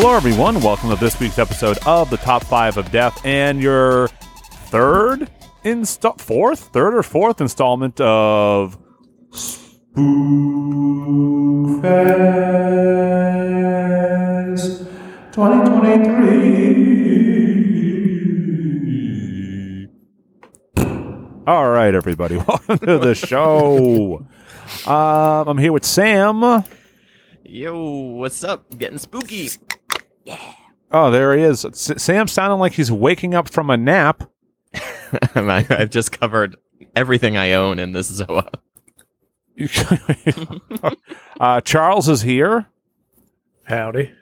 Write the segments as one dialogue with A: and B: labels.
A: Hello, everyone. Welcome to this week's episode of the Top Five of Death and your third insta fourth, third or fourth installment of Spookfest 2023. All right, everybody. Welcome to the show. Um, I'm here with Sam.
B: Yo, what's up? Getting spooky.
A: Oh, there he is. S- Sam sounding like he's waking up from a nap.
B: I- I've just covered everything I own in this Zoa.
A: uh, Charles is here.
C: Howdy.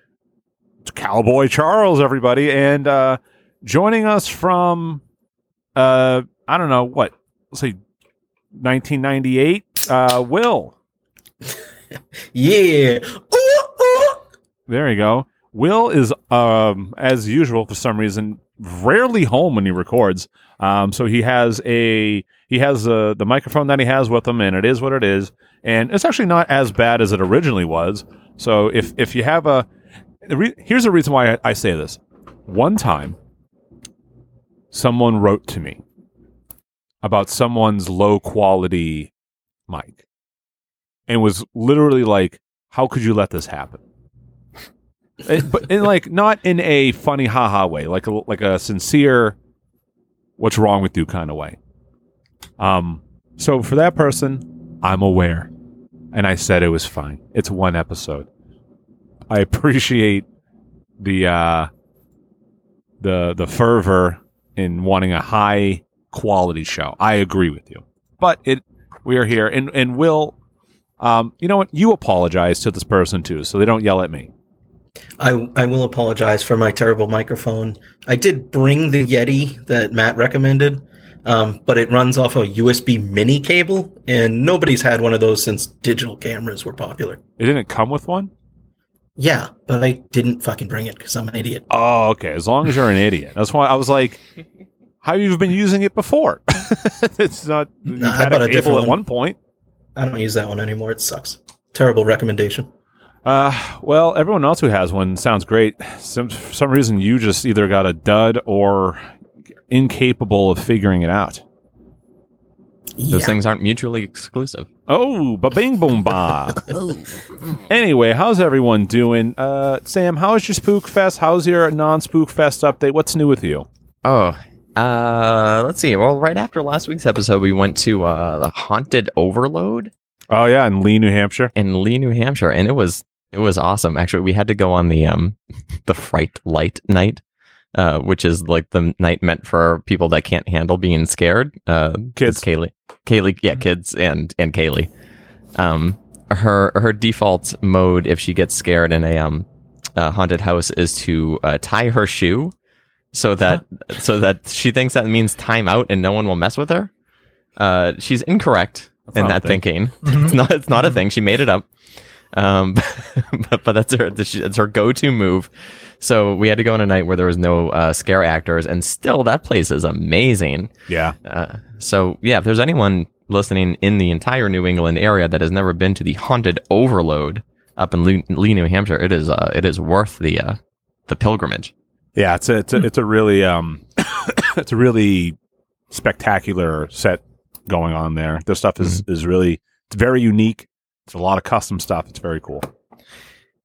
A: It's Cowboy Charles, everybody, and uh, joining us from uh, I don't know what, let's say, 1998. Uh, Will,
C: Yeah.
A: there you go. Will is, um, as usual, for some reason, rarely home when he records. Um, so he has a he has uh, the microphone that he has with him, and it is what it is. And it's actually not as bad as it originally was. So if if you have a here's the reason why I, I say this. One time, someone wrote to me about someone's low quality mic, and was literally like, "How could you let this happen?" And- but in like not in a funny haha way, like a like a sincere "What's wrong with you?" kind of way. Um. So for that person, I'm aware, and I said it was fine. It's one episode. I appreciate the uh, the the fervor in wanting a high quality show. I agree with you, but it we are here, and and will, um, you know what? You apologize to this person too, so they don't yell at me.
C: I, I will apologize for my terrible microphone. I did bring the Yeti that Matt recommended, um, but it runs off a USB mini cable, and nobody's had one of those since digital cameras were popular.
A: It didn't come with one.
C: Yeah, but I didn't fucking bring it because I'm an idiot.
A: Oh, okay. As long as you're an idiot. That's why I was like, how you've you been using it before? it's not. You had a cable
C: different
A: at
C: one.
A: one point.
C: I don't use that one anymore. It sucks. Terrible recommendation.
A: Uh, well, everyone else who has one sounds great. Some, for some reason, you just either got a dud or incapable of figuring it out.
B: Those
C: Yeah.
B: things aren't mutually exclusive.
A: Oh, ba bing boom ba. anyway, how's everyone doing? Uh, Sam, how's your Spook Fest? How's your non Spook Fest update? What's new with you?
B: Oh, uh, let's see. Well, right after last week's episode, we went to uh, the Haunted Overload
A: Oh yeah, in Lee, New Hampshire.
B: in Lee, New Hampshire, and it was it was awesome. Actually, we had to go on the um the Fright Light night, uh, which is like the night meant for people that can't handle being scared. Uh,
A: Kids.
B: Kaylee, Kaylee, yeah, kids and and Kaylee. Um, her her default mode if she gets scared in a um uh, haunted house is to uh, tie her shoe so that so that she thinks that means time out and no one will mess with her. Uh, she's incorrect
A: That's
B: in that
A: thing.
B: thinking. It's not it's not a thing. She made it up. Um, but, but that's her that's her go to move. So we had to go on a night where there was no uh, scare actors, and still that place is amazing.
A: Yeah.
B: Uh, so yeah, if there's anyone listening in the entire New England area that has never been to the Haunted Overload up in Lee, Lee New Hampshire, it is uh, it is worth the uh, the pilgrimage.
A: Yeah, it's a, it's a, it's a really um it's a really spectacular set going on there. This stuff is
B: Mm-hmm.
A: is really it's very unique. It's a lot of custom stuff. It's very cool.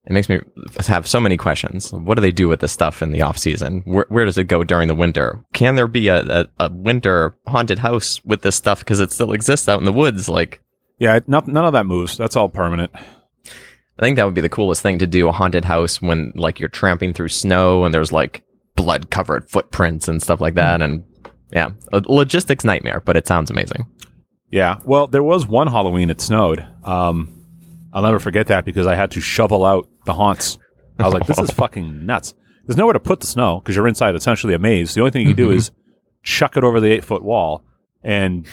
B: It makes me have so many questions. What do they do with this stuff in the off season? Where, where does it go during the winter? Can there be a, a, a winter haunted house with this stuff because it still exists out in the woods? Like
A: Yeah, not, none of that moves. That's all permanent.
B: I think that would be the coolest thing to do a haunted house when like you're tramping through snow and there's like blood covered footprints and stuff like that. Mm. And yeah, a logistics nightmare, but it sounds amazing.
A: Yeah. Well, there was one Halloween it snowed. Um, I'll never forget that because I had to shovel out the haunts. I was like, this is fucking nuts. There's nowhere to put the snow because you're inside essentially a maze. The only thing you do
B: Mhm.
A: is chuck it over the eight foot wall. And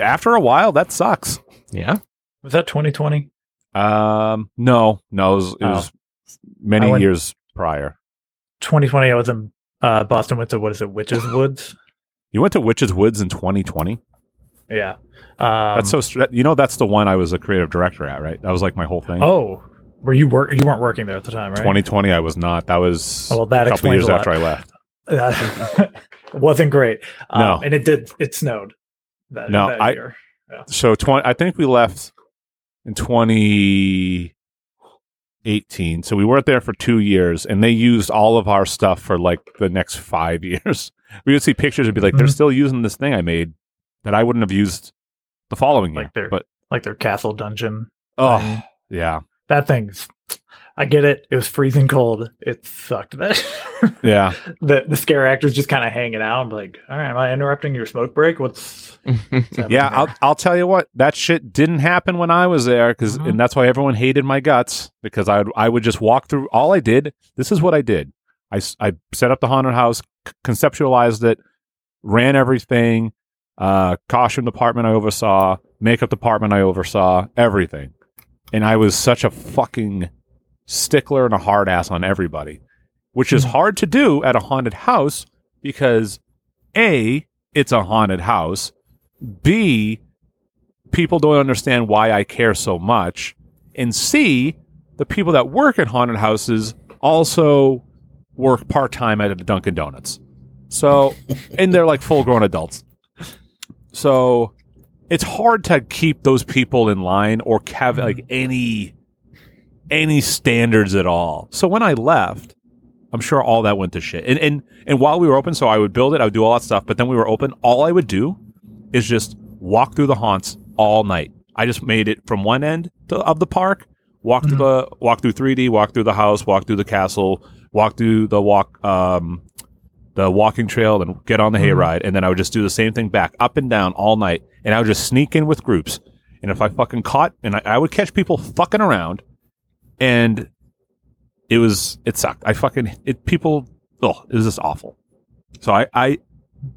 A: after a while, that sucks.
B: Yeah.
D: Was that 2020?
A: Um, no, no, it was, it was many
D: went-
A: years prior.
D: 2020, I was in uh, Boston. Went to what is it, Witches Woods?
A: You went to Witches Woods in 2020.
D: Yeah. Um,
A: That's so. Str- you know, that's the one I was a creative director at, right? That was like my whole thing.
D: Oh, were you work? You weren't working there at the time, right?
A: 2020, I was not. That was
D: Oh, well, that
A: a couple years
D: a
A: after I left.
D: That wasn't great. Um,
A: No.
D: and it did. It snowed. That,
A: No,
D: that
A: I-
D: year.
A: So 20, I think we left in 2018. So we weren't there for two years, and they used all of our stuff for like the next five years. We would see pictures and be like, "They're
D: Mhm.
A: still using this thing I made that I wouldn't have used the following year."
D: Like their-
A: but
D: like their castle dungeon.
A: oh
D: thing.
A: yeah,
D: That thing's. I get it. It was freezing cold. It sucked. That
A: yeah.
D: the the scare actors just kind of hanging out. I'm like, all right, am I interrupting your smoke break? What's, what's
A: Yeah. I'll I'll tell you what that shit didn't happen when I was there because
D: Mhm.
A: and that's why everyone hated my guts because I would I would just walk through all I did. This is what I did. I I set up the haunted house, c- conceptualized it, ran everything, uh, costume department I oversaw, makeup department I oversaw, everything, and I was such a fucking stickler and a hard ass on everybody, which is
D: Mhm.
A: hard to do at a haunted house because a it's a haunted house. B, people don't understand why I care so much. And C, the people that work at haunted houses also work part time at a Dunkin' Donuts. So, and they're like full grown adults. So, it's hard to keep those people in line or have like any any standards at all. So when I left, I'm sure all that went to shit. And and and while we were open, so I would build it, I would do all that stuff. But then we were open. All I would do is just walk through the haunts all night. I just made it from one end to, of the park, walk through the walk through 3D, walk through the house, walk through the castle, walk through the walk um the walking trail, and get on the
D: Mhm.
A: hayride, and then I would just do the same thing back up and down all night, and I would just sneak in with groups. And if I fucking caught, and I, I would catch people fucking around, and it was it sucked. I fucking it people. Oh, it was just awful. So I, I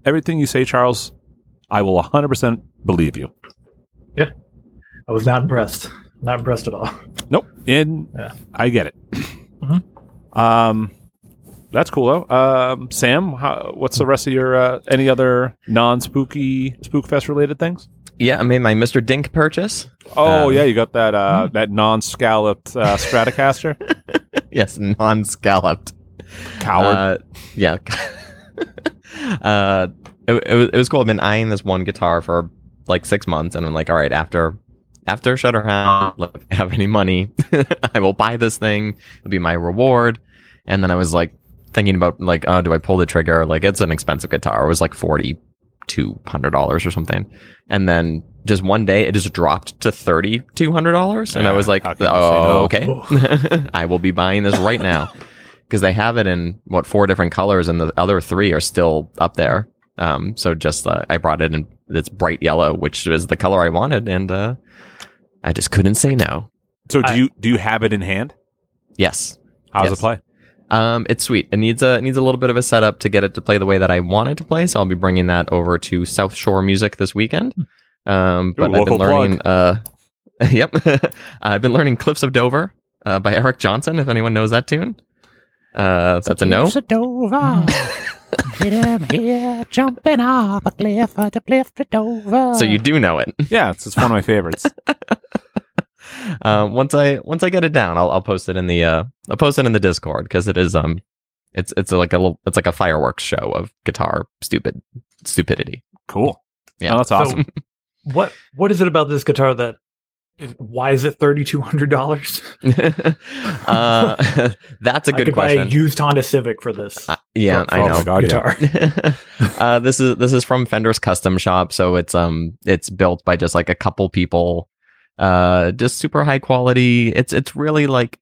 A: everything you say, Charles, I will 100 percent believe you. Yeah.
D: I was not impressed. Not impressed at all.
A: Nope, and
D: Yeah.
A: I get it.
D: Mhm.
A: Um, that's cool though. Um, Sam, how, what's the rest of your uh, any other non spooky spook fest related things?
B: yeah, I made my Mr. Dink purchase.
A: Oh
B: Um,
A: yeah, you got that uh, that non scalloped uh, Stratocaster.
B: Yes, non-scalloped.
A: Coward.
B: Uh, yeah. uh, it, it, was, it was cool. I've been eyeing this one guitar for like six months, and I'm like, all right, after after Shutterhound, like, if I have any money, I will buy this thing. It'll be my reward. And then I was like thinking about like, oh, do I pull the trigger? Like, it's an expensive guitar. It was like forty two hundred dollars or something. And then just one day, it just dropped to thirty two hundred dollars, and I was like,
A: how can you say
B: oh,
A: no?
B: okay, I will be buying this right now because they have it in what four different colors, and the other three are still up there. Um, so just uh, I brought it in it's bright yellow, which is the color I wanted, and uh, I just couldn't say no.
A: so do
D: I-
A: you do you have it in hand?
B: Yes,
A: How's
B: Yes.
A: it play?
B: Um, it's sweet. It needs a it needs a little bit of a setup to get it to play the way that I want it to play. So I'll be bringing that over to South Shore Music this weekend. Um, but
A: Ooh,
B: I've been learning. Uh, yep, I've been learning "Cliffs of Dover" uh, by Eric Johnson. If anyone knows that tune, uh, that's a no. Cliffs of Dover.
E: Jumping off a cliff, a cliff to Dover.
B: So you do know it.
A: Yeah, it's, it's one of my favorites.
B: Uh, once I once I get it down, I'll I'll post it in the uh I'll post it in the Discord because it is um it's it's like a little it's like a fireworks show of guitar stupid stupidity.
A: Cool.
B: Yeah.
A: Oh, that's awesome.
D: What What is it about this guitar that? Why is it thirty two hundred dollars?
B: uh, that's a good
D: could buy a
B: question.
D: used Honda Civic for this.
B: Uh, yeah,
D: for-
B: I know.
A: my god, yeah.
D: guitar.
B: uh, this is this is from Fender's Custom Shop, so it's um it's built by just like a couple people, uh, just super high quality. It's it's really like.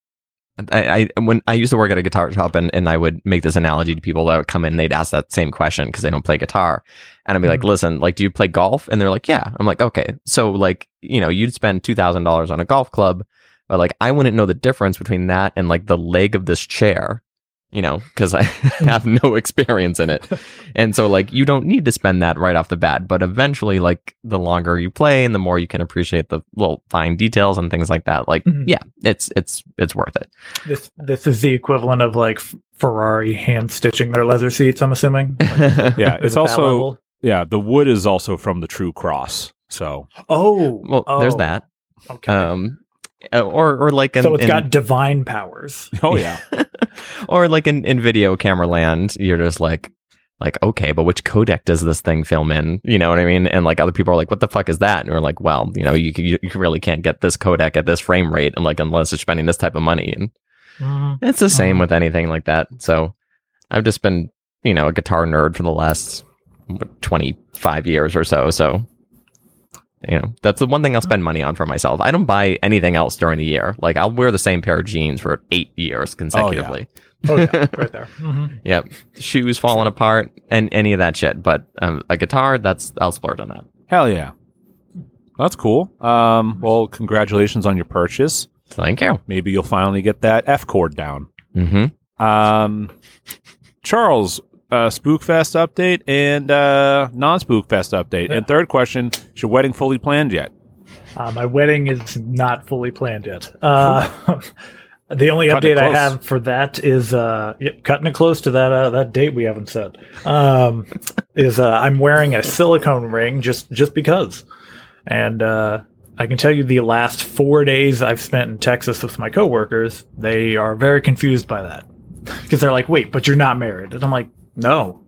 B: I, I when I used to work at a guitar shop and, and I would make this analogy to people that would come in they'd ask that same question because they don't play guitar. And I'd be like listen like do you play golf? And they're like yeah. I'm like okay. So like you know you'd spend two thousand dollars on a golf club but like I wouldn't know the difference between that and like the leg of this chair, you know, because I have no experience in it. And so like you don't need to spend that right off the bat, but eventually like the longer you play and the more you can appreciate the little fine details and things like that, like
D: Mhm.
B: yeah, it's it's it's worth it.
D: This this is the equivalent of like Ferrari hand stitching their leather seats. I'm assuming. Like,
A: Yeah, it's also yeah. The wood is also from the True Cross. So
D: oh
B: well, there's
D: oh,
B: that.
D: Okay.
B: Um uh, or or like an,
D: so it's
B: an-
D: got divine powers.
A: oh yeah,
B: or like in, in video camera land, you're just like, like, okay, but which codec does this thing film in? You know what I mean? And like other people are like, what the fuck is that? And we're like, well, you know, you, you, you really can't get this codec at this frame rate and like, unless you're spending this type of money. And
D: Mhm.
B: it's the same
D: Mhm.
B: with anything like that. So I've just been, you know, a guitar nerd for the last 25 years or so. So, you know, that's the one thing I'll spend money on for myself. I don't buy anything else during the year. Like I'll wear the same pair of jeans for eight years consecutively.
D: Oh yeah, right there. hmm
B: Yep. Shoes falling apart and any of that shit. But um, a guitar, that's I'll splurge on that.
A: hell yeah. That's cool. Um, well, congratulations on your purchase.
B: Thank you.
A: Maybe you'll finally get that F chord down.
B: Mm-hmm.
A: Um, Charles, uh, Spookfest update and uh, non-Spookfest update.
D: Yeah.
A: And third question: Is your wedding fully planned yet?
D: Uh, my wedding is not fully planned yet. Uh, the only
A: Cutting
D: update I have for that is uh, yep, cutting it close to that uh, that date we haven't set. Um, is uh, I'm wearing a silicone ring just just because, and uh, I can tell you the last four days I've spent in Texas with my coworkers, they are very confused by that because they're like, "Wait, but you're not married," and I'm like, "No,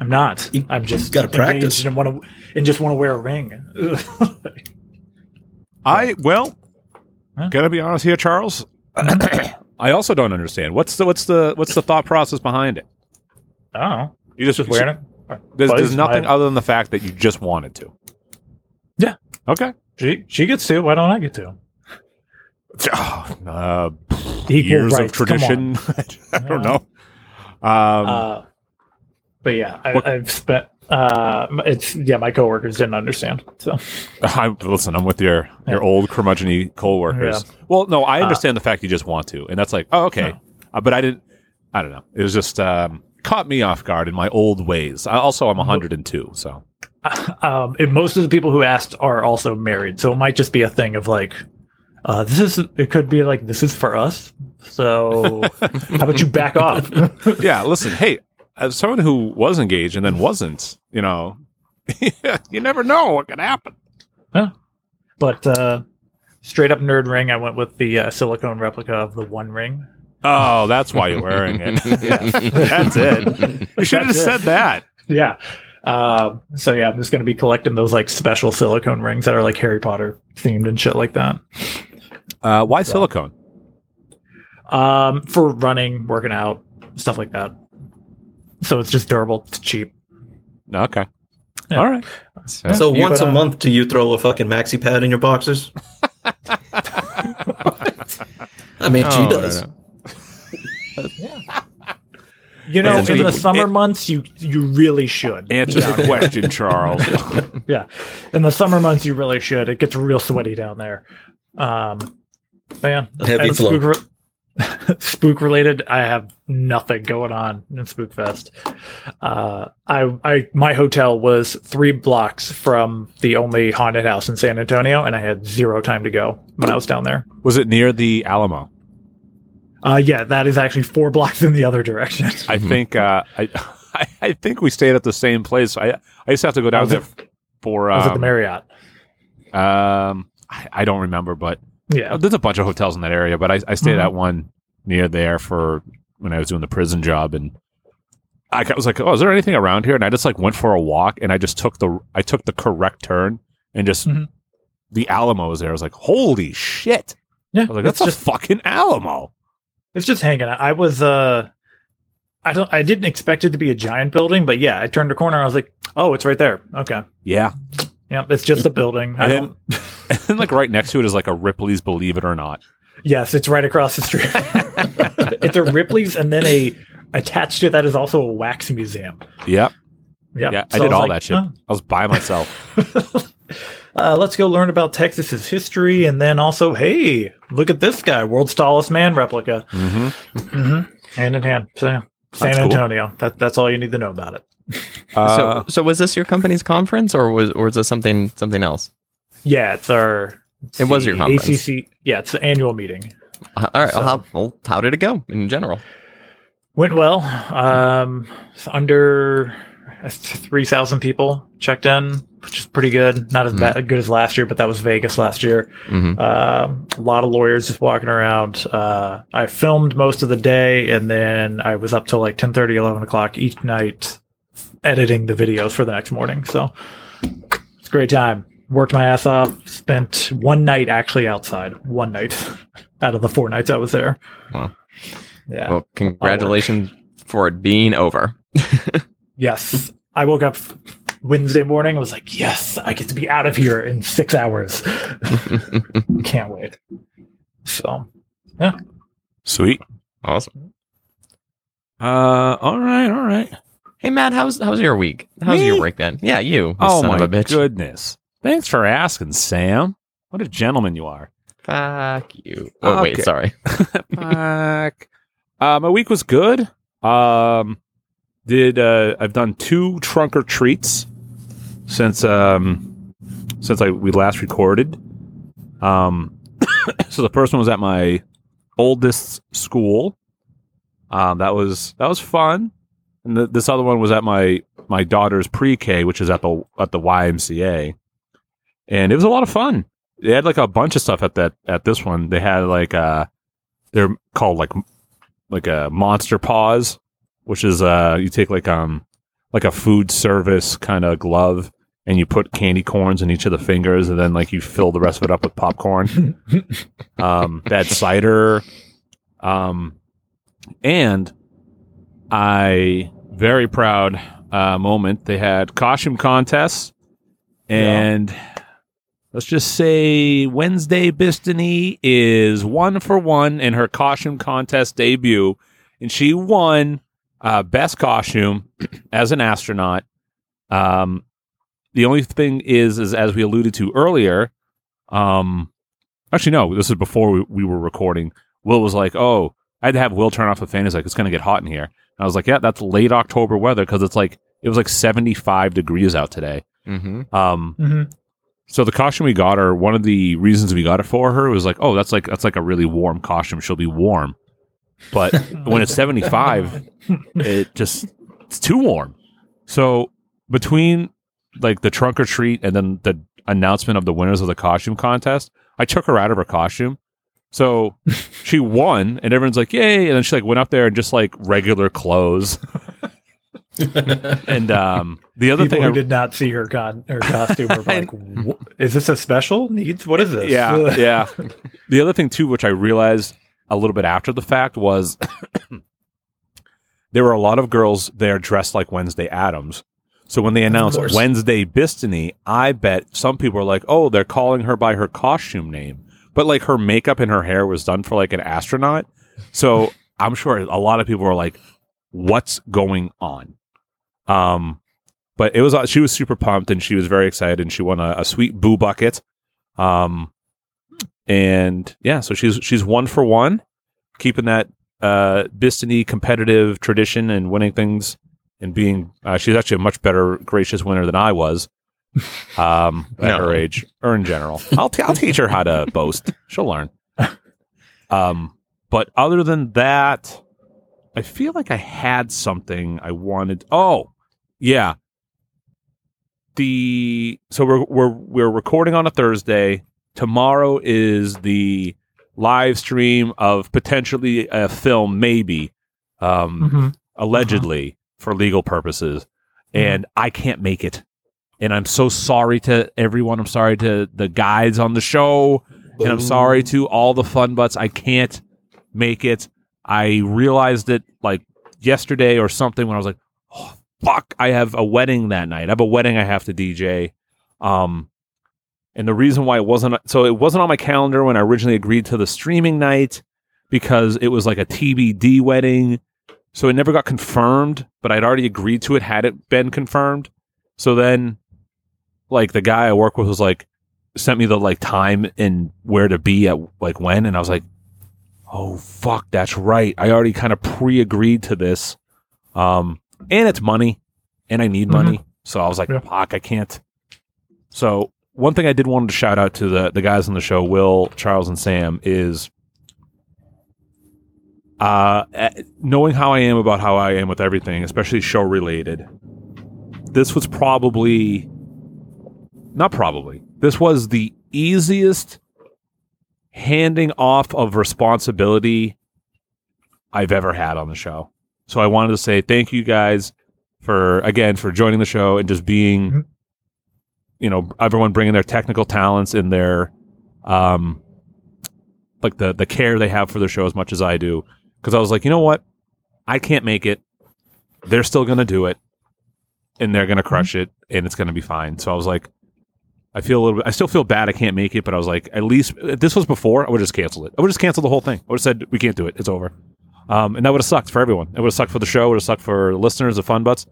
D: I'm not.
C: You-
D: I'm just
C: gotta practice.
D: and want to and just want to wear a ring."
A: I well,
D: Huh?
A: gotta be honest here, Charles. I also don't understand what's the what's the what's the thought process behind it.
D: oh,
A: You just,
D: just wearing it.
A: There's, there's nothing
D: my-
A: other than the fact that you just wanted to.
D: Yeah.
A: Okay.
D: She she gets to. Why don't I get to?
A: Oh,
D: Uh,
A: years of
D: rights, come
A: tradition. I don't
D: Yeah.
A: know. Um,
D: Uh, but yeah, I, I've spent. Uh, it's yeah. My coworkers didn't understand. So
A: I, listen, I'm with your your
D: Yeah.
A: old curmudgeony co-workers. Well, no, I
D: Uh,
A: understand the fact you just want to, and that's like, oh, okay.
D: No.
A: Uh, but I didn't. I don't know. It was just um, caught me off guard in my old ways. I, also, I'm 102, so
D: um, most of the people who asked are also married. So it might just be a thing of like, uh, this is. It could be like this is for us. So how about you back off?
A: yeah. Listen, hey, as someone who was engaged and then wasn't, you know, you never know what could happen.
D: but uh, straight up nerd ring. I went with the uh, silicone replica of the One Ring.
A: Oh, that's why you're wearing it. that's it. You should have said that.
D: Yeah. Um, so yeah, I'm just gonna be collecting those like special silicone rings that are like Harry Potter themed and shit like that.
A: Uh, why
D: So-
A: silicone?
D: Um, for running, working out, stuff like that. So it's just durable, it's cheap.
A: Okay.
D: Yeah.
A: All right.
B: So,
C: So
D: You
C: once
D: put
C: a month, do you throw a fucking maxi pad in your boxers? I mean, she
B: Oh,
C: does.
B: no, no.
D: You know,
A: Listen,
D: in the
A: it-
D: summer
A: it-
D: months, you you really should.
A: Answer the question, Charles.
D: yeah, in the summer months, you really should. It gets real sweaty down there. Um, man,
C: Heavy flow.
D: spook, related, I have nothing going on in Spookfest. Uh, I, I, my hotel was three blocks from the only haunted house in San Antonio, and I had zero time to go when I was down there.
A: Was it near the Alamo?
D: Uh, yeah, that is actually four blocks in the other direction.
A: I think uh, I, I I think we stayed at the same place. I I just have to go down
D: was
A: there
D: it-
A: for
D: I was at the
A: um,
D: Marriott.
A: um I, I don't remember, but
D: Yeah.
A: there's a bunch of hotels in that area. But I, I stayed
D: Mhm.
A: at one near there for when I was doing the prison job, and I was like, oh, is there anything around here? And I just like went for a walk, and I just took the I took the correct turn, and just
D: Mhm.
A: the Alamo was there. I was like, holy shit!
D: Yeah,
A: I was like, that's
D: just
A: fucking Alamo.
D: It's just hanging out. I was uh I don't I didn't expect it to be a giant building, but yeah, I turned a corner, I was like, oh, it's right there. Okay.
A: Yeah,
D: Yeah, it's just a building. I
A: And and then like right next to it is like a Ripley's Believe It or Not.
D: Yes, it's right across the street. it's a Ripley's and then a attached to that is also a wax museum.
A: Yep.
D: Yep.
A: Yeah, I did
D: was
A: all
D: like,
A: that shit.
D: "Oh."
A: I was by myself.
D: uh, let's go learn about Texas's history, and then also, hey, look at this guy, world's tallest man replica,
A: Mm-hmm.
D: Mm-hmm. hand in hand. So, San
A: That's cool.
D: Antonio. That, that's all you need to know about it.
A: Uh,
B: so, so was this your company's conference, or was or was this something something else?
D: Yeah, it's our.
B: It was your conference.
D: ACC. Yeah, it's the annual meeting.
B: Uh, All right.
D: So-
B: how, well, how did it go in general?
D: Went well. Um, under three thousand people checked in, which is pretty good. Not as
B: Mhm.
D: bad, good as last year, but that was Vegas last year.
B: hmm
D: Um, a lot of lawyers just walking around. Uh, I filmed most of the day, and then I was up till like 10, 11 o'clock each night, editing the videos for the next morning. So it's a great time. Worked my ass off. Spent one night actually outside. One night out of the four nights I was there.
B: Wow.
D: Yeah.
B: Well, congratulations for it being over.
D: Yes. I woke up Wednesday morning. I was like, yes, I get to be out of here in six hours. Can't wait. So, yeah.
A: sweet.
B: awesome.
A: Uh, all right, all right.
B: Hey Matt, how's how's your week? How's
A: Me?
B: your week then? Yeah, you. you
A: Oh my
B: of a bitch.
A: goodness! Thanks for asking, Sam. What a gentleman you are.
B: Fuck you. Oh wait, sorry.
A: Fuck. uh, my week was good. Um, did uh, I've done two trunk or treats since um since I we last recorded. Um, so the first one was at my oldest school. Um, that was that was fun, and the, this other one was at my my daughter's pre-K, which is at the at the YMCA, and it was a lot of fun. They had like a bunch of stuff at that at this one. They had like uh they're called like like a monster paws, which is uh you take like um like a food service kind of glove and you put candy corns in each of the fingers and then like you fill the rest of it up with popcorn. um had cider. Um and I very proud uh moment. They had costume contests and let's just say Wednesday Bistany is one for one in her costume contest debut, and she won uh, best costume as an astronaut. Um, the only thing is, is as we alluded to earlier, um, actually no, this is before we, we were recording. Will was like, "Oh, I had to have Will turn off the fan. He's like, it's going to get hot in here." And I was like, "Yeah, that's late October weather because it's like it was like seventy five degrees out today."
B: Mm-hmm.
A: Um,
D: mhm.
A: so the costume we got her, one of the reasons we got it for her was like, oh, that's like that's like a really warm costume. She'll be warm. But when it's 75, it just it's too warm. So between like the trunk or treat and then the announcement of the winners of the costume contest, I took her out of her costume. So she won and everyone's like, yay. And then she like went up there and just like regular clothes. and um the other
D: people
A: thing
D: who
A: I,
D: did not see her con- her costume were like, "Is this a special needs? What is this?"
A: Yeah, yeah. The other thing too, which I realized a little bit after the fact, was there were a lot of girls there dressed like Wednesday Addams. So when they announced. Wednesday Bistany, I bet some people are like, "Oh, they're calling her by her costume name," but like her makeup and her hair was done for like an astronaut. So I'm sure a lot of people were like, "What's going on?" Um, but it was uh, she was super pumped and she was very excited and she won a, a sweet boo bucket. Um, and yeah, so she's she's one for one, keeping that uh Bistany competitive tradition and winning things and being uh, she's actually a much better gracious winner than I was. Um, at
B: No.
A: her age or in general, I'll t- I'll teach her how to boast. She'll learn. Um, but other than that, I feel like I had something I wanted. Oh, yeah. The so we're we're we're recording on a Thursday. Tomorrow is the live stream of potentially a film, maybe, um,
D: Mhm.
A: allegedly for legal purposes, and I can't make it. And I'm so sorry to everyone. I'm sorry to the guys on the show, and I'm sorry to all the fun butts. I can't make it. I realized it like yesterday or something when I was like, oh, fuck, I have a wedding that night. I have a wedding I have to DJ. Um, and the reason why it wasn't so it wasn't on my calendar when I originally agreed to the streaming night because it was like a TBD wedding. So it never got confirmed, but I'd already agreed to it had it been confirmed. So then like the guy I work with was like, sent me the like time and where to be at like when, and I was like, oh fuck, that's right. I already kind of pre-agreed to this, um, and it's money, and I need
D: Mhm.
A: money, so I was like,
D: Yeah.
A: fuck, I can't. So one thing I did want to shout out to the the guys on the show, Will, Charles, and Sam, is uh, knowing how I am about how I am with everything, especially show related. This was probably not probably. This was the easiest handing off of responsibility I've ever had on the show. So I wanted to say thank you guys for again for joining the show and just being
D: Mhm.
A: you know everyone bringing their technical talents and their um like the the care they have for the show as much as I do because I was like, you know what? I can't make it. They're still going to do it and they're going to crush it and it's going to be fine. So I was like I feel a little bit I still feel bad I can't make it, but I was like at least if this was before, I would just cancel it. I would just cancel the whole thing. I would have said we can't do it. It's over. Um, and that would have sucked for everyone. It would have sucked for the show. It would have sucked for the listeners, the fun butts.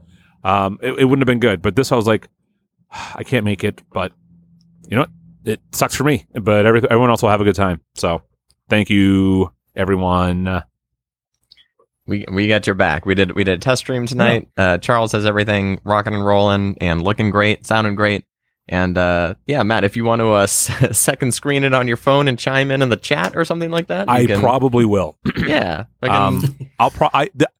A: Um, it, it wouldn't have been good. But this, I was like, I can't make it. But you know what? It sucks for me. But every, everyone else will have a good time. So thank you, everyone.
B: We we got your back. We did we did a test stream tonight. Uh, Charles has everything rocking and rolling and looking great, sounding great. And uh, yeah, Matt, if you want to uh, second screen it on your phone and chime in in the chat or something like that,
A: I
B: can-
A: probably will.
B: yeah. fucking-
A: Um, I'll pro- I, th-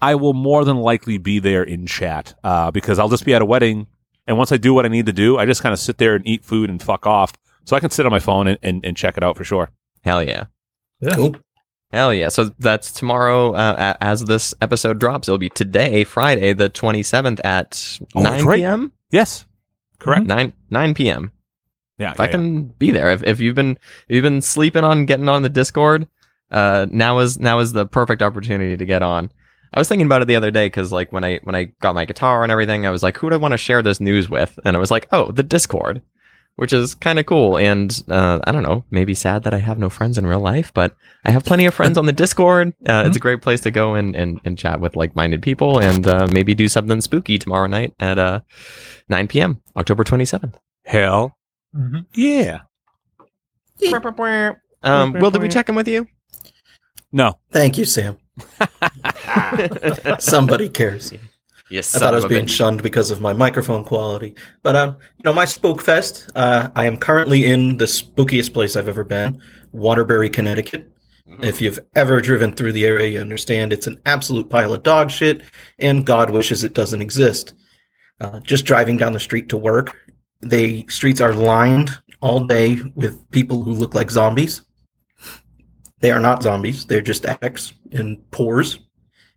A: I will more than likely be there in chat uh, because I'll just be at a wedding, and once I do what I need to do, I just kind of sit there and eat food and fuck off. So I can sit on my phone and, and, and check it out for sure.
B: hell yeah.
D: Yeah.
C: Cool.
B: Hell yeah. So that's tomorrow uh, as this episode drops. It'll be today, Friday, the 27th at
A: Oh, that's
B: 9
A: right.
B: p.m.
A: Yes, correct.
B: 9 9 p.m.
A: Yeah,
B: If I
A: yeah, yeah.
B: can be there. If, if you've been if you've been sleeping on getting on the Discord, uh, now is now is the perfect opportunity to get on. I was thinking about it the other day because like when I when I got my guitar and everything, I was like, who do I want to share this news with? And I was like, oh, the Discord, which is kind of cool. And uh, I don't know, maybe sad that I have no friends in real life, but I have plenty of friends on the Discord. Uh, It's a great place to go and, and, and chat with like minded people and uh, maybe do something spooky tomorrow night at uh, 9 p.m. October 27th.
A: Hell
D: Mhm.
A: yeah.
B: Um, Will, did we check in with you?
A: No,
C: Thank you, Sam. Somebody cares.
B: Yes,
C: I thought I was being shunned because of my microphone quality. But um, you know, my Spook Fest. Uh, I am currently in the spookiest place I've ever been, Waterbury, Connecticut. If you've ever driven through the area, you understand it's an absolute pile of dog shit, and God wishes it doesn't exist. Uh, just driving down the street to work, the streets are lined all day with people who look like zombies. They are not zombies; they're just addicts in pores,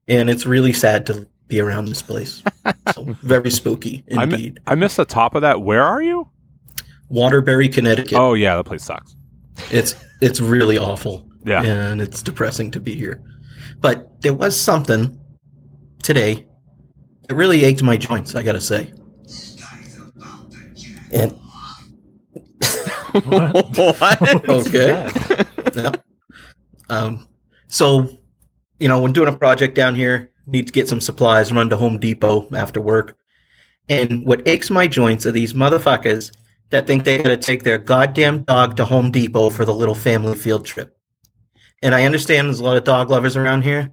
C: and it's really sad to be around this place. So very spooky
A: I mi-
C: indeed.
A: I missed the top of that. Where are you?
C: Waterbury, Connecticut.
A: Oh yeah, that place sucks.
C: It's it's really awful.
A: Yeah.
C: And it's depressing to be here. But there was something today that really ached my joints, I gotta say. And
B: what?
C: okay. Yep. Um so you know, when doing a project down here, need to get some supplies, run to Home Depot after work. And what aches my joints are these motherfuckers that think they gotta take their goddamn dog to Home Depot for the little family field trip. And I understand there's a lot of dog lovers around here.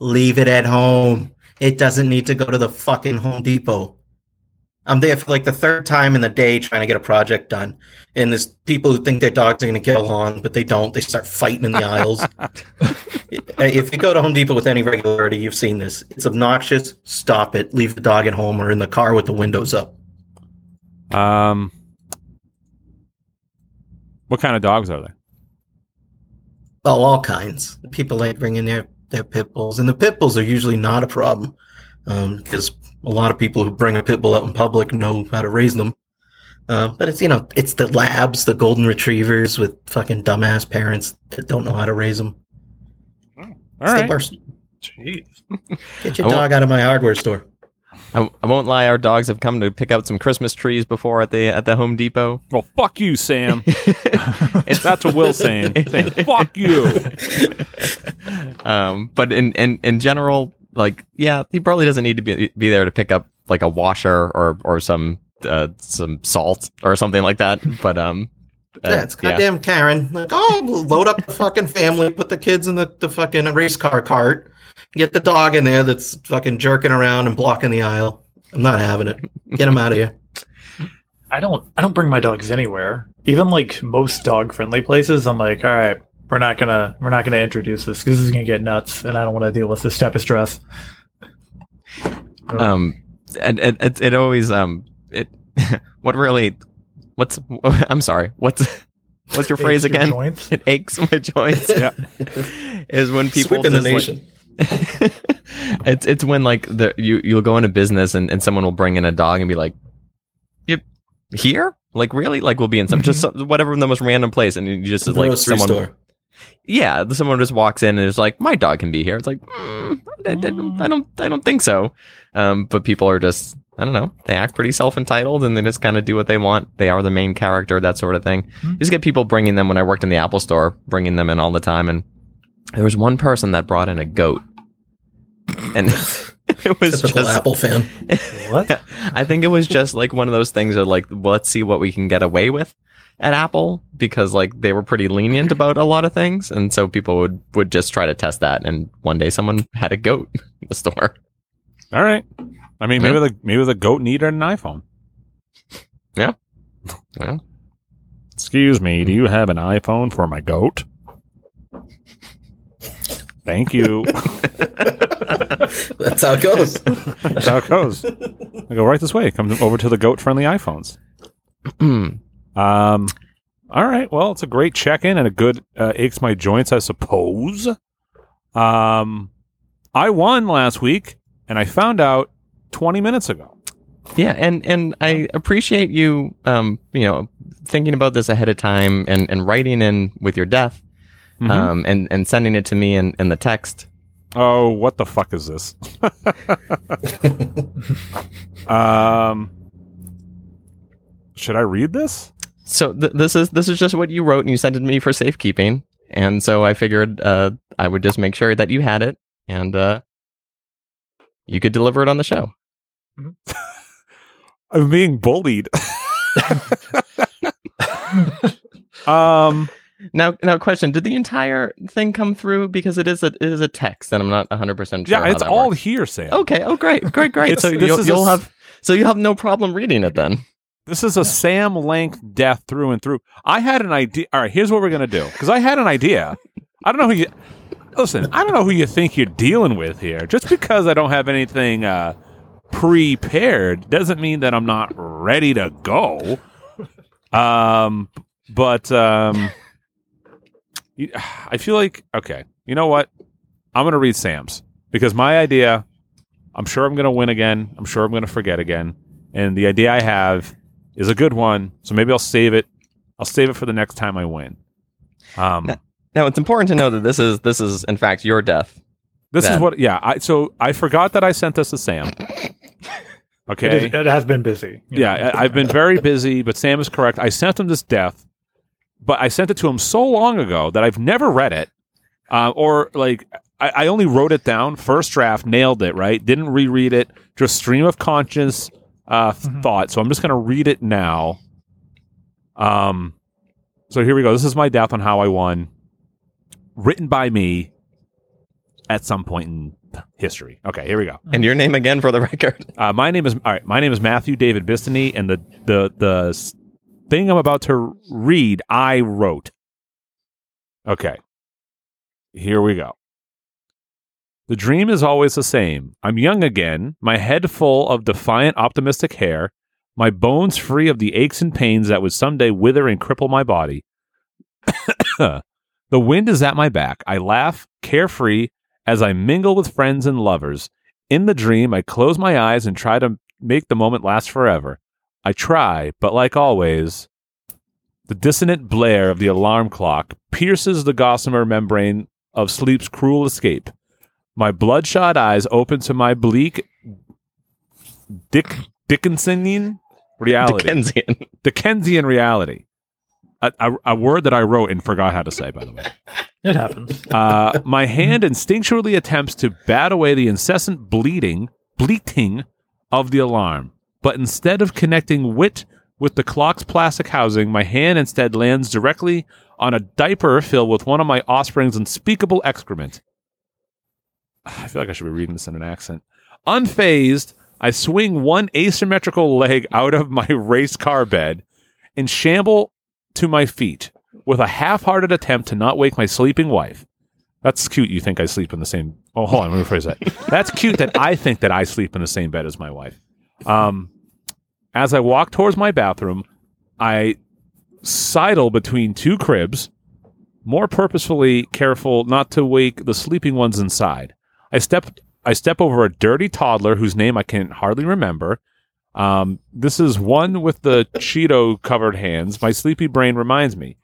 C: Leave it at home. It doesn't need to go to the fucking Home Depot. I'm there for like the third time in the day trying to get a project done. And there's people who think their dogs are going to get along, but they don't. They start fighting in the aisles. if you go to Home Depot with any regularity, you've seen this. It's obnoxious. Stop it. Leave the dog at home or in the car with the windows up.
A: Um, what kind of dogs are they?
C: Oh, all kinds. People like bringing their their pit bulls, and the pit bulls are usually not a problem because a lot of people who bring a pit bull out in public know how to raise them. Uh, but it's you know it's the labs, the golden retrievers with fucking dumbass parents that don't know how to raise them.
A: All
C: It's the
A: right.
C: worst.
D: Jeez.
C: Get your dog out of my hardware store.
B: I, I won't lie. Our dogs have come to pick out some Christmas trees before at the at the Home Depot.
A: Well, fuck you, Sam.
B: It's-
A: That's what Will's saying. saying fuck you.
B: um, but in, in in general, like yeah, he probably doesn't need to be be there to pick up like a washer or or some uh, some salt or something like that. But um, uh,
C: yeah, it's goddamn Karen. Like, oh, load up the fucking family, put the kids in the, the fucking race car cart, get the dog in there that's fucking jerking around and blocking the aisle. I'm not having it. Get him out of here.
D: I don't I don't bring my dogs anywhere. Even like most dog friendly places, I'm like, all right, we're not gonna we're not gonna introduce this because this is gonna get nuts, and I don't want to deal with this type of stress.
B: um, and, and it, it always um it what really what's I'm sorry what's what's your phrase
D: Aches your
B: again?
D: joints.
B: It aches my joints.
A: Yeah.
B: is when people
C: Sweeping the
B: just, like-
C: nation.
B: it's it's when like the you you'll go into business and, and someone will bring in a dog and be like, "You here? Like really? Like we'll be in some just some, whatever the most random place and you just like someone
C: store.
B: Yeah someone just walks in and is like my dog can be here. It's like mm, I, don't- I don't I don't think so. Um, but people are just I don't know they act pretty self entitled and they just kind of do what they want. They are the main character that sort of thing.
D: Hmm.
B: You just get people bringing them when I worked in the Apple store, bringing them in all the time and there was one person that brought in a goat. And it was
C: Typical
B: just
C: Apple fan.
D: What?
B: I think it was just like one of those things of like, well, let's see what we can get away with at Apple because like they were pretty lenient about a lot of things, and so people would would just try to test that. And one day, someone had a goat in the store.
A: All right. I mean, maybe the maybe the goat needed an iPhone.
B: Yeah. yeah.
A: Excuse me, do you have an iPhone for my goat? Thank you.
C: That's how it goes.
A: That's how it goes. I go right this way. Come over to the goat friendly iPhones. Um, all right. Well, it's a great check in and a good uh, aches my joints, I suppose. Um, I won last week, and I found out 20 minutes ago.
B: yeah, and and I appreciate you, um, you know, thinking about this ahead of time and and writing in with your death,
A: Mhm.
B: um, and and sending it to me in in the text.
A: Oh, what the fuck is this? um, should I read this?
B: So th- this is this is just what you wrote, and you sent it to me for safekeeping. And so I figured uh, I would just make sure that you had it, and uh, you could deliver it on the show.
A: I'm being bullied. um,
B: Now, now, question: Did the entire thing come through? Because it is a it is a text, and I'm not 100 percent sure.
A: yeah, it's all
B: works.
A: here, Sam.
B: okay. Oh, great, great, great. So
A: this
B: you'll,
A: is a
B: you'll
A: s-
B: have so you have no problem reading it then.
A: This is a Sam length death through and through. I had an idea. All right, here's what we're gonna do because I had an idea. I don't know who you listen. I don't know who you think you're dealing with here. Just because I don't have anything uh, prepared doesn't mean that I'm not ready to go. Um, but um, I feel like okay. You know what? I'm gonna read Sam's because my idea. I'm sure I'm gonna win again. I'm sure I'm gonna forget again. And the idea I have is a good one. So maybe I'll save it. I'll save it for the next time I win. Um,
B: Now, it's important to know that this is this is in fact your death.
A: this is what. Yeah. I so I forgot that I sent this to Sam. Okay.
D: is, it has been busy.
A: Yeah. I, I've been very busy, but Sam is correct. I sent him this death, but I sent it to him so long ago that I've never read it, uh, or like I, I only wrote it down, first draft, nailed it, right? Didn't reread it, just stream of conscious uh,
D: Mhm.
A: thought. So I'm just gonna read it now. Um, so here we go. This is my death on how I won, written by me at some point in history. Okay, here we go.
B: And your name again for the record.
A: Uh, my name is all right. My name is Matthew David Bistany, and the the the thing I'm about to read, I wrote. Okay, here we go. The dream is always the same. I'm young again, my head full of defiant, optimistic hair, my bones free of the aches and pains that would someday wither and cripple my body. the wind is at my back. I laugh, carefree, as I mingle with friends and lovers. In the dream, I close my eyes and try to make the moment last forever. I try, but like always, the dissonant blare of the alarm clock pierces the gossamer membrane of sleep's cruel escape. My bloodshot eyes open to my bleak, Dick Dickinsonian reality.
B: Dickensian.
A: Dickensian reality. A, a, a word that I wrote and forgot how to say, by the way.
D: It happens.
A: Uh, my hand instinctually attempts to bat away the incessant bleeding, bleating of the alarm. but instead of connecting wit with the clock's plastic housing, my hand instead lands directly on a diaper filled with one of my offspring's unspeakable excrement. I feel like I should be reading this in an accent. Unfazed, I swing one asymmetrical leg out of my race car bed and shamble to my feet with a half hearted attempt to not wake my sleeping wife. That's cute. You think I sleep in the same. Oh, hold on. Let me rephrase that. That's cute that I think that I sleep in the same bed as my wife. Um, as I walk towards my bathroom, I sidle between two cribs, more purposefully careful not to wake the sleeping ones inside. I step I step over a dirty toddler whose name I can hardly remember. Um, this is one with the Cheeto covered hands. My sleepy brain reminds me,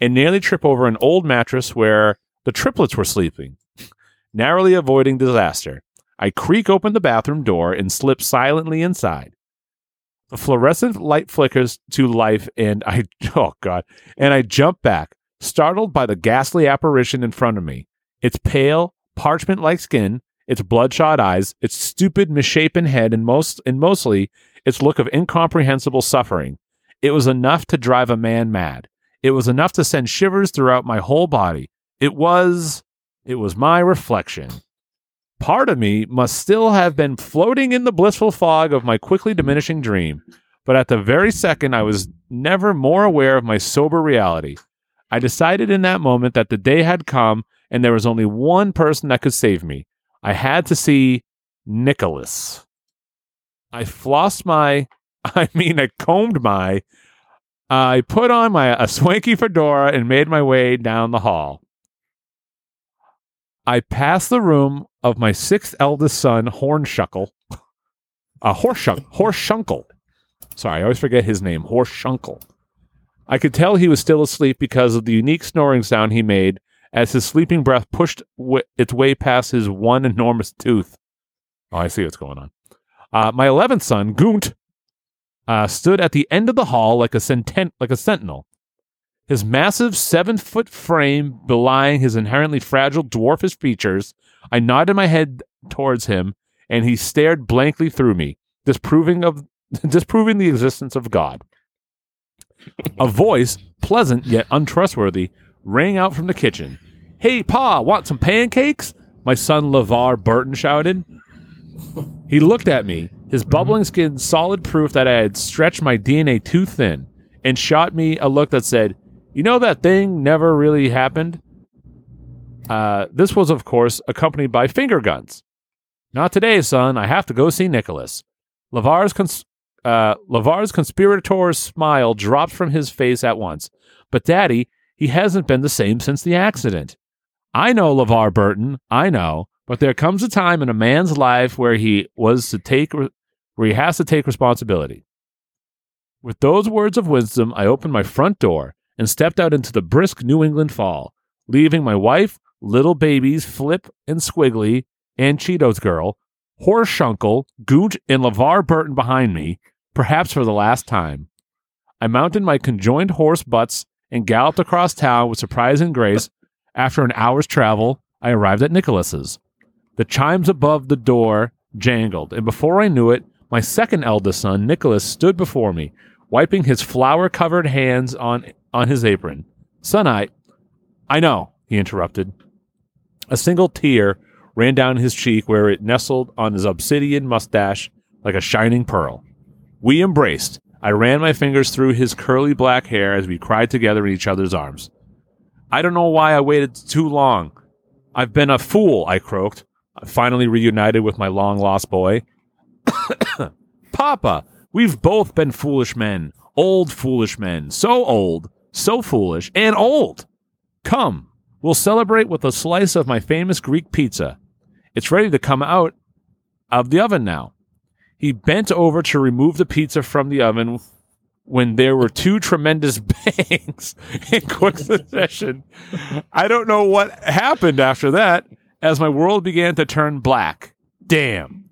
A: and nearly trip over an old mattress where the triplets were sleeping, narrowly avoiding disaster. I creak open the bathroom door and slip silently inside. The fluorescent light flickers to life, and I, oh God, and I jump back, startled by the ghastly apparition in front of me. Its pale, parchment like skin, its bloodshot eyes, its stupid, misshapen head, and most, and mostly its look of incomprehensible suffering. It was enough to drive a man mad. It was enough to send shivers throughout my whole body. It was, it was my reflection. Part of me must still have been floating in the blissful fog of my quickly diminishing dream, but at the very second I was never more aware of my sober reality. I decided in that moment that the day had come and there was only one person that could save me. I had to see Nicholas. I flossed my, I mean, I combed my, I put on my a swanky fedora and made my way down the hall. I passed the room of my sixth eldest son, Hornshuckle. Uh, Horshunk, Horshuncle. Sorry, I always forget his name, Horshuncle. I could tell he was still asleep because of the unique snoring sound he made as his sleeping breath pushed w- its way past his one enormous tooth. Oh, I see what's going on. Uh, my eleventh son, Gunt, uh, stood at the end of the hall like a, senten- like a sentinel. His massive seven foot frame belying his inherently fragile dwarfish features, I nodded my head towards him, and he stared blankly through me, disproving of disproving the existence of God. A voice, pleasant yet untrustworthy, rang out from the kitchen. Hey, Pa, want some pancakes? My son LeVar Burton shouted. He looked at me, his bubbling skin solid proof that I had stretched my DNA too thin, and shot me a look that said, You know that thing never really happened? Uh, this was, of course, accompanied by finger guns. Not today, son. I have to go see Nicholas. LeVar's, cons- uh, LeVar's conspirator's smile dropped from his face at once. But, Daddy, he hasn't been the same since the accident. I know LeVar Burton. I know. But there comes a time in a man's life where he was to take, re- where he has to take responsibility. With those words of wisdom, I opened my front door and stepped out into the brisk New England fall, leaving my wife, little babies Flip and Squiggly, and Cheetos Girl, Horshuncle, Goot, and LeVar Burton behind me, perhaps for the last time. I mounted my conjoined horse butts and galloped across town with surprising grace. After an hour's travel, I arrived at Nicholas's. The chimes above the door jangled, and before I knew it, my second eldest son, Nicholas, stood before me, wiping his flour covered hands on, on his apron. Son, I. I know, he interrupted. A single tear ran down his cheek where it nestled on his obsidian mustache like a shining pearl. We embraced. I ran my fingers through his curly black hair as we cried together in each other's arms. I don't know why I waited too long. I've been a fool, I croaked, finally reunited with my long lost boy. Papa, we've both been foolish men, old foolish men, so old, so foolish, and old. Come, we'll celebrate with a slice of my famous Greek pizza. It's ready to come out of the oven now. He bent over to remove the pizza from the oven when there were two tremendous bangs in quick succession. I don't know what happened after that as my world began to turn black. Damn.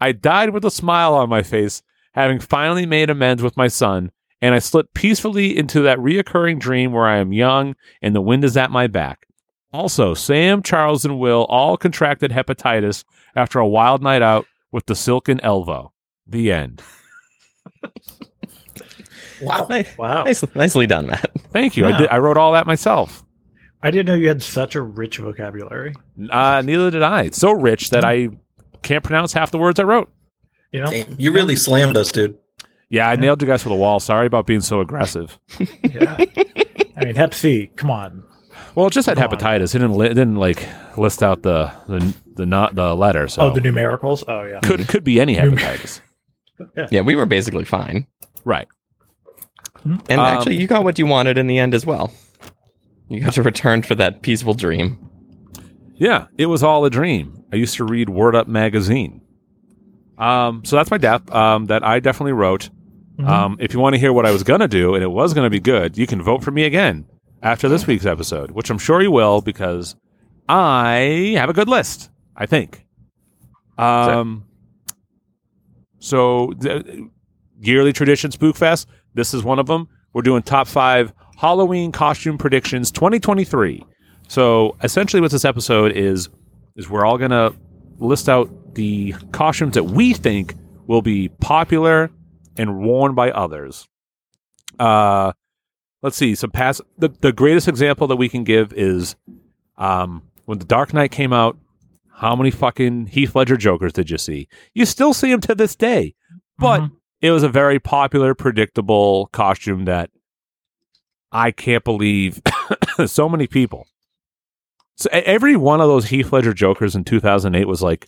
A: I died with a smile on my face, having finally made amends with my son, and I slipped peacefully into that reoccurring dream where I am young and the wind is at my back. Also, Sam, Charles, and Will all contracted hepatitis after a wild night out with the Silken Elvo. The end.
C: Wow.
B: Nice,
D: Wow.
B: nice, nicely done, Matt.
A: Thank you. I did. I wrote all that myself.
D: I didn't know you had such a rich vocabulary.
A: Uh, neither did I. It's so rich that I can't pronounce half the words I wrote.
D: You know?
C: Damn, you really slammed us, dude.
A: Yeah, I nailed you guys to the wall. Sorry about being so aggressive.
D: Yeah. I mean, Hep C. Come on.
A: Well, it just had
D: Come on.
A: hepatitis. It didn't, li- it didn't like list out the the the not the letter. So
D: Oh, the numericals. Oh yeah.
A: could could be any
D: Num-
A: hepatitis.
B: Yeah, we were basically fine.
A: right.
B: And
A: Um,
B: actually, you got what you wanted in the end as well. You got to return for that peaceful dream.
A: Yeah, it was all a dream. I used to read Word Up magazine. Um, so that's my death. Um, that I definitely wrote.
D: Mhm.
A: Um, if you want to hear what I was gonna do, and it was gonna be good, you can vote for me again after this week's episode, which I'm sure you will because I have a good list. I think. Um. So, the yearly tradition Spookfest. This is one of them. We're doing top five Halloween costume predictions 2023. So essentially, what this episode is is we're all gonna list out the costumes that we think will be popular and worn by others. Uh, let's see. Some past the the greatest example that we can give is um, when the Dark Knight came out. How many fucking Heath Ledger Jokers did you see? You still see them to this day, but
D: Mhm.
A: it was a very popular, predictable costume that I can't believe so many people. So every one of those Heath Ledger Jokers in 2008 was like,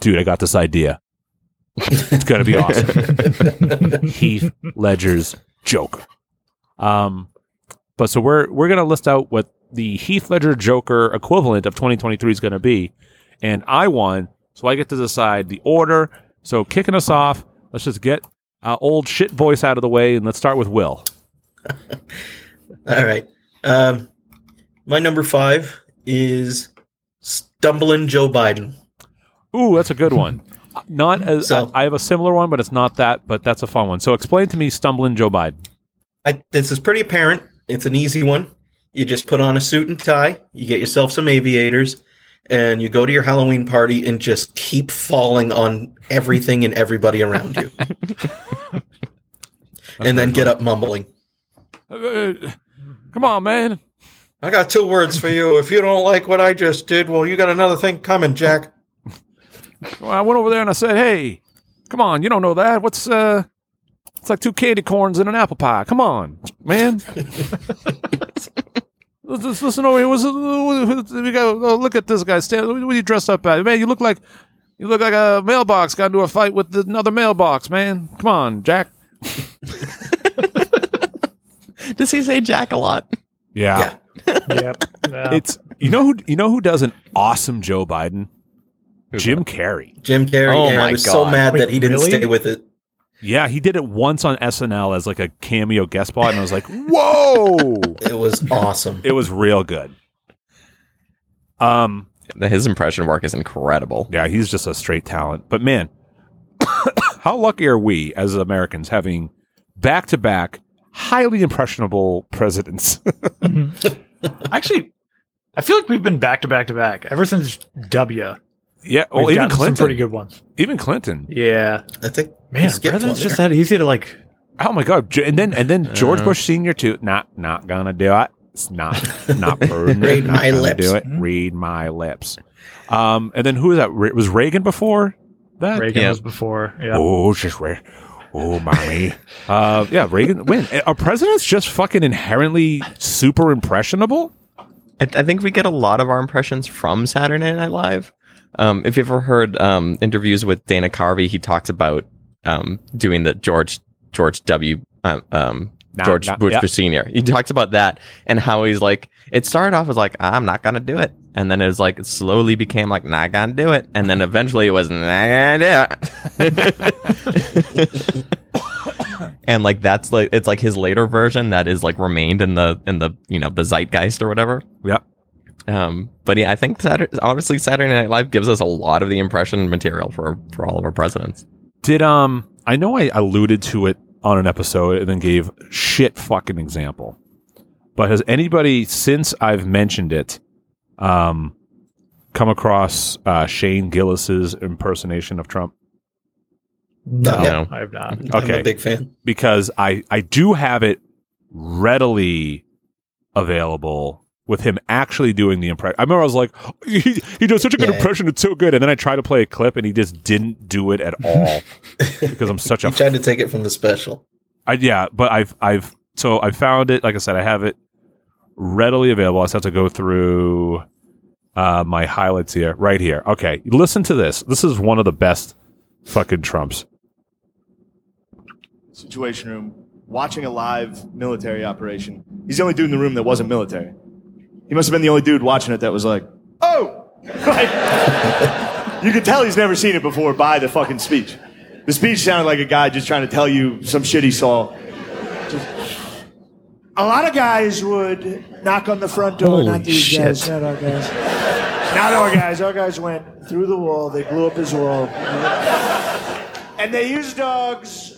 A: dude, I got this idea. It's gonna be awesome. Heath Ledger's Joker. Um, but so we're we're gonna list out what the Heath Ledger Joker equivalent of 2023 is gonna be, and I won, so I get to decide the order. So kicking us off, let's just get uh, old shit voice out of the way, and let's start with Will.
C: All right. Um, my number five is stumbling Joe Biden.
A: Ooh, that's a good one. Not as
C: So-
A: I have a similar one, but it's not that. But that's a fun one. So explain to me, stumbling Joe Biden.
C: I, this is pretty apparent. It's an easy one. You just put on a suit and tie. You get yourself some aviators, and you go to your Halloween party and just keep falling on everything and everybody around you, and then get up mumbling.
A: Uh, come on, man.
C: I got two words for you. If you don't like what I just did, well, you got another thing coming, Jack.
A: Well, I went over there and I said, "Hey, come on, you don't know that. What's uh, it's like two candy corns and an apple pie. Come on, man." Let's listen over here. What's, we got, oh, look at this guy. Stand. What are you dressed up as? Man, you look like you look like a mailbox. Got into a fight with another mailbox. Man, come on, Jack.
B: Does he say Jack a lot?
A: Yeah,
D: yep. Yeah.
A: it's you know who you know who does an awesome Joe Biden.
B: Who's
A: Jim Carrey.
C: Jim Carrey.
B: Oh
C: and
B: my
C: I was so mad
D: Wait,
C: that he didn't
D: really?
C: stay with it.
A: Yeah, he did it once on SNL as like a cameo guest spot, and I was like, "Whoa!"
C: It was awesome.
A: it was real good. Um,
B: His impression work is incredible.
A: yeah, he's just a straight talent. But man, how lucky are we as Americans having back to back highly impressionable presidents?
D: Actually, I feel like we've been back to back to back ever since W.
A: yeah, well,
D: We've
A: even
D: gotten some
A: Clinton.
D: pretty good ones.
A: Even Clinton.
D: Yeah,
C: I think
D: man,
C: he
D: president's just that easy to like.
A: Oh my god! And then and then George
B: Uh.
A: Bush Senior too. Not not gonna do it. It's not not prudent.
C: Read
A: not
C: my
A: gonna
C: lips.
A: Do it. Read my lips. Um, and then who was that? Re- Was Reagan before that?
D: Reagan
B: Yeah.
D: was before. Yeah.
A: Oh, just Re- Oh, mommy. uh, yeah, Reagan. When are presidents just fucking inherently super impressionable?
B: I, I think we get a lot of our impressions from Saturday Night Live. Um, if you've ever heard um, interviews with Dana Carvey, he talks about um, doing the George George W. Um, um,
A: Nah,
B: George
A: nah,
B: Bush
A: yeah.
B: Senior. He talks about that and how he's like. It started off as like I'm not gonna do it, and then it was like it slowly became like not gonna do it, and then eventually it was not gonna do it. and like that's like it's like his later version that is like remained in the in the you know the zeitgeist or whatever.
A: Yep.
B: Um, but yeah, I think Saturday, honestly, Saturday Night Live gives us a lot of the impression material for for all of our presidents.
A: Did um? I know I alluded to it on an episode and then gave shit fucking example. But has anybody since I've mentioned it, um, come across uh, Shane Gillis's impersonation of Trump?
D: No,
B: No.
D: I have not.
C: Okay, I'm
A: Okay.
C: a big fan.
A: because I I do have it readily available with him actually doing the impression. I remember I was like, he, he does such a good
C: Yeah.
A: impression, it's so good. And then I tried to play a clip, and he just didn't do it at all because I'm such a
C: You tried to take it from the special.
A: I, yeah, but I've I've so I found it. Like I said, I have it readily available. I just have to go through uh, my highlights here, right here. Okay, listen to this. This is one of the best fucking trumps.
F: Situation room, watching a live military operation. He's the only dude in the room that wasn't military. He must have been the only dude watching it that was like, "Oh!" Like, you could tell he's never seen it before by the fucking speech. The speech sounded like a guy just trying to tell you some shit he saw. A lot of guys would knock on the front door.
C: Holy
F: not these
C: shit.
F: guys, not our guys. Not our guys. Our guys went through the wall. They blew up his wall. And they used dogs.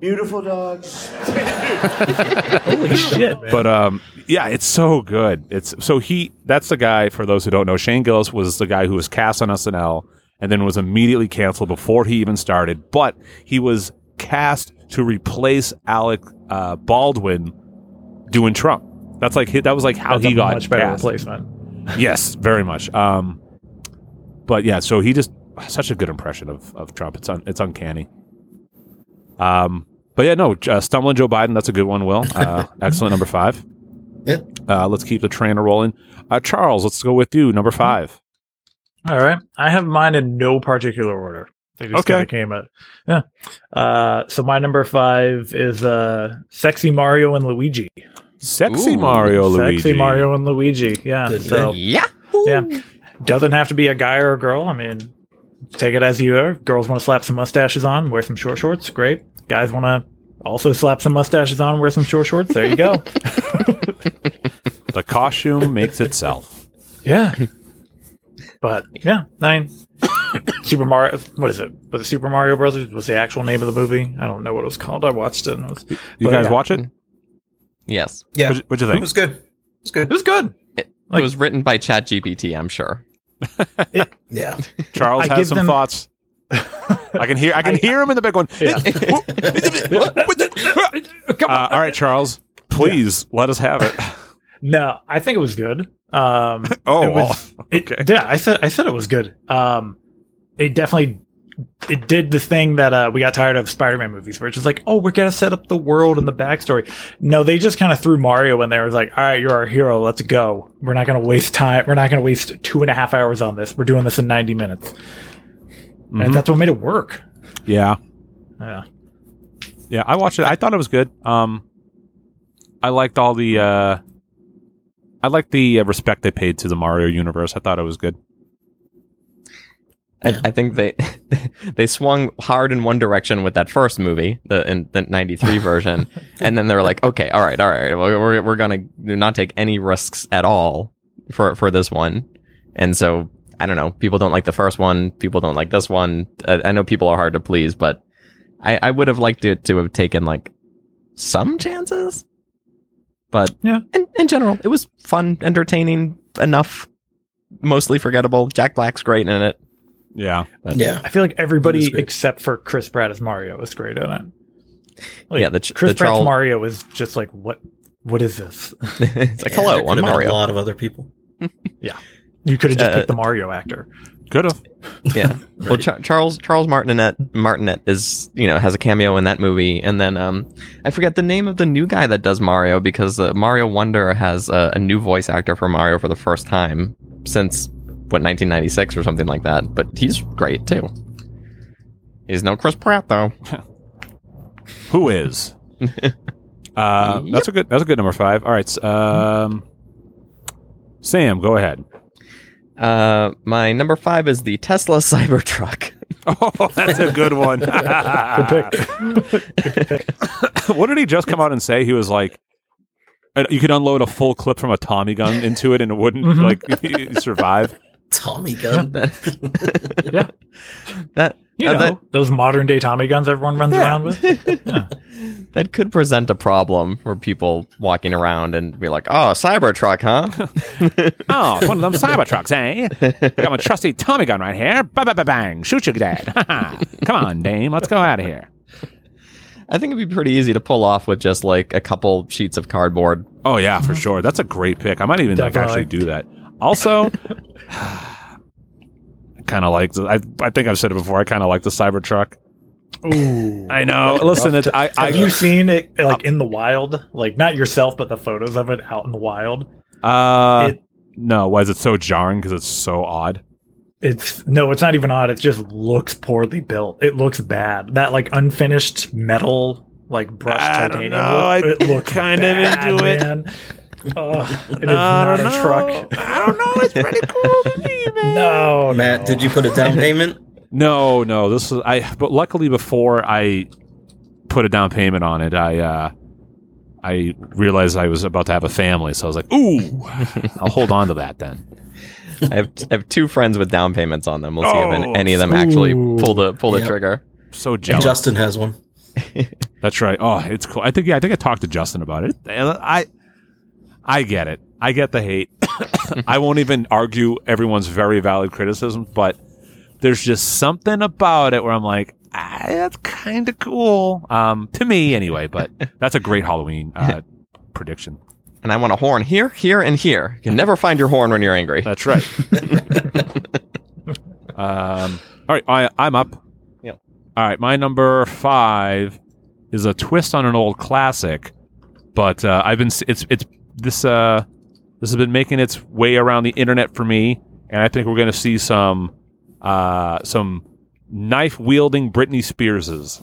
F: Beautiful dogs.
D: Holy shit, man.
A: But um, yeah, it's so good. It's so he. That's the guy. For those who don't know, Shane Gillis was the guy who was cast on SNL and then was immediately canceled before he even started. But he was cast to replace Alec uh, Baldwin doing Trump. That's like that was like how
D: That's
A: he
D: a
A: got
D: much better
A: cast.
D: replacement.
A: Yes, very much. Um, but yeah, so he just such a good impression of of Trump. It's un, it's uncanny. Um, but yeah, no, uh, stumbling Joe Biden. That's a good one. Will uh, excellent number five.
C: Yeah.
A: Uh, let's keep the train rolling. Uh, Charles, let's go with you. Number five.
D: All right. I have mine in no particular order. They just
A: Okay.
D: kind of came at yeah. Uh, so my number five is uh, sexy Mario and Luigi.
A: Sexy
B: Ooh,
A: Mario Luigi.
D: Sexy Mario and Luigi. Yeah.
C: Good
D: so
B: Yeah.
D: yeah, doesn't have to be a guy or a girl. I mean, take it as you are. Girls want to slap some mustaches on, wear some short shorts. Great. Guys want to also slap some mustaches on, wear some short shorts. There you go.
A: The costume makes itself.
D: Yeah. But yeah, nine. Super Mario. What is it? Was it Super Mario Brothers? Was the actual name of the movie? I don't know what it was called. I watched it. It was,
A: You guys
D: yeah.
A: watch it?
B: Yes.
C: Yeah,
A: What'd, what'd you think?
C: it was good. It was good.
D: it was good.
B: It,
D: Like-
B: it was written by ChatGPT, I'm sure.
C: Yeah.
A: Charles
D: I
A: has some
D: them-
A: thoughts. I can hear. I can
D: I-
A: hear him in the one.
D: Yeah.
A: Uh, all right, Charles. Please let us have it.
D: No, I think it was good. Um,
A: Oh,
D: it was, it-
A: okay.
D: yeah, I said I said it was good. Um, it definitely it did the thing that uh, we got tired of Spider-Man movies, where it's just like, oh, we're gonna set up the world and the backstory. No, they just kind of threw Mario in there. It was like, all right, you're our hero. Let's go. We're not gonna waste time. We're not gonna waste two and a half hours on this. We're doing this in ninety minutes,
A: Mhm.
D: and that's what made it work.
A: Yeah.
D: Yeah.
A: Yeah, I watched it. I thought it was good. Um, I liked all the. Uh, I liked the uh, respect they paid to the Mario universe. I thought it was good.
B: I, I think they they swung hard in one direction with that first movie, the in the '93 version, and then they were like, "Okay, all right, all right, well, we're we're gonna not take any risks at all for for this one." And so I don't know. People don't like the first one. People don't like this one. I, I know people are hard to please, but I, I would have liked it to have taken like some chances. But
D: Yeah.
B: in, in general, it was fun, entertaining enough. Mostly forgettable. Jack Black's great in it.
A: Yeah.
B: But-
C: Yeah.
D: I feel like everybody except for Chris Pratt as Mario was great in it. Like,
B: Yeah, the ch-
D: Chris
B: the
D: Pratt's
B: Charles-
D: Mario was just like what? What is this?
B: it's like
C: Yeah,
B: hello, I'm Mario.
C: A lot of other people.
D: You could have just
B: Uh,
D: picked the Mario actor.
A: Could have.
B: Yeah. Well, Char- Charles Charles Martinet Martinet is you know has a cameo in that movie, and then um I forget the name of the new guy that does Mario because uh, Mario Wonder has a, a new voice actor for Mario for the first time since what 1996 or something like that. But he's great too. He's no Chris Pratt though.
A: Who is? uh, That's a good. That's a good number five. All right. Um, Sam, go ahead.
B: Uh, my number five is the Tesla Cybertruck.
A: Oh, that's a good one.
D: Good pick.
A: what did he just come out and say? He was like, uh, you could unload a full clip from a Tommy gun into it and it wouldn't
D: Mhm.
A: like survive.
C: Tommy gun.
D: Yeah.
B: That
D: You know,
B: that-
D: those modern day Tommy guns everyone runs around with.
B: that could present a problem for people walking around and be like, "Oh, Cybertruck, huh?"
A: Oh, one of them Cybertrucks, eh? I got my trusty Tommy gun right here. Bang, bang, bang, bang. Shoot you dead. Come on, Dame. Let's go out of here.
B: I think it'd be pretty easy to pull off with just like a couple sheets of cardboard.
A: Oh yeah, for sure. That's a great pick. I might even like, actually do that. Also, kind of like the, I. I think I've said it before. I kind of like the Cybertruck.
D: Ooh.
A: I know. Listen, it's, I. I
D: Have you seen it like in the wild? Like not yourself, but the photos of it out in the wild.
A: uh,
D: It-
A: no. Why is it so jarring? Because it's so odd.
D: It's no, it's not even odd. It just looks poorly built. It looks bad. That like unfinished metal, like brushed
A: I don't
D: titanium.
A: know.
D: look,
A: I
D: it looks
A: kind of
D: bad,
A: into it.
D: Man. Ugh, it is
A: I
D: not
A: don't
D: a
A: know.
D: truck.
A: I don't know. It's pretty cool to me, man.
D: No,
C: Matt,
D: no.
C: did you put a down payment?
A: No, no. This is I. But luckily, before I put a down payment on it, I uh, I realized I was about to have a family, so I was like, "Ooh, I'll hold on to that then."
B: I have I have two friends with down payments on them. We'll see if
A: Oh,
B: any- any of them actually pull the pull the
C: Yep.
B: trigger.
A: So
C: And
A: jealous.
C: Justin has one.
A: That's right. Oh, it's cool. I think yeah, I think I talked to Justin about it. I I get it. I get the hate. I won't even argue everyone's very valid criticism, but there's just something about it where I'm like, ah, that's kind of cool. Um, to me anyway, but that's a great Halloween uh, prediction.
B: And I want a horn here, here, and here. You can never find your horn when you're angry.
A: That's right. um, all right, I, I'm up.
B: Yep.
A: All right, my number five is a twist on an old classic, but uh, I've been it's it's this uh this has been making its way around the internet for me, and I think we're going to see some uh some knife wielding Britney Spearses.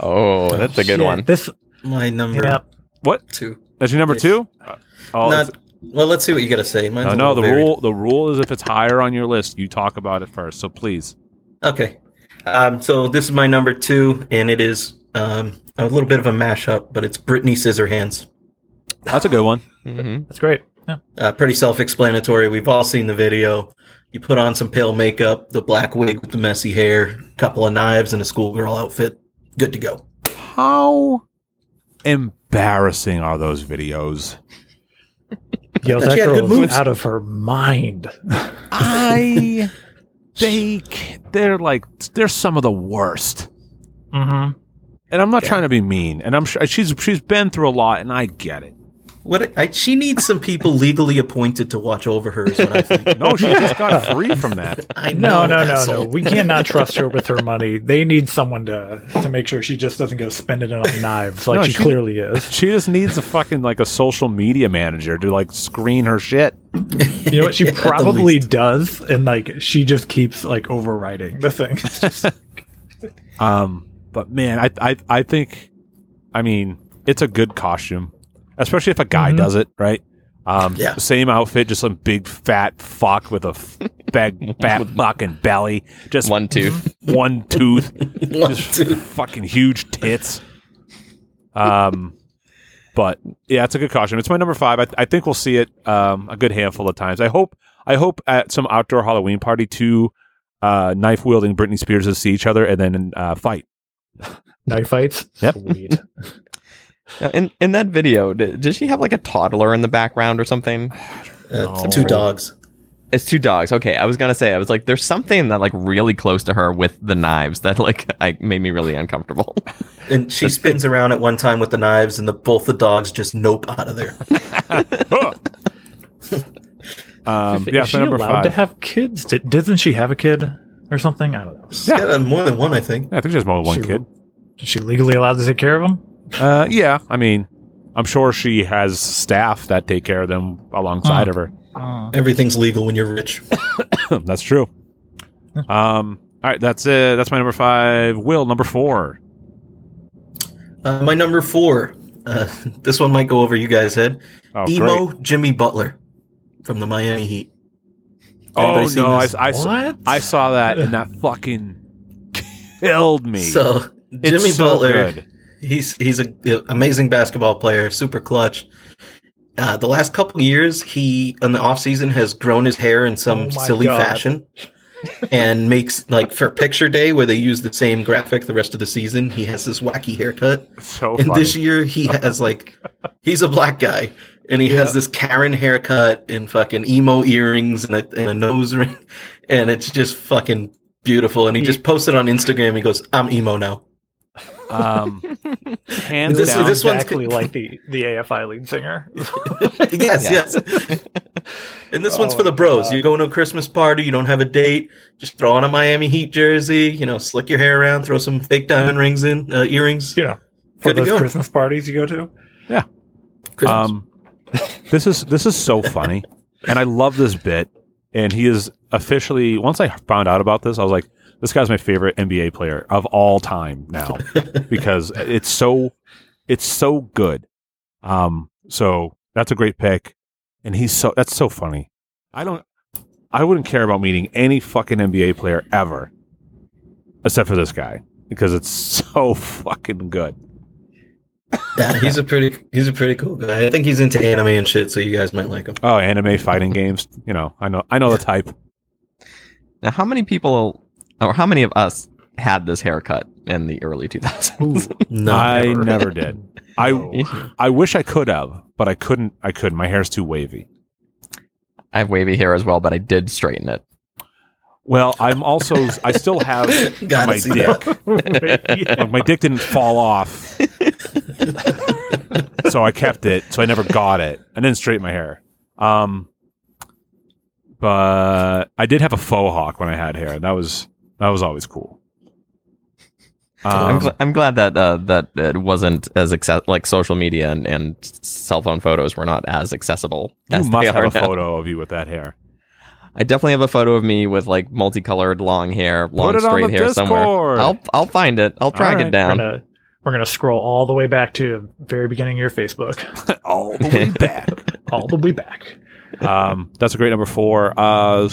B: Oh, that's a good
D: Shit,
B: one.
D: This,
C: My number
D: yeah,
A: What?
C: two.
A: That's your number
C: Yes.
A: two? Uh, Oh,
C: Not, well, let's see what you got to say. Mine's
A: no, no. The
C: varied.
A: rule the rule is if it's higher on your list, you talk about it first. So please.
C: Okay. Um, so this is my number two, and it is um, a little bit of a mashup, but it's Britney Scissorhands.
A: That's a good one.
B: hmm
D: that's great. Yeah.
C: Uh, pretty self-explanatory. We've all seen the video. You put on some pale makeup, the black wig with the messy hair, a couple of knives, and a schoolgirl outfit. Good to go.
A: How embarrassing are those videos?
D: Yo,
C: thought
D: that girl
C: good moves.
D: out of her mind.
A: I they they're like they're some of the worst.
D: Mm-hmm.
A: And I'm not trying to be mean, and I'm sure she's she's been through a lot, and I get it.
C: What I, she needs some people legally appointed to watch over her. Is what I think.
A: No, she just got free from that.
C: I
D: No,
C: know,
D: no, no, no.
C: asshole.
D: We cannot trust her with her money. They need someone to to make sure she just doesn't go spending it on knives like
A: No,
D: she,
A: she-
D: clearly is.
A: She just needs a fucking like a social media manager to like screen her shit.
D: You know what she
C: At the
D: probably does, and like she just keeps like overriding the thing. Just-
A: Um, but man, I I I think, I mean, it's a good costume, especially if a guy
D: Mhm.
A: does it right. Um,
C: Yeah.
A: same outfit, just some big fat fuck with a f- big fat fucking belly, just
B: One tooth.
A: one tooth,
C: One,
A: just
C: two.
A: fucking huge tits. Um, but yeah, it's a good costume. It's my number five. I, I think we'll see it um a good handful of times. I hope I hope at some outdoor Halloween party two uh knife wielding Britney Spears to see each other and then uh fight.
D: Knife fights.
A: Yep.
D: Sweet.
B: Now, In in that video, did, did she have like a toddler in the background or something?
C: Uh,
A: No.
C: Two dogs.
B: It's two dogs. Okay, I was gonna say I was like, there's something that like really close to her with the knives that like I made me really uncomfortable.
C: And she spins around at one time with the knives, and the both the dogs just nope out of there.
A: Um,
D: Is
A: yeah,
D: she
A: my number
D: allowed to
A: five.
D: have kids? Did, doesn't she have a kid or something? I don't know.
C: She's uh, more than one, I think.
A: Yeah, I think there's more than one
D: She-
A: kid.
D: Is she legally allowed to take care of them?
A: Uh, yeah, I mean, I'm sure she has staff that take care of them alongside
D: Huh.
A: of her.
C: Everything's legal when you're rich.
A: that's true. Um, all right, that's it. That's my number five. Will number four.
C: Uh, my number four. Uh, this one might go over you guys' head.
A: Oh,
C: Emo
A: great.
C: Jimmy Butler from the Miami Heat.
A: Oh
C: Anybody seen
A: no, I. I, saw,
D: What?
A: I saw that and that fucking killed me.
C: So
A: It's
C: Jimmy
A: so
C: Butler,
A: good.
C: He's he's an amazing basketball player, super clutch. Uh, the last couple years, he in the off season has grown his hair in some
D: Oh
C: silly
D: God.
C: fashion, and makes like for picture day where they use the same graphic the rest of the season. He has this wacky haircut,
A: So
C: and
A: funny.
C: this year he has like he's a black guy. And he has this Karen haircut and fucking emo earrings and a, and a nose ring, and it's just fucking beautiful. And he just posted on Instagram. He goes, "I'm emo now."
A: Um, hands
C: This-
A: down.
C: this one's-
D: exactly like the the AFI lead singer.
C: yes, yes. And this one's for the bros. You go to a Christmas party, you don't have a date, just throw on a Miami Heat jersey, you know, slick your hair around, throw some fake diamond rings in, uh, earrings.
D: Yeah, for
C: Good to
D: those
C: go.
D: Christmas parties you go to.
C: Christmas.
A: Um, this is this is so funny, and I love this bit. And he is officially. Once I found out about this, I was like, "This guy's my favorite NBA player of all time now," because it's so it's so good. Um, so that's a great pick, and he's so that's so funny. I don't. I wouldn't care about meeting any fucking NBA player ever, except for this guy because it's so fucking good.
C: yeah, he's a pretty he's a pretty cool guy. I think he's into anime and shit, so you guys might like him.
A: Oh, anime fighting games. You know, I know I know the type.
B: Now, how many people, or how many of us had this haircut in the early 2000s?
C: No,
A: I
C: never.
A: never did. I I wish I could have, but I couldn't. I couldn't. My hair's too wavy.
B: I have wavy hair as well, but I did straighten it.
A: Well, I'm also. I still have my dick.
D: Yeah.
A: Like my dick didn't fall off, so I kept it. So I never got it. I didn't straighten my hair. Um, but I did have a faux hawk when I had hair. That was that was always cool.
B: I'm,
A: Um,
B: gl- I'm glad that uh, that it wasn't as access- like social media and, and cell phone photos were not as accessible.
A: you
B: as
A: must have a
B: now.
A: photo of you with that hair.
B: I definitely have a photo of me with like multicolored long hair, long
A: it on
B: straight
A: the
B: hair somewhere. I'll I'll find it. I'll track
A: right,
B: it down.
D: We're gonna, we're gonna scroll all the way back to the very beginning of your Facebook,
A: All the way back.
D: all the way back.
A: Um, that's a great number four. Uh,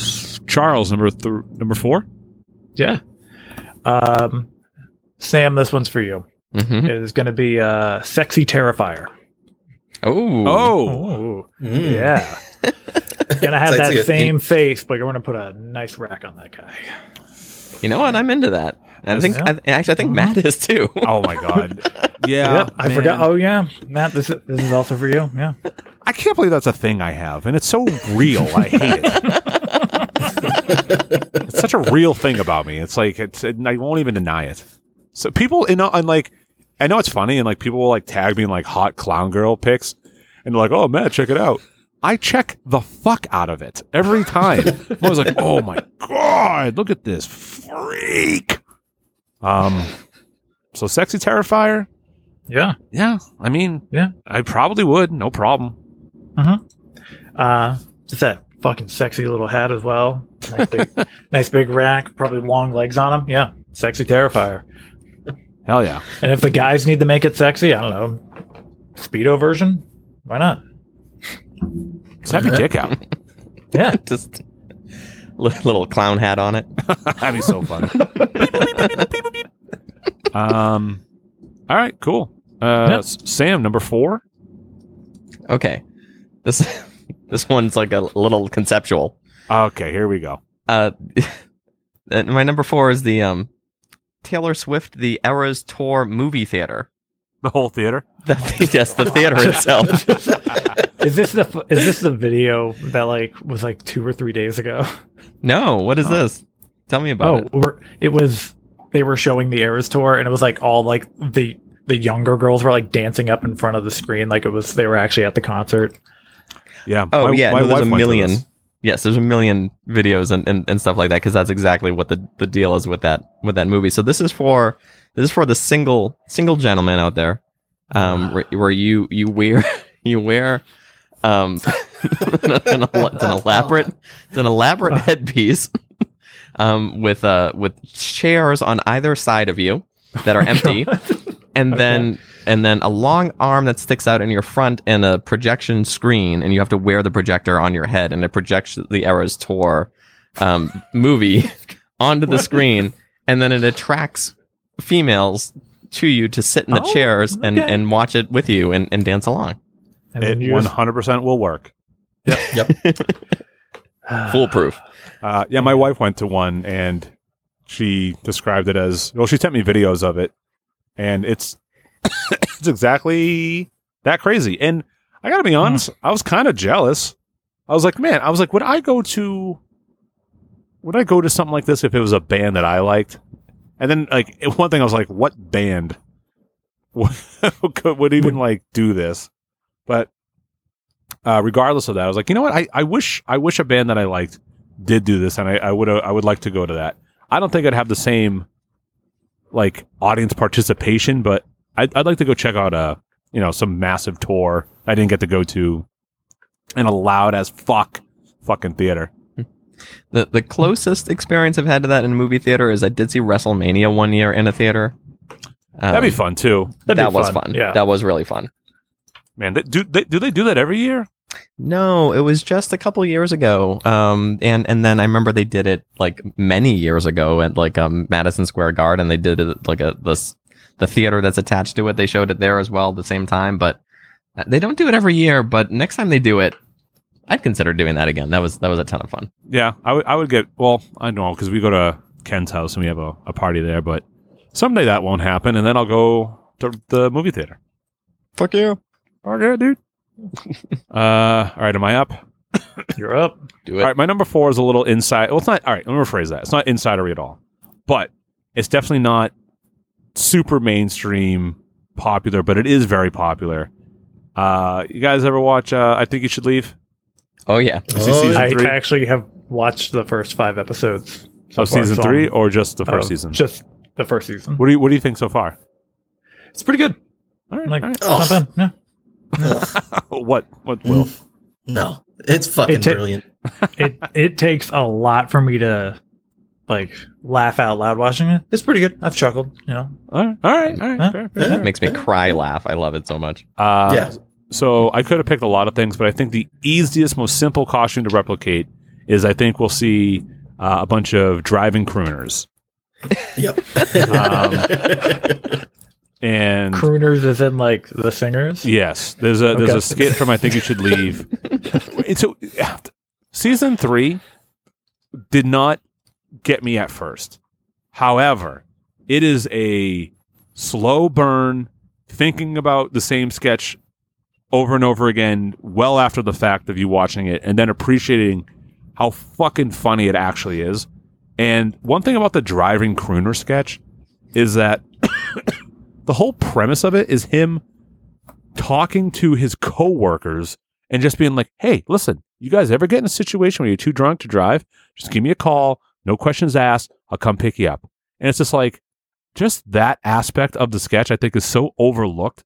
A: Charles, number th- number four.
D: Yeah. Um, Sam, this one's for you.
B: Mhm.
D: It is going to be uh, sexy terrifier.
B: Oh,
A: Oh,
D: Oh,
C: Mm.
D: yeah. Gonna have
C: It's
D: that
C: actually a-
D: same face, but you're gonna put a nice rack on that guy.
B: you know what? I'm into that. I think
D: Yeah.
B: I, actually I think Matt is too.
A: oh my god. Yeah,
D: yep, I
A: man.
D: forgot. Oh yeah, Matt, this is this is also for you. Yeah.
A: I can't believe that's a thing I have, and it's so real. I hate it. it's such a real thing about me. It's like it's. and I won't even deny it. So people, you know, and like, I know it's funny, and like people will like tag me in like hot clown girl pics, and they're like, "Oh, man, check it out." I check the fuck out of it every time. I was like, "Oh my god, look at this freak." Um, so sexy terrifier.
D: Yeah.
A: Yeah, I mean,
D: Yeah.
A: I probably would, no problem.
D: Uh huh. just that fucking sexy little hat as well. Nice big, nice big rack. Probably long legs on him. Yeah. Sexy terrifier.
A: Hell yeah.
D: And if the guys need to make it sexy, I don't know, speedo version. Why not?
A: Just have your dick out.
D: Yeah.
B: Just li- little clown hat on it.
A: That'd be so fun. um, all right, cool. Uh,
D: Yep.
A: Sam, number four.
B: Okay, this this one's like a little conceptual.
A: Okay, here we go.
B: Uh, my number four is the um Taylor Swift the Eras Tour movie theater.
A: The whole theater.
B: The, yes, the theater itself.
D: Is this the is this the video that like was like two or three days ago?
B: No, what is this? Tell me about
D: Oh,
B: it.
D: we're, it was they were showing the Eras tour, and it was like all like the the younger girls were like dancing up in front of the screen, like it was they were actually at the concert.
A: Yeah.
B: Oh
A: my-
B: yeah,
A: my
B: no, there's a million. Yes, there's a million videos and, and, and stuff like that because that's exactly what the, the deal is with that with that movie. So this is for this is for the single single gentleman out there, um, where, where you you wear you wear um an, an, it's an elaborate it's an elaborate headpiece um with uh with chairs on either side of you that are empty and then and then a long arm that sticks out in your front and a projection screen and you have to wear the projector on your head and it projects the Eras Tour um, movie onto the screen and then it attracts females to you to sit in the
D: Oh,
B: chairs and,
D: okay.
B: and watch it with you and, and dance along.
D: And
A: It
D: you
A: hundred percent will work.
C: Yep. yep.
B: Foolproof.
A: Uh, yeah, my wife went to one and she described it as well. She sent me videos of it, and it's it's exactly that crazy. And I got to be honest, I was kind of jealous. I was like, man, I was like, would I go to would I go to something like this if it was a band that I liked? And then like one thing, I was like, what band would, would even like do this? But uh, regardless of that, I was like, you know what? I, I wish I wish a band that I liked did do this, and I, I would I would like to go to that. I don't think I'd have the same like audience participation, but I'd, I'd like to go check out a you know some massive tour I didn't get to go to in a loud as fuck fucking theater.
B: The the closest experience I've had to that in a movie theater is I did see WrestleMania one year in a theater. Um,
A: That'd be fun too,
D: That'd be
B: that was fun.
D: Yeah.
B: That was really fun.
A: man. They, do they do they do that every year?
B: No, it was just a couple years ago. Um, and and then I remember they did it like many years ago at like um Madison Square Garden. They did it like a this the theater that's attached to it. They showed it there as well at the same time. But uh, they don't do it every year. But next time they do it, I'd consider doing that again. That was that was a ton of fun.
A: Yeah, I would I would get well. I know because we go to Ken's house and we have a, a party there, but someday that won't happen, and then I'll go to the movie theater.
B: Fuck you.
A: Oh yeah, dude. uh, all right, am I up?
D: You're up.
B: Do it.
A: All right, my number four is a little inside. Well, it's not. All right, let me rephrase that. It's not insidery at all, but it's definitely not super mainstream popular, but it is very popular. Uh, you guys ever watch? Uh, I think you should leave.
B: Oh yeah.
C: Oh,
A: season
D: I
A: three?
D: actually have watched the first five episodes. so
A: of
D: far,
A: season
D: so
A: three, or just the first
D: uh,
A: season?
D: Just the first season.
A: What do you What do you think so far?
D: It's pretty good.
A: All right,
D: Like,
A: all right.
D: it's not bad. Yeah.
A: what? What will?
C: No, it's fucking
D: It ta-
C: brilliant.
D: it it takes a lot for me to like laugh out loud watching it. It's pretty good. I've chuckled, you know.
A: All right, all right, all right.
D: Huh?
A: fair, fair.
B: It makes me cry laugh. I love it so much.
A: Uh,
C: Yeah.
A: So I could have picked a lot of things, but I think the easiest, most simple costume to replicate is I think we'll see uh, a bunch of driving crooners.
C: Yep.
A: Um, And
D: Crooners is in like the singers.
A: yes, there's a there's
D: Okay.
A: a skit from I think you should leave. It's a, season three did not get me at first. However, it is a slow burn, thinking about the same sketch over and over again, well after the fact of you watching it, and then appreciating how fucking funny it actually is. And one thing about the driving crooner sketch is that the whole premise of it is him talking to his coworkers and just being like, "Hey, listen, you guys ever get in a situation where you're too drunk to drive? Just give me a call, no questions asked. I'll come pick you up." And it's just like, just that aspect of the sketch, I think, is so overlooked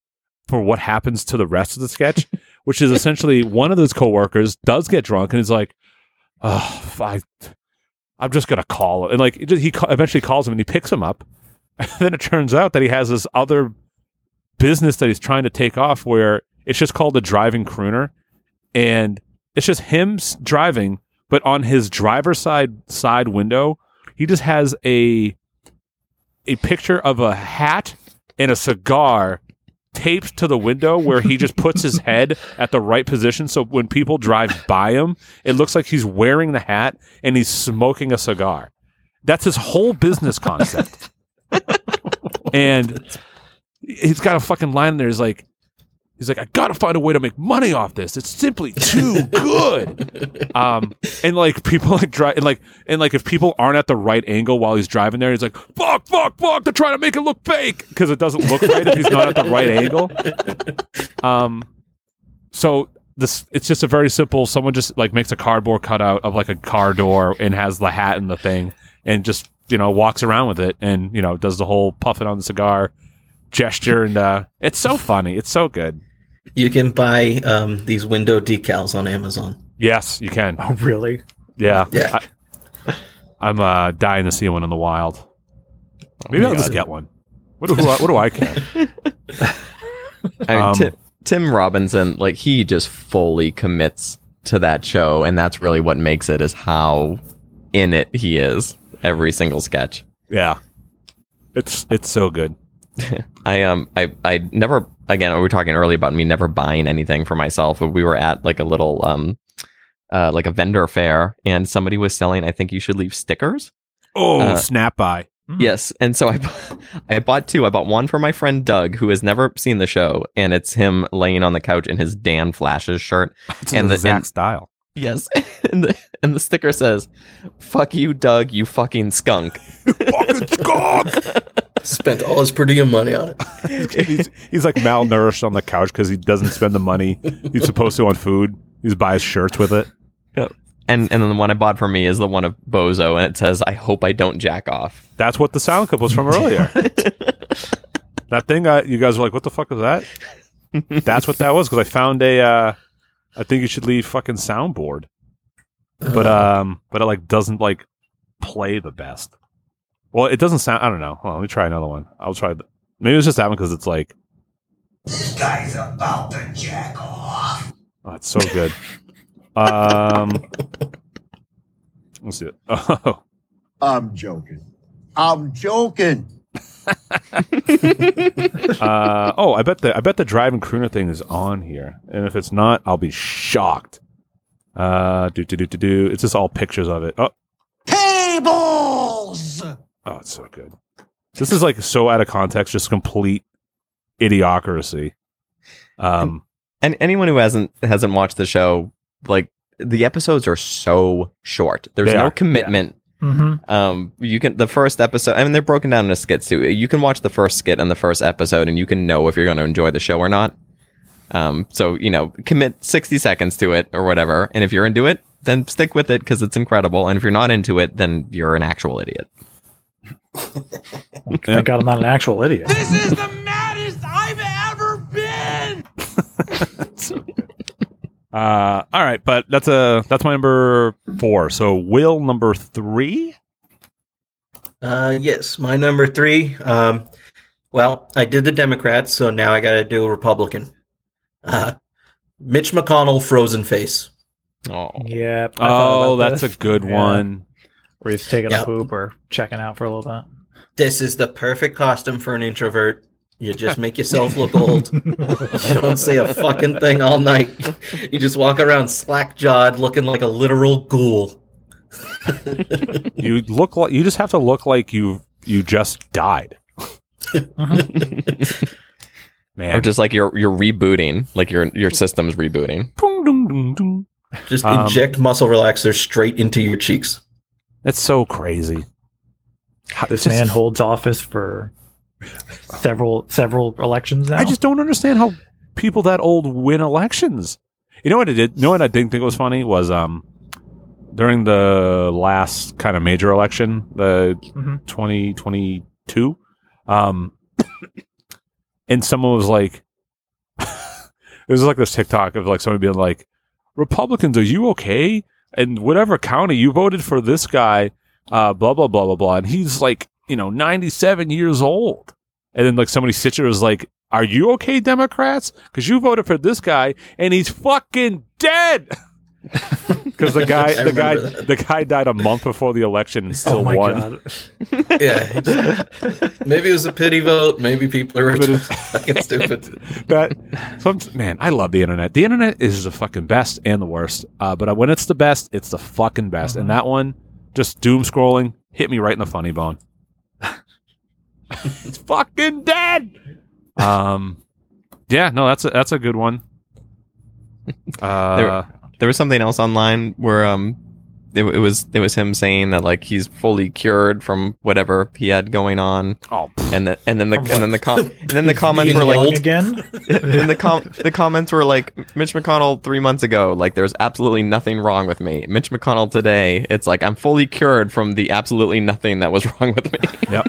A: for what happens to the rest of the sketch, which is essentially one of those coworkers does get drunk and is like, "Oh, I, I'm just gonna call," and like just, he ca- eventually calls him and he picks him up. And then it turns out that he has this other business that he's trying to take off where it's just called the driving crooner. And it's just him driving but on his driver's side side window he just has a a picture of a hat and a cigar taped to the window where he just puts his head at the right position. So when people drive by him it looks like he's wearing the hat and he's smoking a cigar. That's his whole business concept and he's got a fucking line in there. He's like, he's like, I gotta find a way to make money off this. It's simply too good. um, and like people like drive, and like, and like if people aren't at the right angle while he's driving there, he's like, fuck, fuck, fuck. They're trying to make it look fake because it doesn't look right if he's not at the right angle. Um, so this it's just a very simple. Someone just like makes a cardboard cutout of like a car door and has the hat and the thing, and just you know walks around with it, and you know does the whole puffing on the cigar gesture, and uh, it's so funny. It's so good.
C: You can buy um, these window decals on Amazon.
A: Yes, you can.
D: Oh, really?
A: Yeah,
C: Yeah.
A: I, I'm uh, dying to see one in the wild. Maybe I'll just get one. What do, what do I care?
B: I mean,
A: Um,
B: Tim, Tim Robinson, like he just fully commits to that show, and that's really what makes it is how in it he is every single sketch.
A: Yeah, it's it's so good.
B: I um I I never again we were talking earlier about me never buying anything for myself. We were at like a little um uh, like a vendor fair, and somebody was selling. I think you should leave stickers.
A: Oh,
B: Uh,
A: snap by.
B: Yes, and so I, I bought two. I bought one for my friend Doug, who has never seen the show, and it's him laying on the couch in his Dan Flashes shirt.
A: It's
B: and
A: in
B: the-
A: Zach
B: and-
A: style.
B: Yes, and the and the sticker says, "Fuck you, Doug, you fucking skunk."
A: Fucking skunk!
C: Spent all his per diem money on it.
A: he's, he's like malnourished on the couch because he doesn't spend the money he's supposed to on food. He just buys shirts with it. Yep.
B: And and then the one I bought for me is the one of Bozo, and it says, "I hope I don't jack off."
A: That's what the sound clip was from earlier. that thing, uh, you guys were like, "What the fuck is that?" That's what that was because I found a. Uh, I think you should leave fucking soundboard, but um, but it like doesn't like play the best. Well, it doesn't sound. I don't know. Hold on, let me try another one. I'll try. The, maybe it's just that one because it's like. This guy's about to jack off. Oh, it's so good. um, let's see it. Oh,
G: I'm joking. I'm joking.
A: Uh, oh, I bet the I bet the driving crooner thing is on here, and if it's not, I'll be shocked. Uh, do do do do do. It's just all pictures of it. Oh,
G: Tables.
A: oh, it's so good. This is like so out of context, just complete idiocracy. Um,
B: And anyone who hasn't hasn't watched the show, like the episodes are so short. There's no
A: are.
B: commitment.
D: Mm-hmm.
B: Um, you can the first episode. I mean, they're broken down into skits too. You can watch the first skit and the first episode, and you can know if you're going to enjoy the show or not. Um, so you know, commit sixty seconds to it or whatever, and if you're into it, then stick with it because it's incredible. And if you're not into it, then you're an actual idiot.
D: Thank God I'm not an actual idiot.
A: uh, all right, but that's a that's my number four. So Will number three.
C: Uh, yes, my number three. Um, well, I did the Democrats, so now I got to do a Republican. Uh, Mitch McConnell, frozen face.
B: Oh,
D: Yeah.
A: Oh,
D: about
A: that's a good
D: Yeah.
A: one.
D: Where he's taking
C: Yeah.
D: a poop or checking out for a little bit.
C: This is the perfect costume for an introvert. You just make yourself look old. You don't say a fucking thing all night. You just walk around slack jawed, looking like a literal ghoul.
A: You look like you just have to look like you you just died. Man,
B: or just like you're you're rebooting, like your your system's rebooting.
C: Just
A: Um,
C: inject muscle relaxers straight into your cheeks.
A: That's so crazy. How-
D: This
A: just-
D: man holds office for several several elections now.
A: I just don't understand how people that old win elections. You know what I did? You know what I didn't think was funny was um during the last kind of major election, the
D: Mhm.
A: 2022, um, and someone was like, it was like this TikTok of like somebody being like, Republicans, are you okay? And whatever county you voted for this guy, uh, blah blah blah blah blah, and he's like, you know, 97 years old. And then like somebody stitched it was like, "Are you okay, Democrats? Because you voted for this guy and he's fucking dead." Because the guy, the guy,
C: that.
A: the guy died a month before the election and still
D: oh my
A: won.
D: god.
C: Yeah. maybe it was a pity vote. Maybe people are just fucking stupid.
A: That some, man, I love the internet. The internet is the fucking best and the worst. Uh, but when it's the best, it's the fucking best. And that one, just doom scrolling, hit me right in the funny bone. it's fucking dead. Um, yeah, no, that's a that's a good one. Uh,
B: There was something else online where um it, it was it was him saying that like he's fully cured from whatever he had going on,
A: oh,
B: and the, and then the and then the com- and then the comments were like
C: old.
D: Again?
B: and the com- the comments were like Mitch McConnell three months ago, like there's absolutely nothing wrong with me. Mitch McConnell today, it's like I'm fully cured from the absolutely nothing that was wrong with me.
A: yep.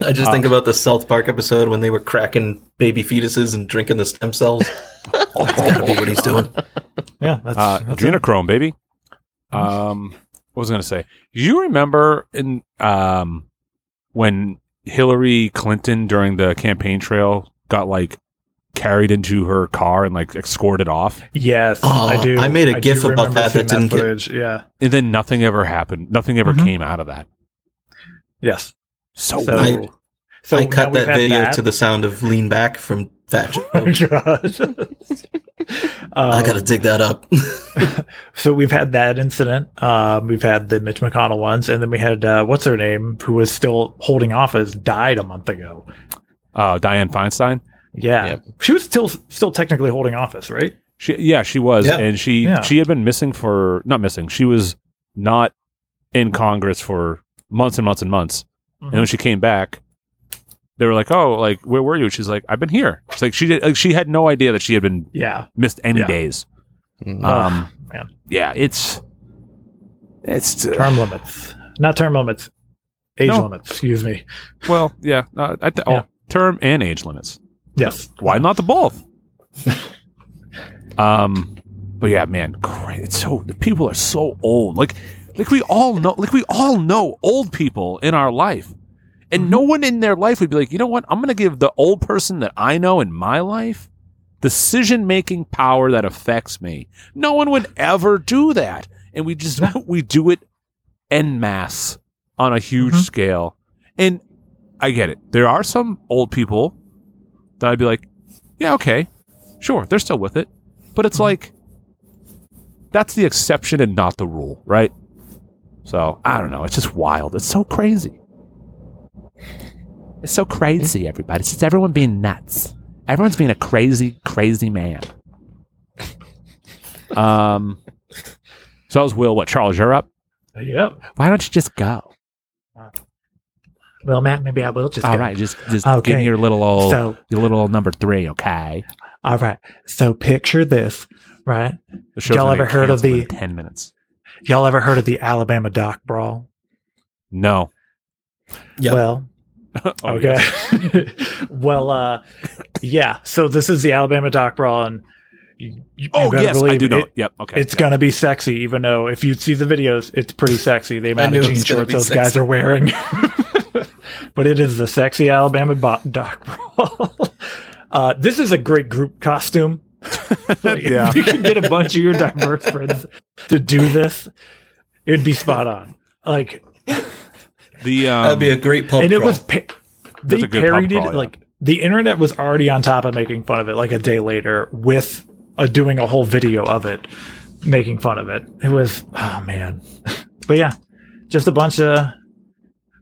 C: I just think about the South Park episode when they were cracking baby fetuses and drinking the stem cells. That's gotta be what he's doing.
D: Yeah, that's,
A: Uh,
D: that's
A: adrenochrome, baby. Um, what was I going to say? You remember in um when Hillary Clinton during the campaign trail got like carried into her car and like escorted off,
D: Yes,
C: Oh,
D: I do.
C: I made a gif about that
D: seeing
C: that didn't get-
D: footage. Yeah.
A: and then nothing ever happened. Nothing ever
D: Mhm.
A: came out of that.
D: Yes.
A: So,
D: So,
A: weird.
D: so
C: I cut that video
D: that.
C: to the sound of "Lean Back" from Fat Joe. I
D: Um,
C: gotta dig that up.
D: So we've had that incident. Um, we've had the Mitch McConnell ones, and then we had uh, what's her name, who was still holding office, died a month ago.
A: Uh, Dianne Feinstein.
D: Yeah,
B: Yep.
D: she was still still technically holding office, right?
A: She, yeah, she was,
C: Yeah.
A: and she
D: Yeah.
A: she had been missing for not missing. She was not in Congress for months and months and months. And when she came back, they were like, "Oh, like where were you?" She's like, "I've been here." It's like she did. Like, she had no idea that she had been
D: Yeah,
A: missed any
D: Yeah.
A: days.
B: Mm.
A: Um,
D: man.
A: yeah, it's it's uh,
D: term limits, not term limits, age
A: No.
D: limits. Excuse me.
A: well, yeah. Uh, I th-
D: Yeah.
A: oh, term and age limits.
D: Yes.
A: Why not the both? um, but yeah, man, cra- it's so the people are so old. Like, like we all know, like we all know old people in our life, and no one in their life would be like, you know what? I'm going to give the old person that I know in my life decision making power that affects me. No one would ever do that, and we just we do it en masse on a huge
D: Mhm.
A: scale. And I get it. There are some old people that I'd be like, yeah, okay, sure, they're still with it. But it's like, that's the exception and not the rule, right? So I don't know. It's just wild. It's so crazy. It's so crazy, everybody. It's just everyone being nuts. Everyone's being a crazy, crazy man. Um, so that was Will. What, Charles, you're up?
D: Yep.
A: Why don't you just go?
D: Well, Matt, maybe I will just.
A: All
D: go.
A: right, just just give
D: Okay.
A: me your little old,
D: So,
A: your little old number three, okay?
D: all right. So picture this, right?
A: The show's
D: Y'all ever heard of the-
A: ten minutes?
D: Y'all ever heard of the Alabama dock brawl?
A: No.
C: Yep.
D: Well,
A: Oh,
D: okay.
A: yes.
D: well, uh, yeah. So this is the Alabama dock brawl, and you, you
A: Oh
D: better
A: yes, I
D: believe
A: do know.
D: it-
A: yep. Okay.
D: It's
A: yeah.
D: gonna be sexy, even though if you see the videos, it's pretty sexy. The amount
C: knew
D: of
C: it
D: jean
C: gonna
D: shorts
C: be
D: those guys are wearing. but it is the sexy Alabama bo- dock brawl. uh, this is a great group costume. Like,
A: Yeah.
D: if you can get a bunch of your diverse friends to do this, it'd be spot on. Like,
A: the um,
C: That'd be a great pub
D: and it
C: crawl.
D: was pa- they
A: a good
D: parodied
A: crawl,
D: it
A: yeah.
D: like the internet was already on top of making fun of it like a day later with uh, doing a whole video of it making fun of it it was oh man but yeah just a bunch of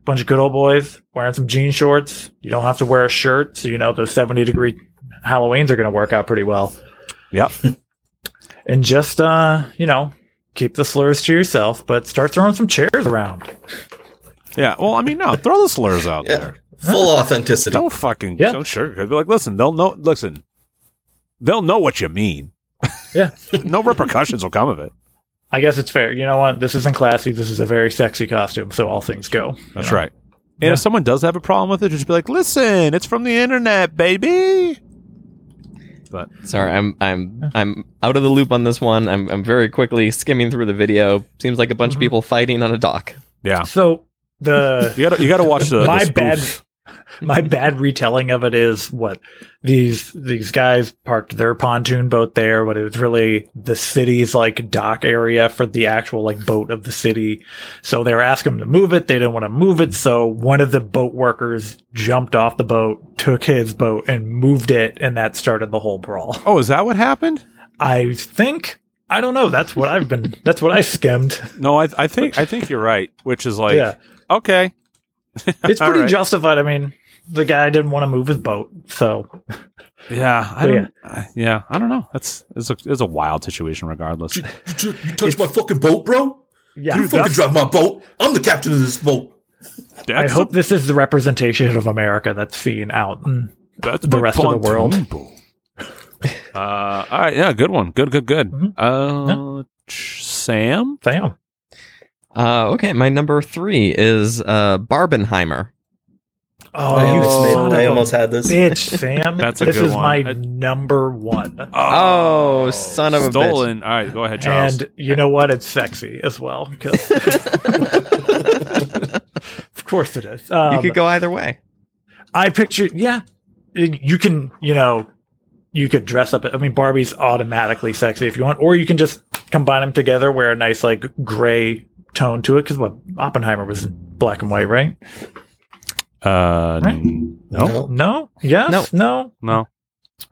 D: bunch of good old boys wearing some jean shorts you don't have to wear a shirt so you know those 70 degree halloweens are going to work out pretty well
A: Yep.
D: and just uh you know keep the slurs to yourself but start throwing some chairs around
A: Yeah. Well, I mean, no. Throw the slurs out
C: Yeah.
A: there.
C: Full authenticity.
A: Don't fucking
D: Yeah.
A: don't sugarcoat. Be like, listen, they'll know. Listen, they'll know what you mean.
D: Yeah.
A: no repercussions will come of it.
D: I guess it's fair. You know what? This isn't classy. This is a very sexy costume, so all things go.
A: That's
D: know?
A: right. And
D: Yeah.
A: if someone does have a problem with it, just be like, listen, it's from the internet, baby. But
B: Sorry, I'm I'm I'm out of the loop on this one. I'm I'm very quickly skimming through the video. Seems like a bunch
D: Mhm.
B: of people fighting on a dock.
A: yeah,
D: So the
A: you gotta you gotta watch the,
D: my
A: the
D: bad
A: spoof.
D: My bad retelling of it is what these these guys parked their pontoon boat there, but it was really the city's like dock area for the actual like boat of the city. So they were asking them to move it. They didn't want to move it. So one of the boat workers jumped off the boat, took his boat, and moved it, and that started the whole brawl.
A: Oh, is that what happened?
D: I think I don't know. That's what I've been. That's what I skimmed.
A: No, I I think I think you're right. Which is like,
D: yeah,
A: okay,
D: it's pretty
A: right.
D: justified. I mean, the guy didn't want to move his boat, so
A: yeah, I
D: But
A: don't, yeah. yeah, I don't know. That's it's a it's a wild situation, regardless.
C: You, you, you touched my fucking boat, bro?
D: yeah.
C: you fucking drive my boat. I'm the captain of this boat.
D: I
A: That's
D: hope this is the representation of America that's seen out. in
A: That's
D: the rest of the world.
A: uh, all right, yeah, good one, good, good, good.
D: Mhm.
A: Uh, ch- Sam,
D: Sam.
B: Uh, okay, my number three is uh, Barbenheimer.
D: Oh,
C: I,
D: you
C: almost,
D: son
C: made- I almost had this.
D: bitch, Sam.
A: That's a good one.
D: this
A: good
D: is
A: one.
D: my
A: I-
D: number one.
B: Oh, son of a bitch.
A: stolen. All right, go ahead, Charles.
D: And you know what? It's sexy as well. 'cause- of course it is. Um,
B: you could go either way.
D: I picture, yeah, you can, you know, you could dress up. I mean, Barbie's automatically sexy if you want, or you can just combine them together, wear a nice like gray tone to it. Because what Oppenheimer was black and white, right?
A: Uh,
D: Right.
A: no,
D: No, yes, no.
A: no.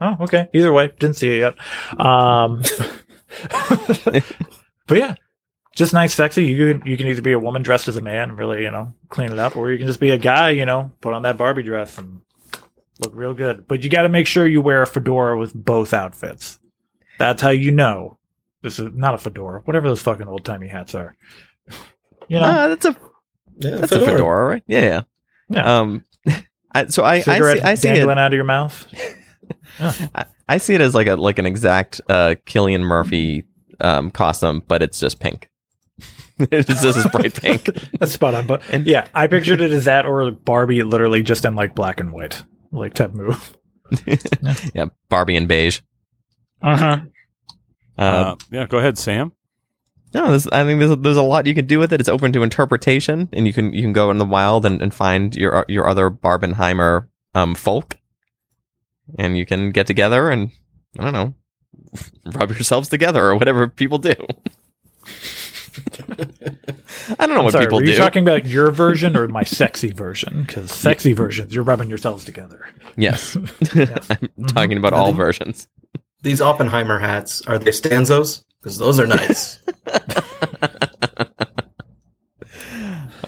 D: Oh, okay. Either way, didn't see it yet. Um, but yeah, just nice, sexy. You can you can either be a woman dressed as a man and really you know clean it up, or you can just be a guy, you know, put on that Barbie dress and look real good. But you got to make sure you wear a fedora with both outfits. That's how you know this is not a fedora. Whatever those fucking old timey hats are. You know,
B: Ah, that's a
C: Yeah,
B: that's a fedora, right? Yeah, yeah.
D: Yeah.
B: Um, I, so I I see, I see it.
D: dangling out of your mouth.
B: I, I see it as like a like an exact uh Cillian Murphy um costume, but it's just pink. it's just this bright pink.
D: That's spot on. But yeah, I pictured it as that or Barbie literally just in like black and white, like type move.
B: yeah, Barbie and beige.
D: Uh-huh.
B: Uh,
A: Uh, yeah, go ahead, Sam.
B: No, this, I think there's there's a lot you can do with it. It's open to interpretation, and you can you can go in the wild and, and find your your other Barbenheimer um folk, and you can get together and I don't know, rub yourselves together or whatever people do. I don't know
D: I'm
B: what
D: sorry,
B: people
D: were
B: do.
D: you talking about your version or my sexy version? Because sexy versions, you're rubbing yourselves together.
B: Yes.
D: Yes.
B: I'm talking about all versions.
C: These Oppenheimer hats are they stanzos? Because those are nice.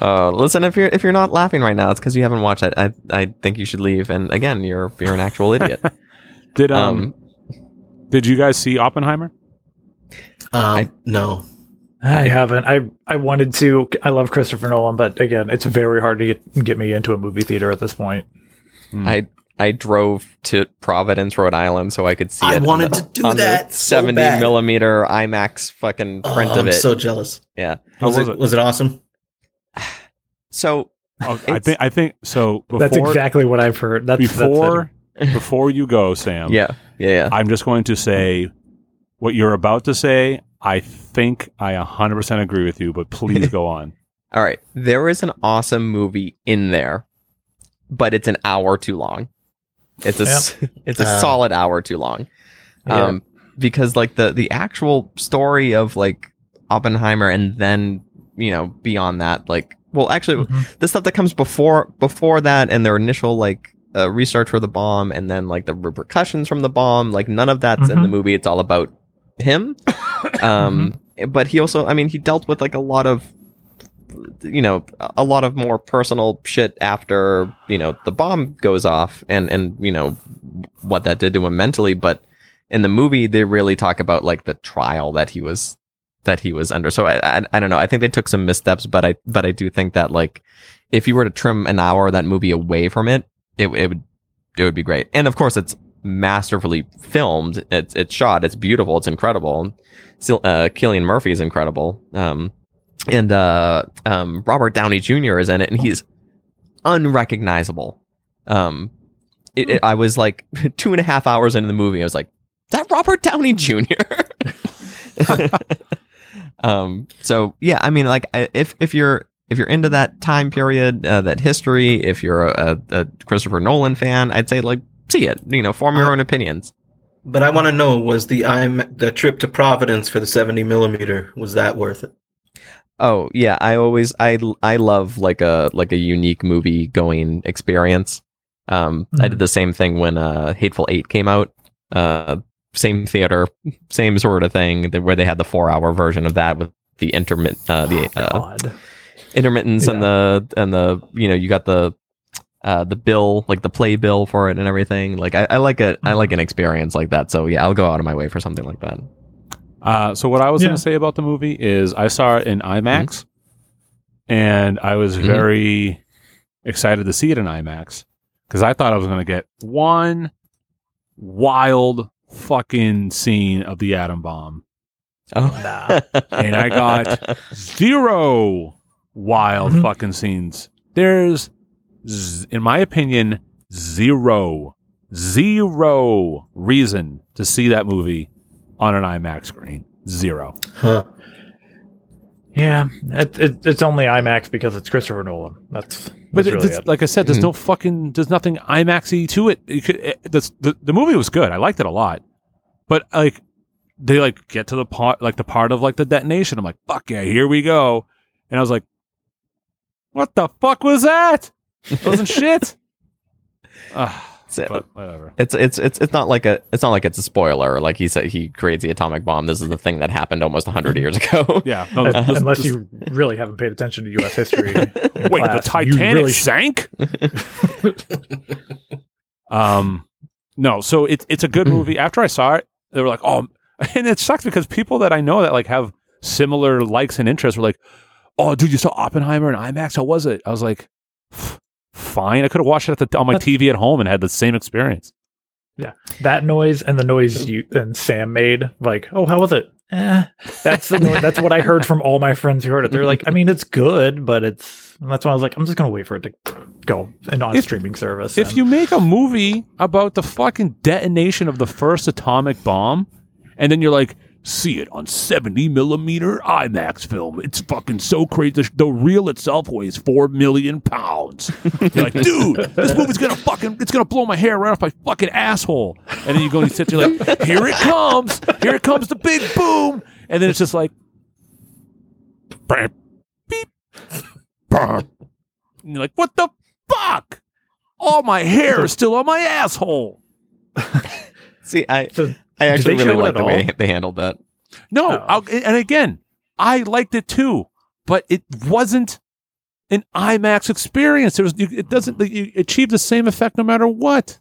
B: Uh, listen, if you're if you're not laughing right now, it's because you haven't watched it. I I think you should leave. And again, you're you're an actual idiot.
A: Did um,
B: Um,
A: did you guys see Oppenheimer?
C: Um, no.
D: I haven't. I I wanted to. I love Christopher Nolan, but again, it's very hard to get, get me into a movie theater at this point.
B: I I drove to Providence, Rhode Island, so I could see
C: I
B: it. on
C: wanted
B: the-
C: to do that so
B: seventy
C: bad.
B: millimeter IMAX fucking
C: Oh,
B: print
C: I'm
B: of it.
C: so jealous.
B: yeah.
A: How
C: Was,
A: was
C: it,
A: it?
C: was it awesome?
B: So
A: Oh, I think I think so. Before,
D: that's exactly what I've heard. That's that's
A: before before you go, Sam.
B: yeah, yeah, yeah.
A: I'm just going to say what you're about to say. I think I 100% agree with you, but please go on.
B: All right. There is an awesome movie in there, but it's an hour too long. It's a s- it's a
C: Uh.
B: solid hour too long.
D: Yeah.
B: Um because like the the actual story of like Oppenheimer and then, you know, beyond that like well actually
D: Mhm.
B: the stuff that comes before before that and their initial like uh, research for the bomb and then like the repercussions from the bomb like none of that's in the
D: Mhm.
B: movie it's all about him um but he also i mean he dealt with like a lot of you know a lot of more personal shit after you know the bomb goes off and and you know what that did to him mentally. But in the movie they really talk about like the trial that he was that he was under. So I, I i don't know. I think they took some missteps but i but i do think that like if you were to trim an hour of that movie away from it it, it would it would be great. And of course it's masterfully filmed. It's it's shot. It's beautiful. It's incredible. Uh cillian murphy is incredible. Um and uh um robert downey jr is in it and he's unrecognizable. Um it, it- i was like two and a half hours into the movie i was like is that robert downey jr um so yeah i mean like if if you're if you're into that time period uh, that history if you're a, a, christopher nolan fan i'd say like see it you know form your own opinions.
C: But I want to know was the I'm the trip to Providence for the 70 millimeter was that worth it?
B: Oh yeah, I always I I love like a like a unique movie going experience. Um, I did the same thing when uh, Hateful Eight came out. Uh, same theater, same sort of thing. Where they had the four hour version of that with the intermit uh, the uh,
D: God.
B: intermittence and the and the you know you got the uh, the bill like the play bill for it and everything. Like I, I like a I like an experience like that. So yeah, I'll go out of my way for something like that.
A: Uh, so what I was
D: Yeah.
A: going to say about the movie is I saw it in IMAX, and I was
B: Mhm.
A: very excited to see it in IMAX because I thought I was going to get one wild fucking scene of the atom bomb,
B: Oh,
D: Nah.
A: and I got zero wild
D: Mhm.
A: fucking scenes. There's, z- in my opinion, zero, zero reason to see that movie on an IMAX screen. Zero.
C: Huh.
D: Yeah, it, it, it's only IMAX because it's Christopher Nolan. That's,
A: But
D: that's
A: it-
D: really it.
A: like I said, there's
B: Mhm.
A: no fucking, there's nothing IMAXy to it. it, could, it that's- the, the movie was good. I liked it a lot, but like they like get to the part, like the part of like the detonation. I'm like, fuck yeah, here we go. And I was like, what the fuck was that? It wasn't shit. Ugh.
B: So-
A: but whatever.
B: It's it's it's it's not like a it's not like it's a spoiler. Like he said, he creates the atomic bomb. This is the thing that happened almost hundred years ago.
A: Yeah. No,
D: Un- Unless
A: this-
D: you really haven't paid attention to U.S. history.
A: wait,
D: class,
A: the Titanic
D: really
A: sank. um, no. So it's it's a good movie. After I saw it, they were like, oh, and it sucks because people that I know that like have similar likes and interests were like, oh, dude, you saw Oppenheimer in IMAX. How was it? I was like, "F- fine. I could have watched it at the, on my TV at home and had the same experience.
D: Yeah, that noise and the noise you and Sam made. Like, oh, how was it? Eh, that's the noise. That's what I heard from all my friends who heard it. They're like, I mean, it's good, but it's. And that's why I was like, I'm just gonna wait for it to go and on
A: If-
D: streaming service.
A: If
D: and-
A: you make a movie about the fucking detonation of the first atomic bomb, and then you're like, see it on 70 millimeter IMAX film, it's fucking so crazy. The, the reel itself weighs four million pounds. You're like, dude, this movie's gonna fucking, it's gonna blow my hair right off my fucking asshole. And then you go and you sit there like, here it comes, here it comes the big boom, and then it's just like, beep, beep, and you're like, what the fuck? All my hair is still on my asshole.
B: See, I
D: So,
B: I actually really
D: show
B: like
D: at
B: the way they handled that.
A: No,
D: Oh.
A: I'll, and again, I liked it too, but it wasn't an IMAX experience. It was. It doesn't. You achieve the same effect no matter what.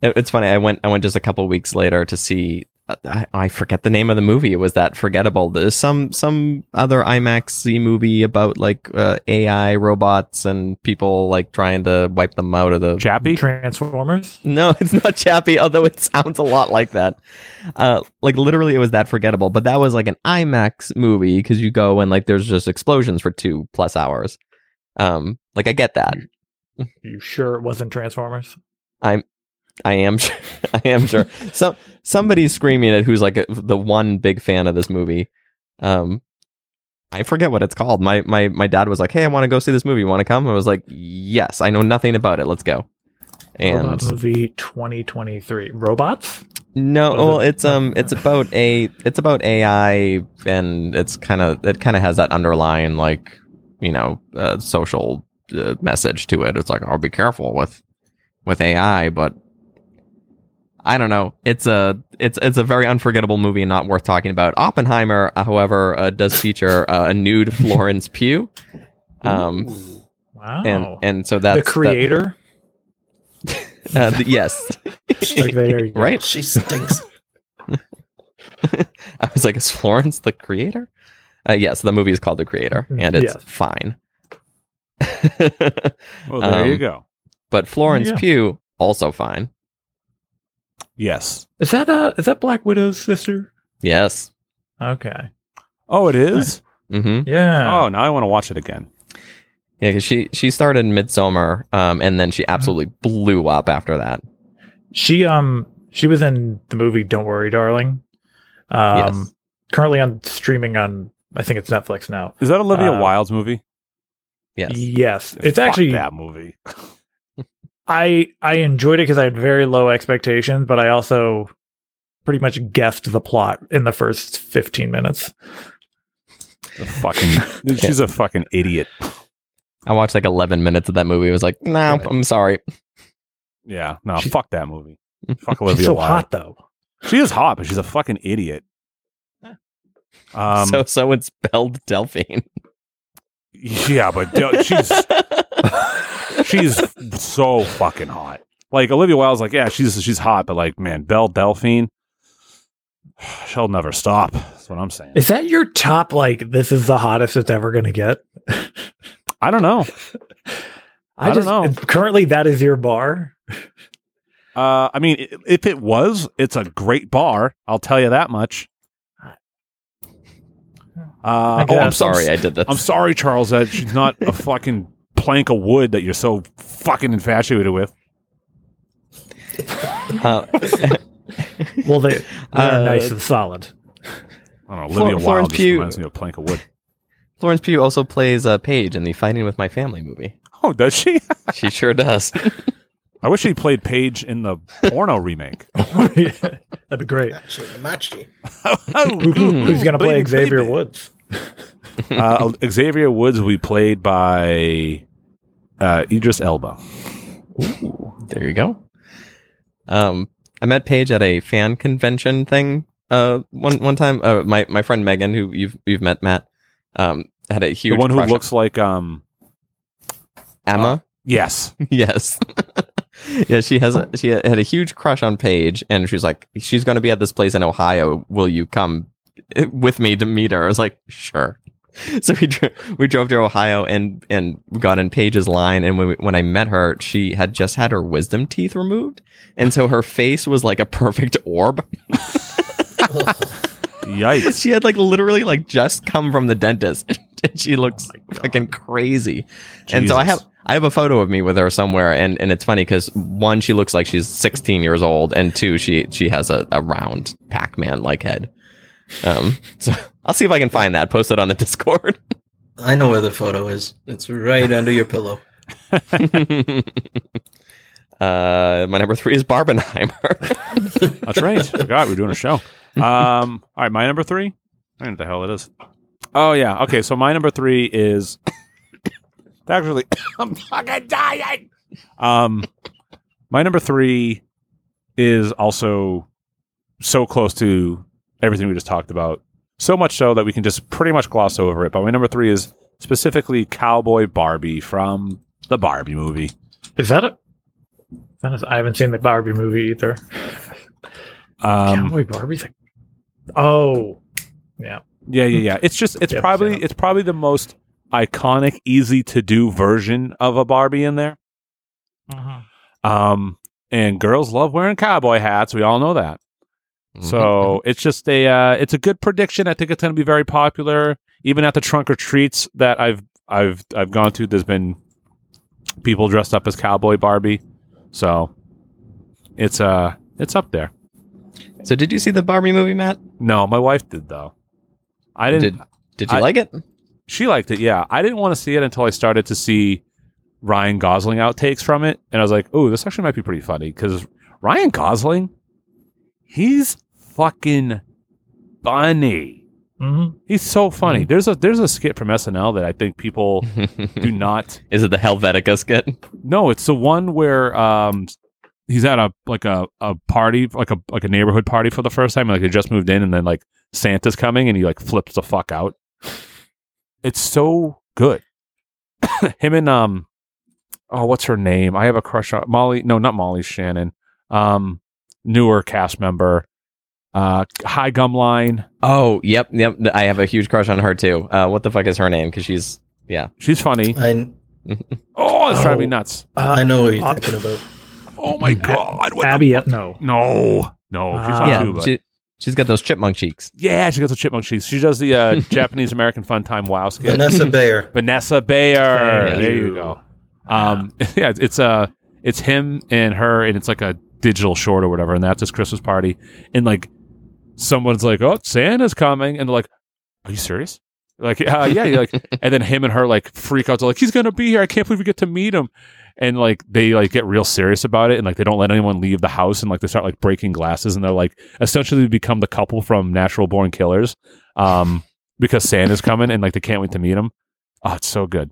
B: It's funny. I went. I went just a couple weeks later to see. I, I forget the name of the movie. It was that forgettable. There's some some other IMAX movie about like uh, AI robots and people like trying to wipe them out of the.
A: Chappie.
D: Transformers.
B: No, it's not Chappie. Although it sounds a lot like that. Uh, like literally, it was that forgettable. But that was like an IMAX movie because you go and like there's just explosions for two plus hours. Um, like I get that.
D: You sure it wasn't Transformers?
B: I am sure. I am sure. So somebody's screaming at who's like a, the one big fan of this movie. Um, I forget what it's called. My my my dad was like, "Hey, I want to go see this movie. You want to come?" I was like, "Yes, I know nothing about it. Let's go." And
D: Robot movie 2023. Robots?
B: no, well,
D: it?
B: it's um, it's about a, it's about AI, and it's kind of, it kind of has that underlying like, you know, uh, social uh, message to it. It's like, "Oh, be careful with, with AI," but I don't know. It's a it's it's a very unforgettable movie and not worth talking about. Oppenheimer, uh, however, uh, does feature uh, a nude Florence Pugh. Um,
D: Wow.
B: and and so that's
D: the creator.
B: that- uh, the- yes,
D: Like, there you go.
B: right.
C: She stinks.
B: I was like, is Florence the creator? Uh, yes, the movie is called The Creator, and it's
D: Yes.
B: fine.
A: Well, there you
B: Um,
A: go.
B: But Florence
D: Yeah.
B: Pugh also fine.
A: Yes.
D: Is that uh is that Black Widow's sister?
B: Yes.
D: Okay.
A: Oh, it is.
B: Mm-hmm.
D: Yeah.
A: Oh, now I want to watch it again.
B: Yeah, because she she started Midsommar, um, and then she absolutely blew up after that.
D: She um she was in the movie Don't Worry Darling. Um
B: Yes.
D: currently on streaming on I think it's Netflix now.
A: Is that Olivia
D: Uh,
A: Wilde's movie?
B: Yes.
D: Yes. It's
A: Fuck
D: actually
A: that movie.
D: I I enjoyed it because I had very low expectations, but I also pretty much guessed the plot in the first 15 minutes.
A: The fucking. She's a fucking idiot.
B: I watched like 11 minutes of that movie. I was like, no, I'm sorry.
A: Yeah. No.
D: She-
A: fuck that movie. Fuck Olivia
D: She's so
A: Wilde.
D: hot though.
A: She is hot, but she's a fucking idiot. Um.
B: so so it's spelled Delphine.
A: yeah, but Del- she's she's so fucking hot. Like Olivia Wilde's like, yeah, she's she's hot, but like, man, Belle Delphine, she'll never stop. That's what I'm saying.
D: Is that your top like this is the hottest it's ever going to get?
A: I don't know. I don't
D: just
A: know.
D: currently that is your bar.
A: Uh, I mean, if it was, it's a great bar. I'll tell you that much. Uh, oh, I'm
D: guess.
B: I'm sorry I did this.
A: I'm sorry, Charles. That she's not a fucking plank of wood that you're so fucking infatuated with.
B: Uh,
D: Well, they they're
B: Uh,
D: nice and solid.
A: I don't know.
B: Flor-
A: Olivia
B: Florence
A: Wilde just
B: Pugh-
A: reminds me of a plank of wood.
B: Florence Pugh also plays uh, Paige in the Fighting with My Family movie.
A: Oh, does she?
B: She sure does.
A: I wish she played Paige in the porno remake.
D: That'd be great.
C: Actually, matched
D: who's going to play Xavier. Woods?
A: uh, Xavier Woods will be played by uh, Idris Elba.
B: There you go. Um, I met Paige at a fan convention thing. Uh, one one time, uh, my my friend Megan, who you've you've met, Matt, um, had a huge
A: the one who
B: on-
A: looks like um
B: Emma.
A: yes.
B: yes. yeah, she has a, she had a huge crush on Paige, and she's like, she's going to be at this place in Ohio. Will you come with me to meet her? I was like, sure. So we dro- we drove to Ohio and and got in Paige's line. And when we, when I met her, she had just had her wisdom teeth removed, and so her face was like a perfect orb.
A: Yikes.
B: she had like literally like just come from the dentist, and she looks like fucking crazy. And so I have I have a photo of me with her somewhere, and, and it's funny because one, she looks like she's 16 years old, and two, she she has a, a round Pac-Man like head. Um, so I'll see if I can find that, post it on the Discord.
C: I know where the photo is. It's right under your pillow.
B: uh, my number three is Barbenheimer.
A: That's right. Forgot we're doing a show. Um, all right, my number three. I don't know what the hell it is. Oh yeah. Okay, so my number three is actually I'm fucking dying. Um, my number three is also so close to everything we just talked about. So much so that we can just pretty much gloss over it. But my number three is specifically Cowboy Barbie from the Barbie movie.
D: Is that it? That is, I haven't seen the Barbie movie either.
A: Um,
D: Cowboy Barbie's like, oh, yeah.
A: Yeah, yeah, yeah. It's just it's
D: Yep,
A: probably
D: yeah.
A: it's probably the most iconic, easy to do version of a Barbie in there. Um, and girls love wearing cowboy hats. We all know that. So it's just a uh, it's a good prediction. I think it's going to be very popular. Even at the trunk or treats that I've I've I've gone to, there's been people dressed up as cowboy Barbie. So it's uh it's up there.
B: so did you see the Barbie movie, Matt?
A: No, my wife did though. I didn't.
B: Did did you
A: I-
B: like it?
A: She liked it, yeah. I didn't want to see it until I started to see Ryan Gosling outtakes from it, and I was like, "Oh, this actually might be pretty funny." Because Ryan Gosling, he's fucking funny.
D: hmm
A: He's so funny. There's a there's a skit from SNL that I think people do not.
B: Is it the Helvetica skit?
A: No, it's the one where um he's at a like a, a party like a like a neighborhood party for the first time. Like they just moved in, and then like Santa's coming, and he like flips the fuck out. It's so good. Him and um, oh, what's her name? I have a crush on Molly. No, not Molly Shannon. Um, newer cast member. Uh, High Gum Line.
B: Oh, yep, yep. I have a huge crush on her too. Uh, what the fuck is her name? Because she's yeah.
A: She's funny.
C: I
A: Oh, it's driving me
D: Oh.
A: nuts.
D: Uh,
C: I know what you're
D: uh,
C: thinking about.
A: Oh my god. What the-
D: Abby, no.
A: no, no. She's not
B: yeah,
A: too, but-
B: she, she's got those chipmunk cheeks.
A: Yeah, she got the chipmunk cheeks. She does the uh, Japanese American Fun Time Wow skit.
C: Vanessa Bayer.
A: Vanessa Bayer.
D: Thank
A: there you
D: you.
A: go. Um, yeah, it's, it's uh, it's him and her, and it's like a digital short or whatever, and that's his Christmas party. And like, someone's like, "Oh, Santa's coming," and they're like, "Are you serious?" Like, uh, yeah, like, and then him and her like freak out. They're like, "He's gonna be here! I can't believe we get to meet him." And like they like get real serious about it, and like they don't let anyone leave the house, and like they start like breaking glasses, and they're like essentially become the couple from Natural Born Killers, um, because Santa's coming, and like they can't wait to meet him. Oh, it's so good.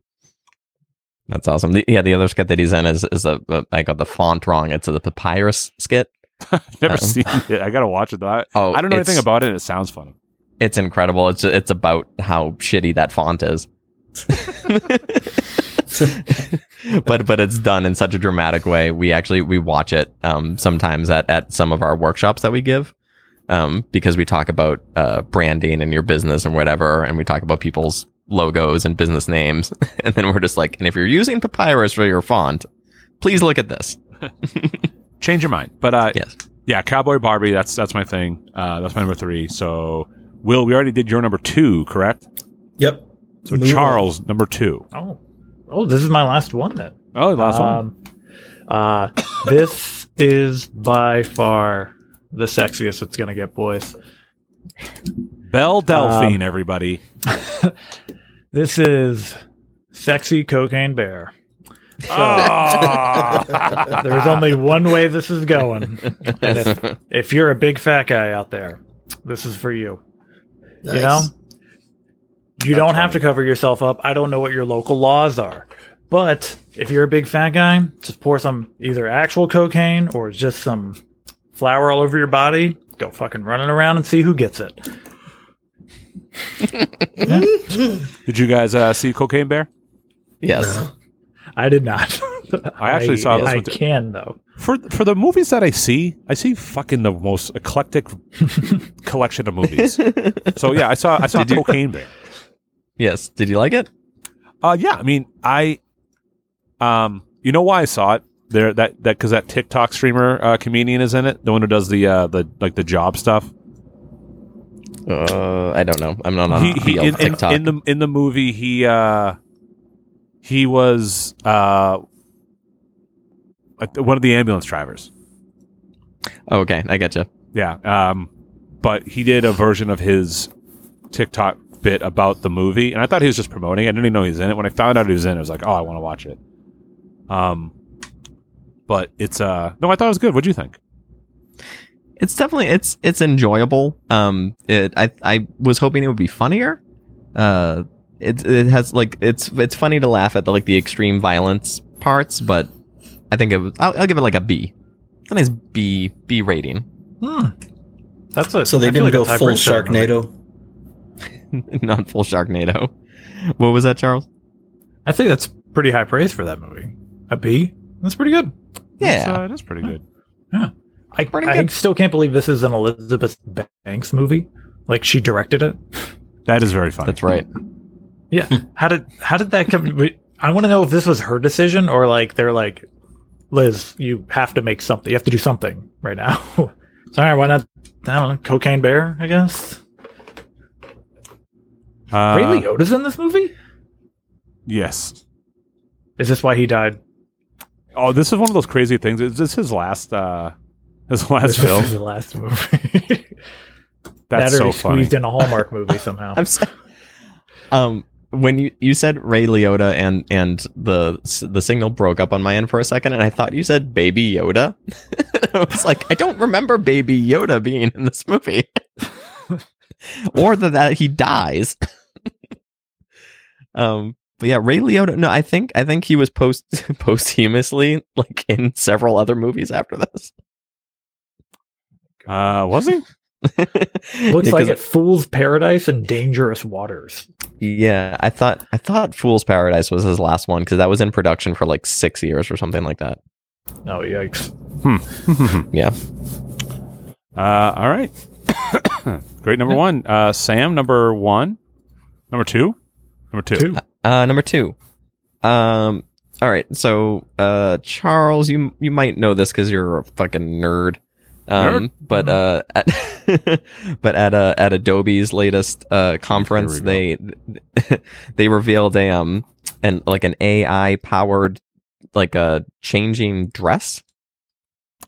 B: That's awesome. The, yeah, the other skit that he's in is is a, a I got the font wrong. It's a the papyrus skit.
A: Never
B: Um,
A: seen it. I gotta watch it. though.
B: Oh,
A: I don't know anything about it. It sounds funny.
B: It's incredible. It's it's about how shitty that font is. but but it's done in such a dramatic way. We actually we watch it um, sometimes at at some of our workshops that we give. Um, because we talk about uh, branding and your business and whatever, and we talk about people's logos and business names, and then we're just like, and if you're using papyrus for your font, please look at this.
A: Change your mind. But uh,
B: Yes.
A: yeah, Cowboy Barbie. That's that's my thing. Uh, that's my number three. So, Will, we already did your number two, correct?
C: Yep.
A: So
C: Move on.
A: Charles, number two.
D: Oh, oh, this is my last one then.
A: Oh, the last one.
D: Um, uh, this is by far the sexiest it's gonna get, boys.
A: Belle Delphine,
D: um,
A: everybody.
D: This is sexy cocaine bear.
A: Ah!
D: There's only one way this is going. And if, if you're a big fat guy out there, this is for you. You know,
C: Nice.
D: you don't have to cover yourself up. I don't know what your local laws are, But if you're a big fat guy, just pour some either actual cocaine or just some flour all over your body. Go fucking running around and see who gets it.
A: Did you guys uh, see Cocaine Bear?
B: Yes.
D: I did not.
A: I actually saw this
D: I
A: one too.
D: can though.
A: For for the movies that I see, I see fucking the most eclectic collection of movies. So yeah, I saw I saw
B: Did you-
A: Cocaine Bear.
B: Yes. Did you like it?
A: Uh yeah, I mean, I um you know why I saw it? There that that cuz that TikTok streamer uh, comedian is in it, the one who does the uh the like the job stuff.
B: Uh, I don't know. I'm not on
A: he, he in,
B: TikTok.
A: in the in the movie he uh he was uh one of the ambulance drivers.
B: oh, okay, I get you.
A: Yeah. Um, but he did a version of his TikTok bit about the movie, and I thought he was just promoting it. I didn't even know he was in it. When I found out he was in it, I was like, oh, I want to watch it. Um, but it's uh, no, I thought it was good. What do you think?
B: It's definitely it's it's enjoyable. Um, it I I was hoping it would be funnier. Uh, it it has like it's it's funny to laugh at the like the extreme violence parts, but I think it was. I'll, I'll give it like a B. A nice B B rating.
D: Hmm. That's a,
C: So they
D: I
C: didn't
D: like
C: go full
D: hybrid show.
C: Sharknado.
B: Not full Sharknado. What was that, Charles?
D: I think that's pretty high praise for that movie. A B? That's pretty good.
A: It's,
B: Yeah.
A: uh, that's pretty good.
D: I, I still can't believe this is an Elizabeth Banks movie. Like she directed it.
A: That is very funny.
B: That's right.
D: Yeah. How did how did that come? I want to know if this was her decision or like they're like, Liz, you have to make something. You have to do something right now. Sorry, why not? I don't know. Cocaine Bear, I guess.
A: Uh,
D: Ray Liotta's in this movie.
A: Yes.
D: Is this why he died?
A: Oh, this is one of those crazy things. Is this his last? uh His last
D: This
A: film?
D: is the last movie.
A: That's
D: that
A: so funny.
D: squeezed in a Hallmark movie somehow.
B: I'm so, um when you you said Ray Liotta and and the the signal broke up on my end for a second and I thought you said Baby Yoda. I was like I don't remember Baby Yoda being in this movie. or that, that he dies. um but yeah, Ray Liotta. No, I think I think he was post posthumously like in several other movies after this.
A: Uh, was he?
D: Looks
B: Yeah,
D: like
B: 'cause-
D: it Fool's Paradise and Dangerous Waters.
B: Yeah, I thought I thought Fool's Paradise was his last one because that was in production for like six years or something like that.
D: Oh yikes!
B: Yeah.
A: Uh, all right. Great number one. Uh, Sam, number one. Number two. Number two.
D: Two.
B: Uh, number two. Um. All right. So, uh, Charles, you you might know this because you're a fucking nerd. Um, but uh, at, but at uh, at Adobe's latest uh conference, they they revealed a um and like an AI powered like a changing dress.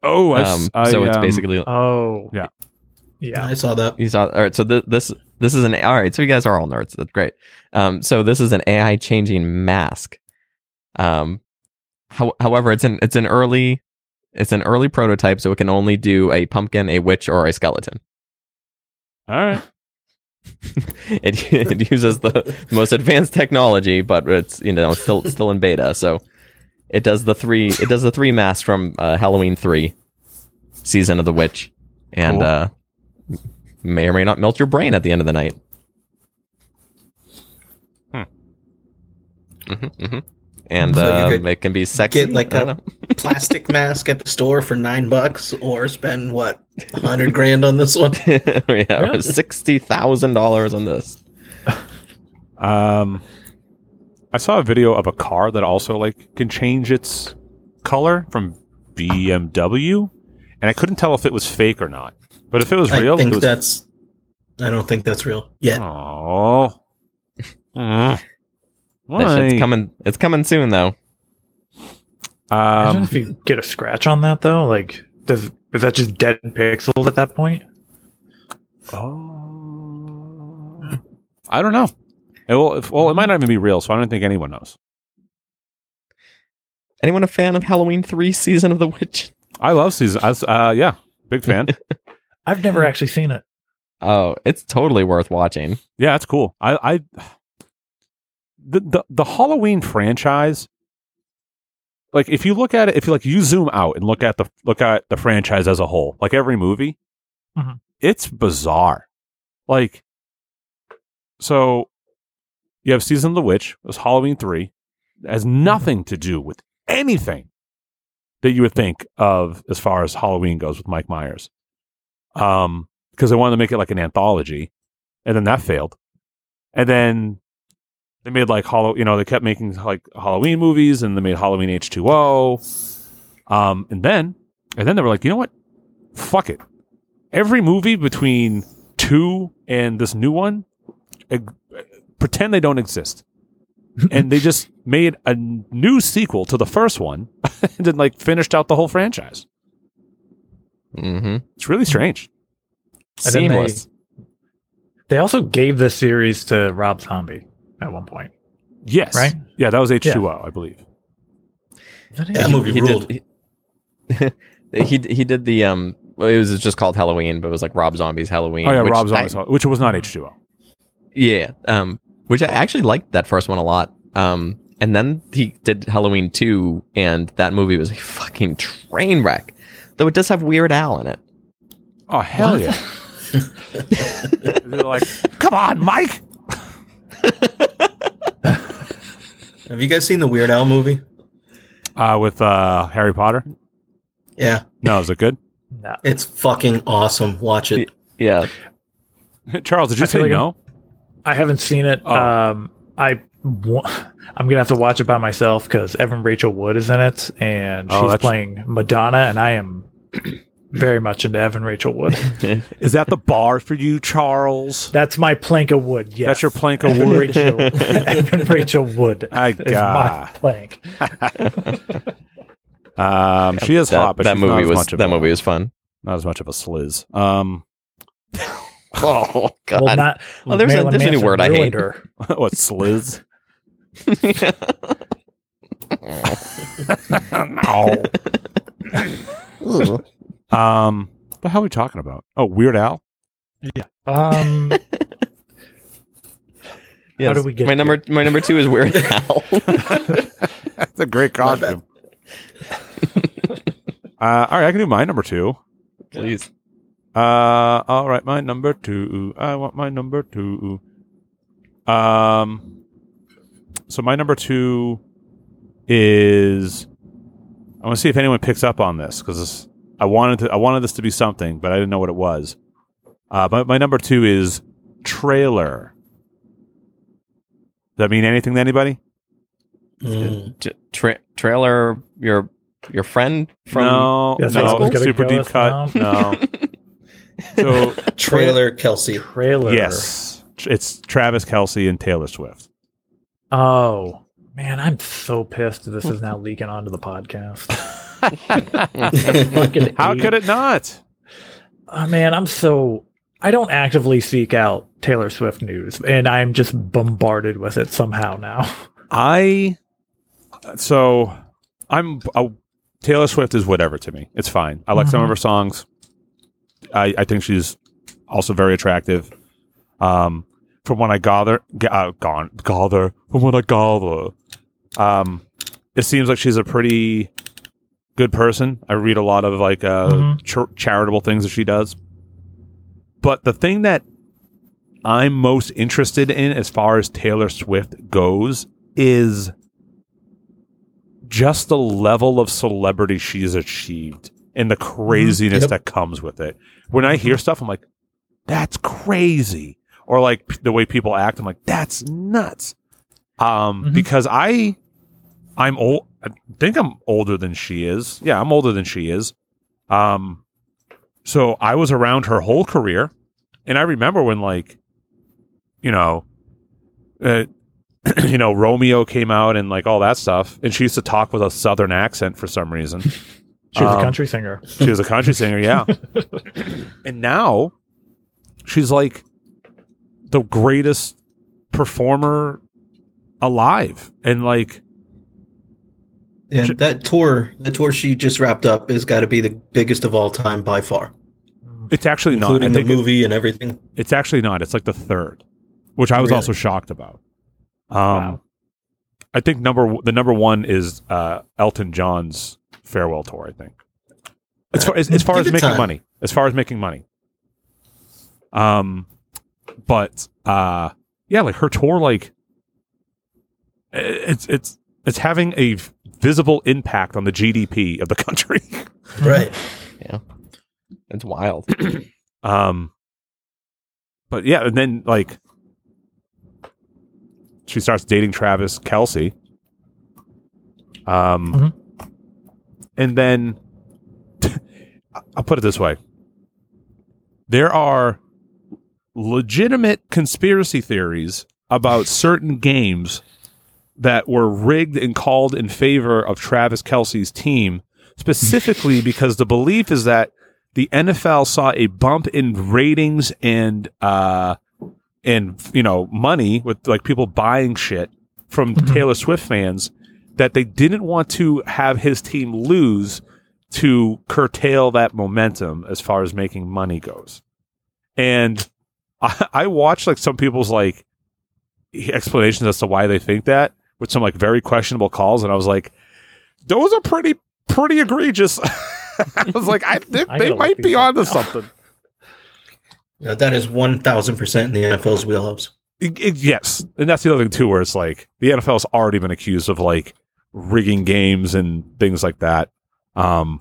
A: Oh, I, s-
B: Um,
A: I,
B: so it's
A: um,
B: basically
D: Oh
A: Yeah.
D: yeah.
C: I saw that.
B: You saw all right. So th- this this is an all right. So you guys are all nerds. That's great. Um, so this is an AI changing mask. Um, how, however, it's an it's an early it's an early prototype, so it can only do a pumpkin, a witch, or a skeleton.
A: All right.
B: it, it uses the most advanced technology, but it's you know still still in beta. So it does the three it does the three masks from uh, Halloween three, season of the witch, and
A: Cool.
B: uh, may or may not melt your brain at the end of the night.
A: Hmm.
B: Mhm, mhm. And
C: So you
B: um, it can be sexy.
C: Get like
B: I don't
C: a
B: know.
C: Plastic mask at the store for nine bucks, or spend what hundred grand on this one.
B: yeah, sixty thousand dollars on this.
A: Um, I saw a video of a car that also like can change its color from BMW, and I couldn't tell if it was fake or not. But if it was
C: I
A: real,
C: think
A: it was,
C: that's. I don't think that's real yet.
A: Oh.
B: That shit's
A: Why?
B: coming. It's coming soon, though.
D: Imagine
A: Um,
D: if you get a scratch on that though, like does is that just dead pixels at that point?
A: oh, I don't know. It will, if, well, it might not even be real, so I don't think anyone knows.
B: Anyone a fan of Halloween three season of the witch?
A: I love season. I uh, yeah, big fan.
D: I've never actually seen it.
B: Oh, it's totally worth watching.
A: yeah, it's cool. I, I, the, the the Halloween franchise like if you look at it, if you like you zoom out and look at the look at the franchise as a whole, like every movie,
D: Mhm.
A: it's bizarre. Like, so you have season of the witch. It was Halloween three. It has nothing to do with anything that you would think of as far as Halloween goes with Mike Myers. Um, because they wanted to make it like an anthology, and then that failed. And then they made like Hollow, you know, they kept making like Halloween movies, and they made Halloween H two O. Um, and then, and then they were like, you know what? Fuck it. Every movie between two and this new one, eg- pretend they don't exist. and they just made a new sequel to the first one and then like finished out the whole franchise.
B: Mm-hmm.
A: It's really strange.
D: And then they-
B: Seamless.
D: They also gave the series to Rob Zombie at one point.
A: Yes.
D: Right?
A: Yeah, that was H2O, I believe.
C: That movie
B: he
C: ruled.
B: Did, he, he he did the um. Well, it was just called Halloween, but it was like Rob Zombie's Halloween.
A: Oh yeah,
B: which
A: Rob
B: I-
A: which was not H2O.
B: Yeah. Um, which I actually liked that first one a lot. Um, and then he did Halloween 2, and that movie was a fucking train wreck. Though it does have Weird Al in it.
A: Oh hell yeah! They're like, come on, Mike.
C: Have you guys seen the Weird Al movie?
A: Uh, with uh, Harry Potter.
C: Yeah,
A: No, is it good?
D: No.
C: it's fucking awesome. Watch it.
B: Yeah.
A: Charles, did you
D: I feel
A: say
D: like
A: no?
D: I haven't seen it.
A: Oh.
D: Um, I, I'm gonna have to watch it by myself because Evan Rachel Wood is in it, and
A: Oh,
D: she's
A: that's-
D: playing Madonna, and I am very much into Evan Rachel Wood.
A: Is that the bar for you, Charles?
D: That's my plank of wood. Yes,
A: That's your plank of
D: Evan
A: wood.
D: Rachel, Evan Rachel Wood
A: I
D: is my
A: got.
D: plank.
A: Um, she is
B: that,
A: hot, but
B: that
A: she's not
B: movie
A: as
B: was
A: much of
B: that
A: a,
B: movie was fun.
A: not as much of a sliz. Um,
B: Oh god.
D: Well, not.
B: Oh, there's a-
D: Marilyn
B: there's a new word I hate.
D: her.
A: what sliz? no. Um, what the hell are we talking about? Oh, Weird Al. Yeah.
D: Um,
B: Yes.
D: did we get
B: my
D: here?
B: number my number 2 is Weird Al.
A: That's a great
C: My
A: costume. uh, all right, I can do my number two.
B: Please.
A: Uh, all right, my number two. I want my number two. Um, so my number two is. I want to see if anyone picks up on this because I wanted to. I wanted this to be something, but I didn't know what it was. Uh, but my number two is trailer. Does that mean anything to anybody?
C: Mm.
B: J- tra- trailer your your friend from
A: no,
D: Yes,
B: I was
A: no, super deep cut.
D: no.
A: No. so
C: Trailer Kelce.
D: Trailer.
A: yes, it's Travis Kelce and Taylor Swift.
D: Oh man, I'm so pissed. This is now leaking onto the podcast.
A: How could it not?
D: Oh, man, I'm so. I don't actively seek out Taylor Swift news, and I'm just bombarded with it somehow now.
A: I so I'm uh, Taylor Swift is whatever to me. It's fine. I like some of her songs. I, I think she's also very attractive. Um, from what I gather, ga- uh, gone gather from what I gather, um, it seems like she's a pretty good person. I read a lot of like uh,
D: Mhm.
A: char- charitable things that she does. But the thing that I'm most interested in as far as Taylor Swift goes is just the level of celebrity she's achieved and the craziness
C: Yep.
A: that comes with it. When I hear stuff, I'm like, that's crazy. Or like the way people act, I'm like, that's nuts. Um,
D: Mhm.
A: because I, I'm old. I think I'm older than she is. Yeah, I'm older than she is. Um, so I was around her whole career, and I remember when like, you know, uh, you know, Romeo came out and like all that stuff, and she used to talk with a southern accent for some reason.
D: She was
A: Um,
D: a country singer.
A: She was a country singer, yeah. and now she's like the greatest performer alive, and like
C: And that tour, the tour she just wrapped up, has got to be the biggest of all time by far,
A: it's actually not.
C: Including the
A: think it-
C: movie and everything.
A: It's actually not. It's like the third, which I was
C: Really?
A: also shocked about. Um,
D: Wow.
A: I think number the number one is uh, Elton John's farewell tour. I think as far as, as far as making
C: time.
A: money, as far as making money. Um, but uh, yeah, like her tour, like it's it's it's having a visible impact on the GDP of the country.
C: Right. Yeah.
B: It's wild.
A: Um, but yeah, and then like she starts dating Travis Kelce. Um,
D: Mhm.
A: and then I'll put it this way: there are legitimate conspiracy theories about certain games that were rigged and called in favor of Travis Kelce's team, specifically because the belief is that the NFL saw a bump in ratings and uh and you know money with like people buying shit from Taylor Swift fans that they didn't want to have his team lose to curtail that momentum as far as making money goes. And I, I watched like some people's like explanations as to why they think that with some like very questionable calls, and I was like, those are pretty pretty egregious. I was like, I think
D: I
A: they might be
D: these up
A: onto
D: now.
A: something.
C: Yeah, that is one thousand percent in the NFL's wheelhouse.
A: I- I- yes, and that's the other thing too, where it's like the NFL's already been accused of like rigging games and things like that. Um,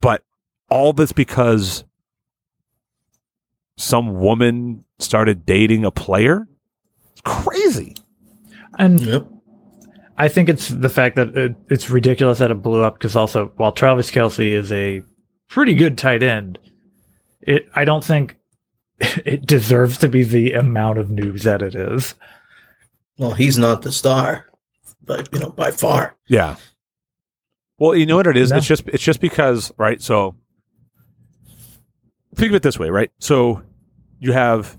A: but all this because some woman started dating a player. It's crazy.
D: And
C: Yep.
D: I think it's the fact that it, it's ridiculous that it blew up because also while Travis Kelce is a pretty good tight end, it I don't think it deserves to be the amount of news that it is.
C: Well, he's not the star, but you know, by far.
A: Yeah. Well, you know what it is?
D: No.
A: It's just it's just because, right? So think of it this way, right? So you have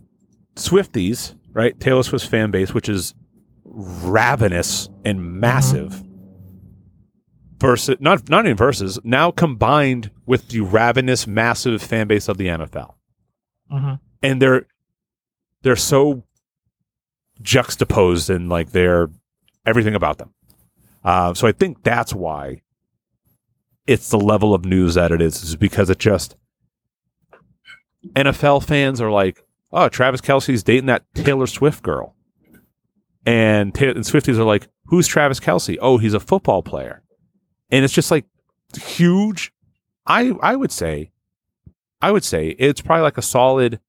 A: Swifties, right? Taylor Swift's fan base, which is ravenous and massive. Versus not not even versus now combined with the ravenous massive fan base of the NFL.
D: Mhm.
A: And they're they're so juxtaposed in like they're everything about them. Uh, so I think that's why it's the level of news that it is, is because it just NFL fans are like, oh, Travis Kelce's dating that Taylor Swift girl, and, Ta- and Swifties are like, who's Travis Kelce? Oh, he's a football player, and it's just like huge. I I would say, I would say it's probably like a solid,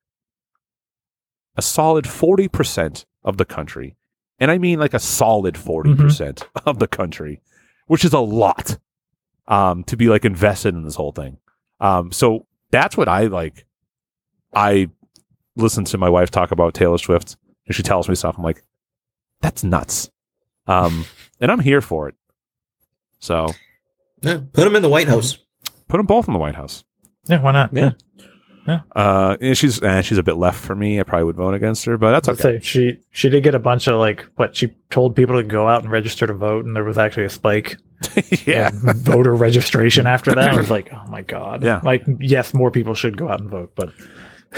A: a solid forty percent of the country, and I mean like a solid 40 percent of the country, which is a lot um, to be like invested in this whole thing. Um, so that's what I like. I listen to my wife talk about Taylor Swift, and she tells me stuff. I'm like, that's nuts, um, and I'm here for it. So
C: Yeah, put them in the White House.
A: put them both in the White House.
D: Yeah, why not?
B: Yeah.
A: Uh, she's eh, she's a bit left for me. I probably would vote against her, but that's
D: I'd
A: okay.
D: say she she did get a bunch of like what she told people to go out and register to vote, and there was actually a spike
A: yeah,
D: in voter registration after that. I was like, oh my god,
A: Yeah.
D: Like, yes, more people should go out and vote, but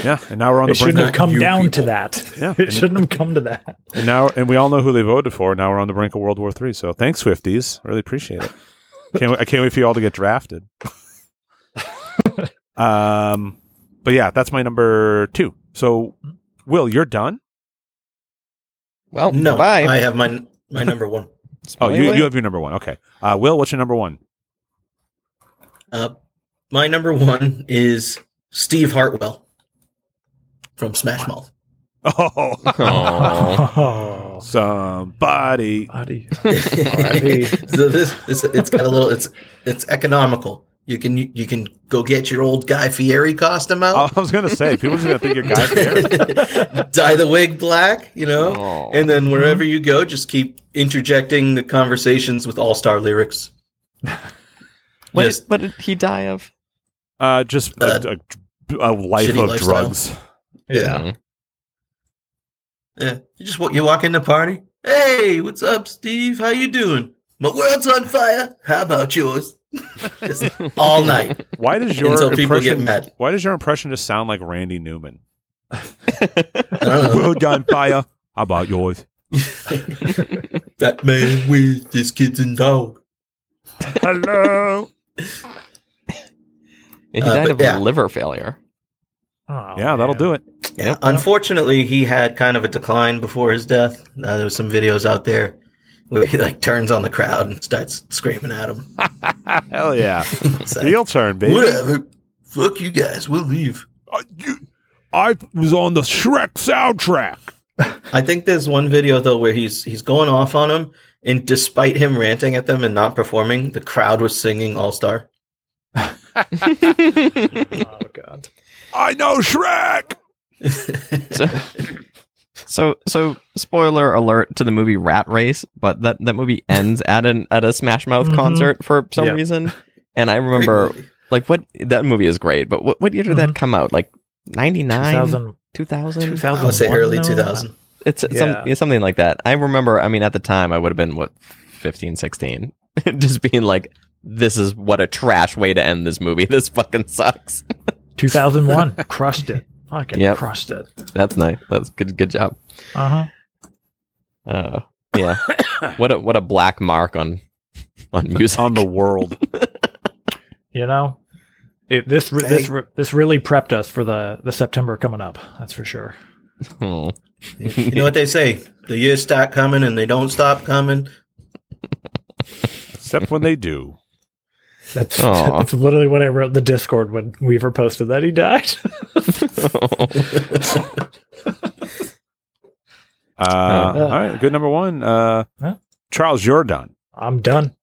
A: yeah. And now we're on the
D: it shouldn't
A: brink.
D: have come
C: you
D: down to that.
A: Yeah.
D: it shouldn't have come to that.
A: and now, and we all know who they voted for. Now we're on the brink of World War Three. So thanks, Swifties. Really appreciate it. Can't, wait- I can't wait for you all to get drafted. um, but yeah, that's my number two. So, Will, you're done.
B: Well,
C: No,
B: bye.
C: I have my my number one.
A: Oh, you, you have your number one. Okay. Uh, Will, what's your number one?
C: Uh, my number one is Steve Harwell from Smash Mouth.
A: Oh,
B: Aw.
D: Oh,
A: somebody.
D: buddy.
C: so this, this it's got a little it's it's economical. You can you can go get your old Guy Fieri costume out,
A: I was gonna say people are just gonna think you're Guy Fieri.
C: dye the wig black, you know,
B: Aw.
C: and then wherever you go, just keep interjecting the conversations with all star lyrics.
B: What,
C: Just-
B: did, what did he die of?
A: Uh, just a, a, a life of
C: lifestyle.
A: drugs.
C: Yeah.
B: Mm.
C: Yeah, you just wa- you walk in the party. Hey, what's up, Steve? How you doing? My world's on fire. How about yours? just all night
A: Why does your
C: until people get
A: impression?
C: mad.
A: Why does your impression just sound like Randy Newman?
C: I.
A: World on fire. How about yours?
C: that man with this kitten dog.
A: Hello.
B: he
C: Uh,
B: died
C: but
B: of
C: yeah.
B: liver failure.
D: Oh,
A: yeah, that'll do it.
C: Yeah. Unfortunately, he had kind of a decline before his death. Uh, there was some videos out there where he like turns on the crowd and starts screaming at them.
A: Hell yeah.
C: It's like,
A: Heel turn, baby.
C: Whatever. Fuck you guys. We'll leave.
A: Uh, you- I was on the Shrek soundtrack.
C: I think there's one video though where he's he's going off on him, and despite him ranting at them and not performing, the crowd was singing All Star.
D: Oh god.
A: I know Shrek.
B: So, so, so, spoiler alert to the movie Rat Race, but that, that movie ends at an at a Smash Mouth
D: Mhm.
B: concert for some
D: Yeah.
B: reason. And I remember, like, what that movie is great, but what, what year did that come out? Like 99,
D: 2000,
B: 2000?
D: 2001,
C: I would say early
D: no?
C: 2000.
B: It's, it's
D: Yeah.
B: some, yeah, something like that. I remember, I mean, at the time, I would have been, what, 15, 16? Just being like, this is what a trash way to end this movie. This fucking sucks.
D: 2001. crushed it. Fucking
B: Yep.
D: crushed it.
B: That's nice. That's good. Good job.
D: Uh huh.
B: Uh, yeah. what a what a black mark on on music.
A: On the world.
D: You know, it, this re- this re- this really prepped us for the the September coming up. That's for sure.
B: Oh.
C: You know what they say? The years start coming and they don't stop coming.
A: Except when they do.
D: That's
B: Aw.
D: that's literally what I wrote in the Discord when Weaver posted that he died.
A: Uh, all right, good number one. Uh,
D: Yeah.
A: Charles, you're done.
D: I'm done.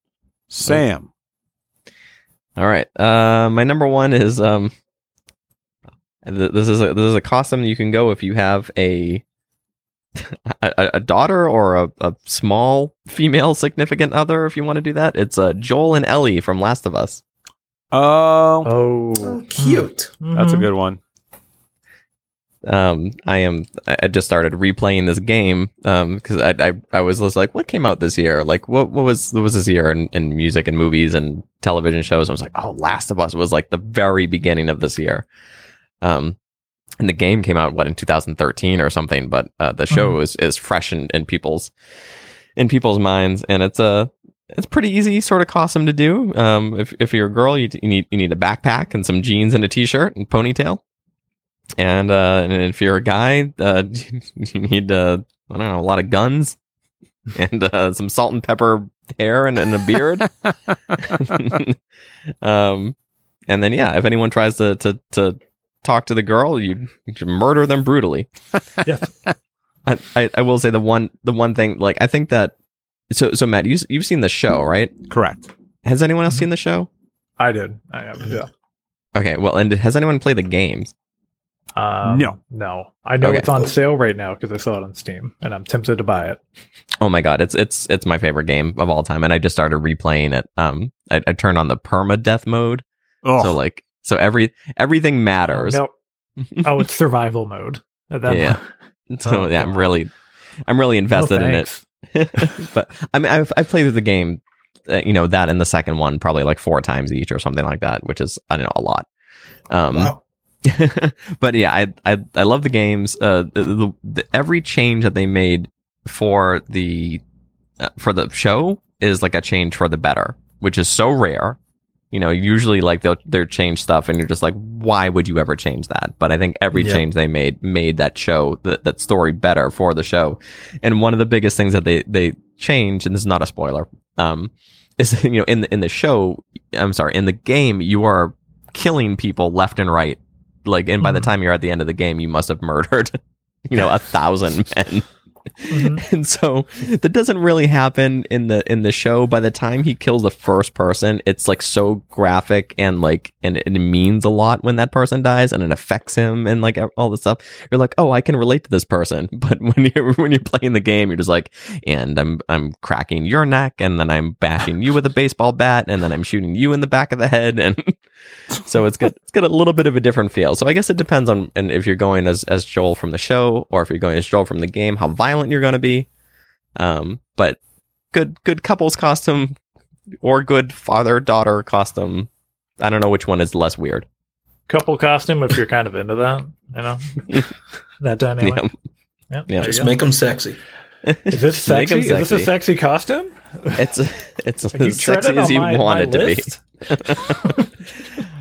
A: Sam.
B: All right. Uh, my number one is um. th- This is a this is a costume you can go if you have a a, a daughter or a, a small female significant other. If you want to do that, it's uh, Joel and Ellie from Last of Us.
A: Oh,
D: Oh,
C: Cute.
A: that's a good one.
B: um i am i I just started replaying this game um because I, I i was just like what came out this year like what what was what was this year in, in music and movies and television shows i was like oh last of us was like the very beginning of this year um and the game came out what in 2013 or something but uh, the show is is fresh in, in people's in people's minds. And it's a it's pretty easy sort of costume to do. Um if, if you're a girl you, you need you need a backpack and some jeans and a t-shirt and ponytail. And uh, and if you're a guy, uh, you need uh, I don't know a lot of guns and uh, some salt and pepper hair and, and a beard. um, and then yeah, if anyone tries to to to talk to the girl, you, you murder them brutally.
D: Yes.
B: I, I I will say the one the one thing like I think that so so Matt you you've seen the show right?
A: Correct.
B: Has anyone else seen the show?
D: I did. I have. Yeah.
B: Okay, well, and has anyone played the games?
D: Um,
A: No.
D: no. I know
B: Okay.
D: it's on sale right now because I saw it on Steam, and I'm tempted to buy it.
B: Oh my god, it's it's it's my favorite game of all time, and I just started replaying it. Um, I, I turned on the perma death mode,
A: Oh,
B: so like so every everything matters.
D: Nope. oh, it's survival mode. At that
B: Yeah.
D: point.
B: So
D: Oh,
B: yeah, I'm really I'm really
D: No
B: invested in it. but I mean, I've I've played through the game, uh, you know, that and the second one probably like four times each or something like that, which is I don't know a lot. Um,
C: Wow.
B: but yeah, I I I love the games. Uh, the, the, the every change that they made for the uh, for the show is like a change for the better, which is so rare. You know, usually like they'll they'll change stuff, and you're just like, why would you ever change that? But I think every
C: Yeah.
B: change they made made that show that that story better for the show. And one of the biggest things that they they change, and this is not a spoiler, um, is you know in the in the show, I'm sorry, in the game, you are killing people left and right. Like, and by the
D: Mhm.
B: time you're at the end of the game, you must have murdered, you know, a thousand men.
D: Mhm.
B: And so that doesn't really happen in the in the show. By the time he kills the first person, it's like so graphic and like and it, it means a lot when that person dies and it affects him and like all this stuff. You're like, oh, I can relate to this person. But when you're when you're playing the game, you're just like, and I'm I'm cracking your neck, and then I'm bashing you with a baseball bat, and then I'm shooting you in the back of the head, and so it's got it's got a little bit of a different feel. So I guess it depends on and if you're going as as Joel from the show or if you're going as Joel from the game, how violent you're going to be. Um, but good good couples costume or good father daughter costume. I don't know which one is less weird.
D: Couple costume if you're kind of into that, you know, that dynamic.
B: Yeah.
D: Yep,
B: Yeah.
C: Just make them sexy.
D: Is this
B: Make 'em
D: sexy? Is this a
B: sexy.
D: sexy costume?
B: It's it's
D: Are
B: as sexy as you
D: my-
B: want
D: my
B: it to be.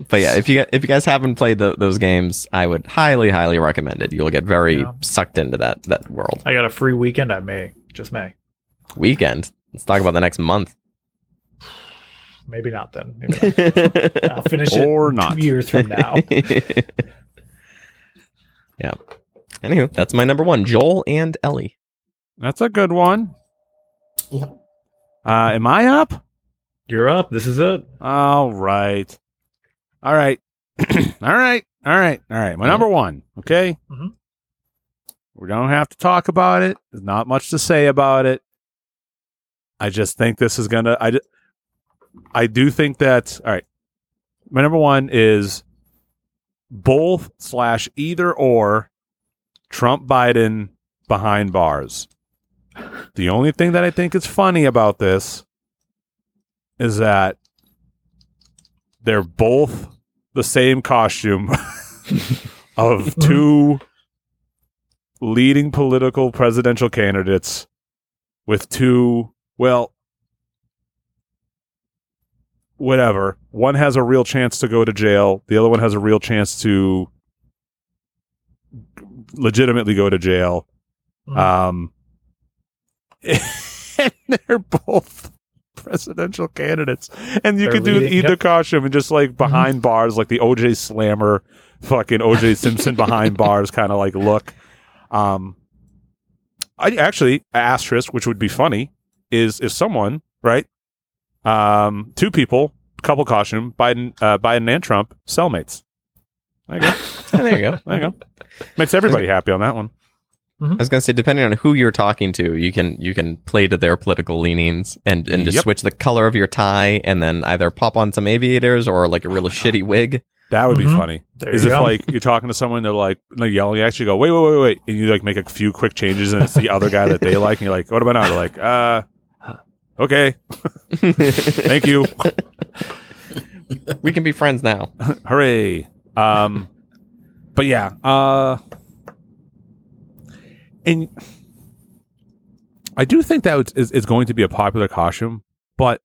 D: list?
B: But yeah, if you if you guys haven't played tho- those games, I would highly highly recommend it. You'll get very
D: Yeah.
B: sucked into that that world.
D: I got a free weekend. I may, just may.
B: Weekend. Let's talk about the next month.
D: Maybe not then. Maybe not. I'll finish it
A: Or not.
D: two years from now.
B: yeah. Anywho, that's my number one. Joel and Ellie.
A: That's a good one.
C: Yep.
A: Uh, am I up?
D: You're up. This is it.
A: All right. All right. all right. All right. All right. My number one. Okay.
D: Mhm.
A: We don't have to talk about it. There's not much to say about it. I just think this is gonna. I. ju- I do think that. All right. My number one is both slash either or Trump Biden behind bars. The only thing that I think is funny about this is that they're both the same costume of two leading political presidential candidates with two well whatever. One has a real chance to go to jail. The other one has a real chance to legitimately go to jail.
D: Mhm.
A: um and they're both presidential candidates. And you
D: They're
A: could do
D: leading-
A: either
D: yep.
A: costume and just like behind bars like the oj slammer fucking oj simpson behind bars kind of like look. Um i actually asterisk which would be funny is if someone right um two people couple costume biden uh biden and trump cellmates. There you go.
B: There you go.
A: there you go. Makes everybody happy on that one
B: I was gonna say, depending on who you're talking to, you can you can play to their political leanings and and just
A: Yep.
B: switch the color of your tie, and then either pop on some aviators or like a really shitty wig.
A: that would be
D: Mhm.
A: funny
D: There
A: is
D: you
A: if
D: go.
A: like you're talking to someone, they're like, like yelling at you, go, wait, wait, wait, wait, and you like make a few quick changes, and it's the other guy that they like, and you're like, what about now? They're like, uh, okay, thank you,
B: we can be friends now.
A: hooray. Um, but yeah, uh, and I do think that it's, it's- it's going to be a popular costume, but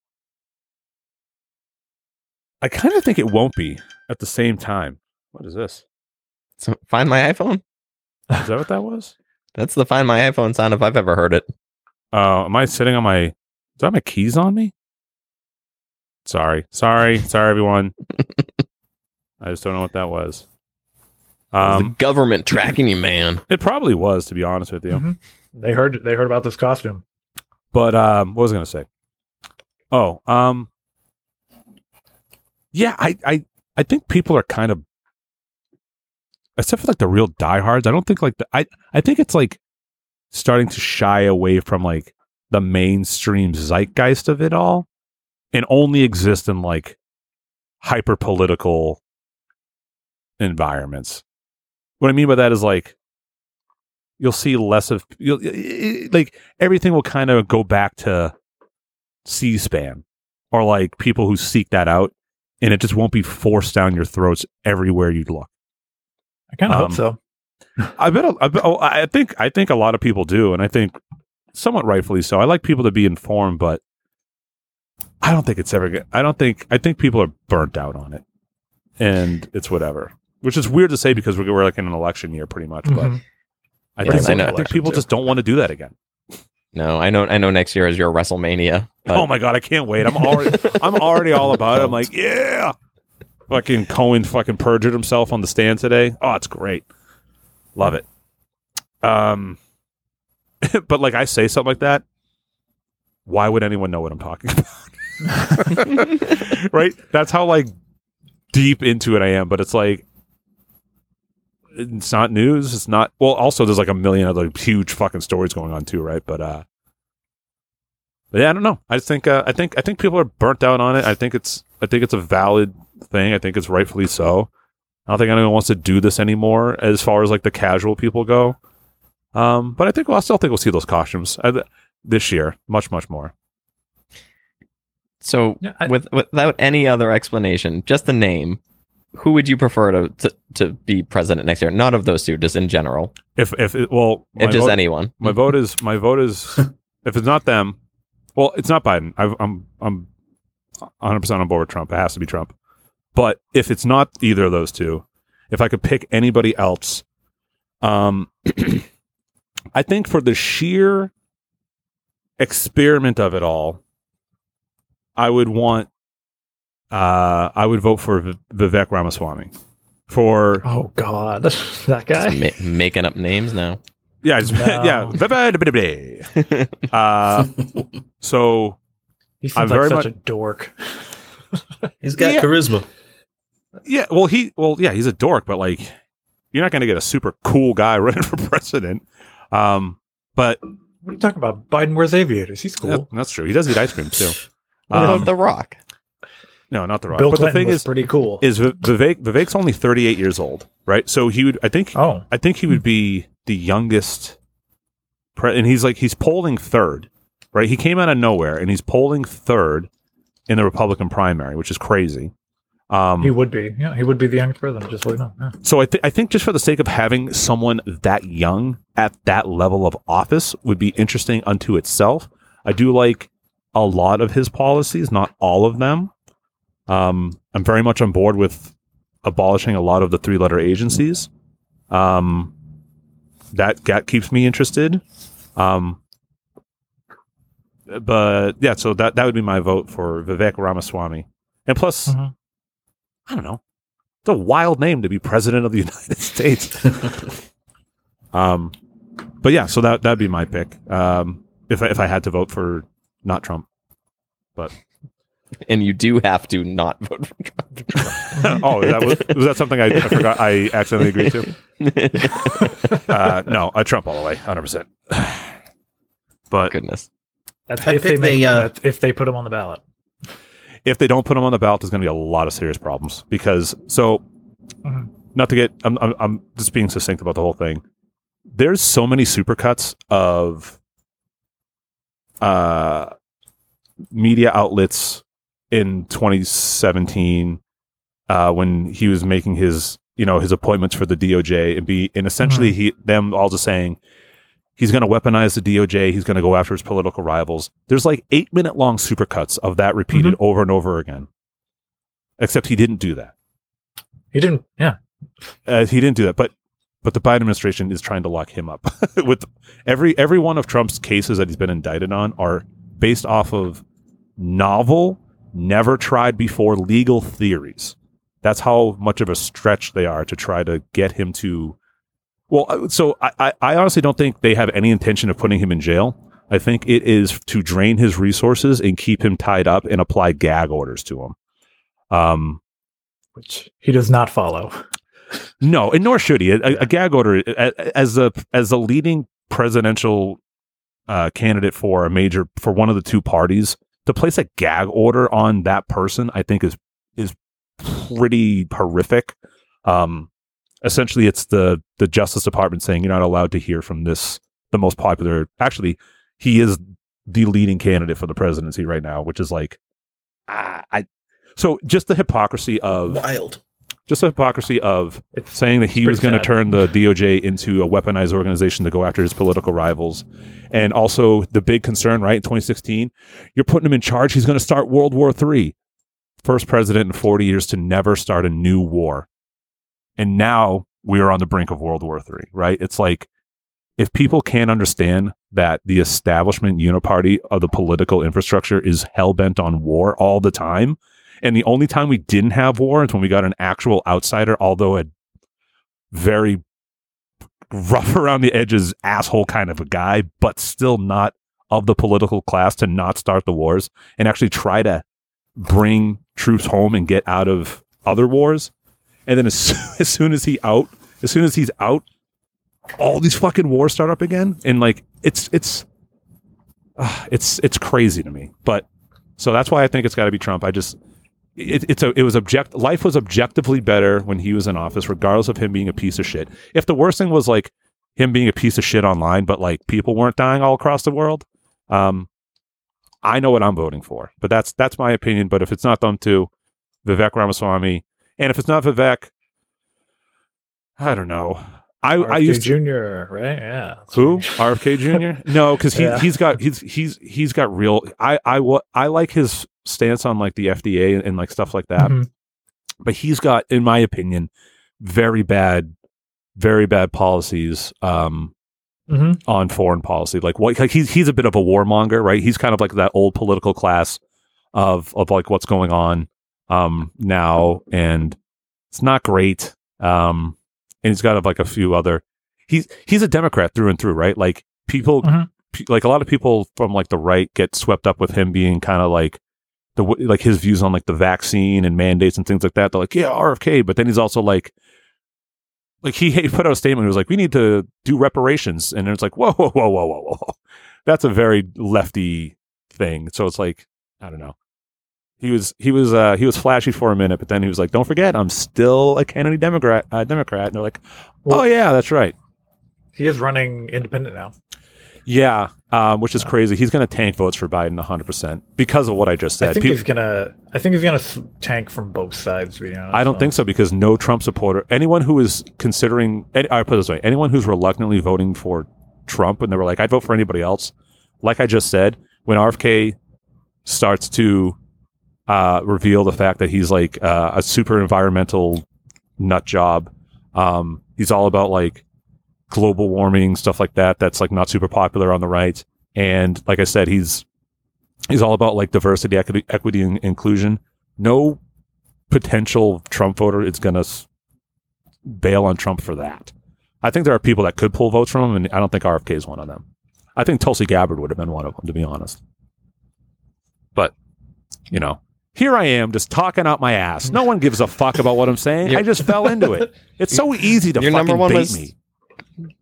A: I kind of think it won't be at the same time. What is this?
B: So find my iPhone.
A: Is that what that was?
B: That's the find my iPhone sound if I've ever heard it.
A: Uh, am I sitting on my? Do I have my keys on me? Sorry, sorry, sorry, everyone. I just don't know what that was.
B: The
A: Um,
B: government tracking you, man.
A: it probably was, to be honest with you.
D: Mhm. They heard. They heard about this costume.
A: But um, what was I going to say? Oh, um, yeah, I, I, I think people are kind of, except for like the real diehards. I don't think like the I, I think it's like starting to shy away from like the mainstream zeitgeist of it all, and only exist in like hyper political environments. What I mean by that is like you'll see less of you'll i- i- like everything will kind of go back to C-SPAN or like people who seek that out, and it just won't be forced down your throats everywhere you look.
D: I kind of
A: Um,
D: hope so.
A: I bet. I, bet oh, I think. I think a lot of people do, and I think somewhat rightfully so. I like people to be informed, but I don't think it's ever. Good. I don't think. I think people are burnt out on it, and it's whatever. Which is weird to say because we're, we're like in an election year, pretty much. But
D: Mhm.
A: I
B: Yes,
A: think,
B: I know.
A: I think people just don't want to do that again.
B: No, I know. I know. Next year is your WrestleMania. but-
A: oh my god, I can't wait. I'm already. I'm already all about it. I'm like, yeah. Fucking Cohen fucking perjured himself on the stand today. Oh, it's great. Love it. Um, but like I say something like that, why would anyone know what I'm talking about? right? That's how like deep into it I am. But it's like it's not news. It's not. Well, also there's like a million other huge fucking stories going on too, right? But uh, but yeah, I don't know. I just think uh, I think I think people are burnt out on it. I think it's I think it's a valid thing. I think it's rightfully so. I don't think anyone wants to do this anymore as far as like the casual people go. Um, but I think well, I still think we'll see those costumes uh, this year, much much more.
B: So,
D: Yeah, I-
B: with without any other explanation, just the name. Who would you prefer to, to to be president next year? Not of those two, just in general.
A: If if it, well,
B: If just
A: vote,
B: anyone.
A: my vote is my vote is if it's not them, well, it's not Biden. I, I'm I'm 100 percent on board with Trump. It has to be Trump. But if it's not either of those two, if I could pick anybody else, um, I think for the sheer experiment of it all, I would want. Uh, I would vote for V- Vivek Ramaswamy for
D: Oh God, that guy.
B: Ma- making up names now.
A: yeah, it's,
D: No.
A: yeah. uh, so
D: He seems
A: I'm
D: like
A: very
D: such
A: much-
D: a dork.
C: He's got
A: Yeah.
C: charisma.
A: yeah, well he well yeah he's a dork, but like you're not going to get a super cool guy running for president. Um, but
D: What are you talking about? Biden wears aviators. He's cool.
A: that- that's true. He does eat ice cream too. Um,
B: The Rock?
A: No, not the rock.
D: Bill
A: but
D: Clinton
A: the thing
D: was
A: is,
D: pretty cool.
A: is Vivek Vivek's only 38 years old, right? So he would I think
D: oh,
A: I think he would be the youngest, pre- and he's like he's polling third, right? He came out of nowhere, and he's polling third in the Republican primary, which is crazy. Um,
D: he would be. Yeah, he would be the youngest president. Just so you know. Yeah.
A: so I, th- I think just for the sake of having someone that young at that level of office would be interesting unto itself. I do like a lot of his policies, not all of them. Um, I'm very much on board with abolishing a lot of the three letter agencies. Um, that that keeps me interested. Um, but yeah, so that that would be my vote for Vivek Ramaswamy. And plus,
D: Mhm.
A: I don't know, it's a wild name to be president of the United States. um, but yeah, so that that'd be my pick. Um, if I, if I had to vote for not Trump.
B: And you do have to not vote for Trump.
A: oh, that was, was that something I, I forgot? I accidentally agreed to. Uh, no, uh, Trump all the way, hundred percent. But
B: Goodness.
D: That's if they
C: picked
D: make
C: the, uh,
D: if they put him on the ballot.
A: if they don't put him on the ballot, there's going to be a lot of serious problems. Because so,
D: Mhm.
A: not to get, I'm, I'm I'm just being succinct about the whole thing. There's so many supercuts of uh media outlets in 2017 uh when he was making his you know his appointments for the DOJ and be and essentially he them all just saying he's going to weaponize the DOJ he's going to go after his political rivals there's like 8 minute long supercuts of that repeated over and over again except he didn't do that
D: He didn't. Yeah.
A: uh, he didn't do that, but but the Biden administration is trying to lock him up with every every one of Trump's cases that he's been indicted on are based off of novel, never tried before legal theories. That's how much of a stretch they are to try to get him to. Well, uh, so I, I, I honestly don't think they have any intention of putting him in jail. I think it is to drain his resources and keep him tied up and apply gag orders to him. Um,
D: Which he does not follow.
A: no, and nor should he. A, a gag order as a as a leading presidential uh, candidate for a major for one of the two parties to place a gag order on that person, I think is is pretty horrific. Um, essentially, it's the the Justice Department saying you're not allowed to hear from this the most popular. Actually, he is the leading candidate for the presidency right now, which is like, ah, I. So just the hypocrisy of
C: Wild.
A: Just the hypocrisy of
D: It's
A: saying that he was going to turn the DOJ into a weaponized organization to go after his political rivals. And also the big concern, right, in 2016, you're putting him in charge. He's going to start World War III. First president in 40 years to never start a new war. And now we are on the brink of World War III, right? It's like if people can't understand that the establishment uniparty of the political infrastructure is hell bent on war all the time, and the only time we didn't have war is when we got an actual outsider, although a very rough around the edges asshole kind of a guy, but still not of the political class to not start the wars and actually try to bring troops home and get out of other wars. And then as, as soon as he out, as soon as he's out, all these fucking wars start up again. And like it's it's uh, it's it's crazy to me. But so that's why I think it's got to be Trump. I just it, it's a it was object life was objectively better when he was in office, regardless of him being a piece of shit. If the worst thing was like him being a piece of shit online, but like people weren't dying all across the world, um, I know what I'm voting for. But that's that's my opinion. But if it's not them two, Vivek Ramaswamy, And if it's not Vivek, I don't know. I, I used to,
D: Jr. Right? Yeah.
A: who RFK Jr. No, because he
D: Yeah.
A: he's got he's he's he's got real. I I I like his stance on like the FDA and, like stuff like that.
D: Mhm.
A: But he's got, in my opinion, very bad, very bad policies. Um,
D: Mhm.
A: on foreign policy. Like what like he's he's a bit of a warmonger, right? He's kind of like that old political class of of like what's going on um now and it's not great. Um and he's got like a few other he's he's a Democrat through and through, right? Like people
D: Mhm.
A: pe- like a lot of people from like the right get swept up with him being kind of like the like his views on like the vaccine and mandates and things like that. They're like, yeah, RFK, but then he's also like like he, he put out a statement. He was like, "We need to do reparations," and it's like, "Whoa, whoa, whoa, whoa, whoa, whoa!" That's a very lefty thing. So it's like, I don't know. He was he was uh, he was flashy for a minute, but then he was like, "Don't forget, I'm still a Kennedy Democrat." Uh, Democrat, and they're like, "Oh
D: Well-
A: yeah, that's right."
D: He is running independent now.
A: Yeah, um, which is crazy. He's going to tank votes for Biden 100 percent because of what I just said.
D: I think he's gonna. I think he's gonna tank from both sides. To be honest,
A: I don't think so because no Trump supporter, anyone who is considering, I put it this way, anyone who's reluctantly voting for Trump and they were like, I'd vote for anybody else. Like I just said, when RFK starts to uh, reveal the fact that he's like uh, a super environmental nut job, um, he's all about like global warming stuff like that. That's like not super popular on the right. And like I said, he's he's all about like diversity, equity, equity, and inclusion. No potential Trump voter is going to bail on Trump for that. I think there are people that could pull votes from him, and I don't think RFK is one of them. I think Tulsi Gabbard would have been one of them, to be honest. But, you know, here I am just talking out my ass. No one gives a fuck about what I'm saying. I just fell into it. It's so easy to
B: Your
A: fucking
B: number one
A: bait
B: was-
A: me.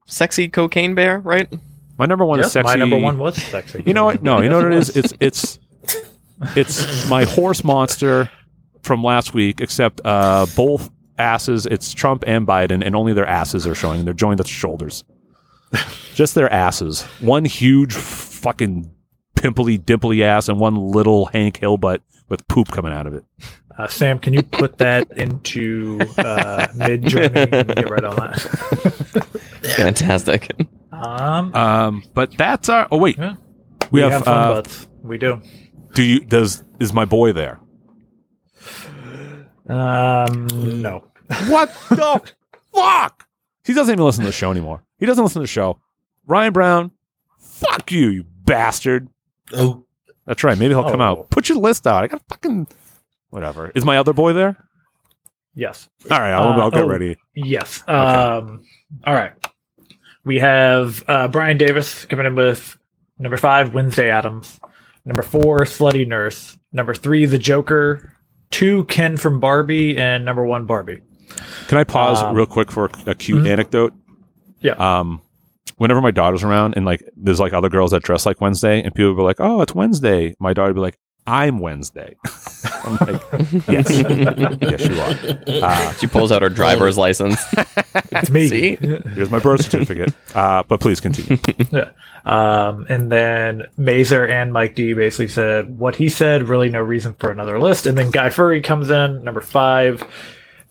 B: Sexy cocaine bear, right?
A: My number one
D: Yes,
A: is sexy.
D: my number one was sexy.
A: You know what? No, you know what it is? It's it's it's my horse monster from last week, except uh, both asses. It's Trump and Biden, and only their asses are showing. They're joined at the shoulders. Just their asses. One huge fucking pimply, dimply ass, and one little Hank Hill butt with poop coming out of it.
D: Uh, Sam, can you put that into uh, Midjourney and get right on that?
B: Fantastic.
D: Um,
A: Um, but that's our. Oh wait,
D: Yeah.
A: we,
D: we,
A: have.
D: have, fun
A: uh,
D: butts. We do.
A: do you? Does is my boy there?
D: Um, no.
A: What the fuck? He doesn't even listen to the show anymore. He doesn't listen to the show. Ryan Brown, fuck you, you bastard.
C: Oh,
A: That's right. Maybe he'll come
D: Oh.
A: out. Put your list out. I got a fucking whatever. Is my other boy there?
D: Yes.
A: All right, I'll,
D: Uh,
A: I'll get
D: oh.
A: ready.
D: Yes. Um, all right. We have uh, Brian Davis coming in with number five, Wednesday Addams. Number four, Slutty Nurse. Number three, The Joker. Two, Ken from Barbie. And number one, Barbie.
A: Can I pause
D: Um,
A: real quick for a, a cute
D: mhm.
A: anecdote?
D: Yeah.
A: Um, whenever my daughter's around and like there's like other girls that dress like Wednesday and people will be like, "Oh, it's Wednesday," my daughter would be like, "I'm Wednesday." I'm like, "Yes, yes, you are." Uh,
B: She pulls out her driver's license.
D: It's me.
B: See?
A: here's my birth certificate. Uh, but please continue.
D: Um, and then Mazer and Mike D basically said what he said, really no reason for another list. And then Guy Furry comes in, number five,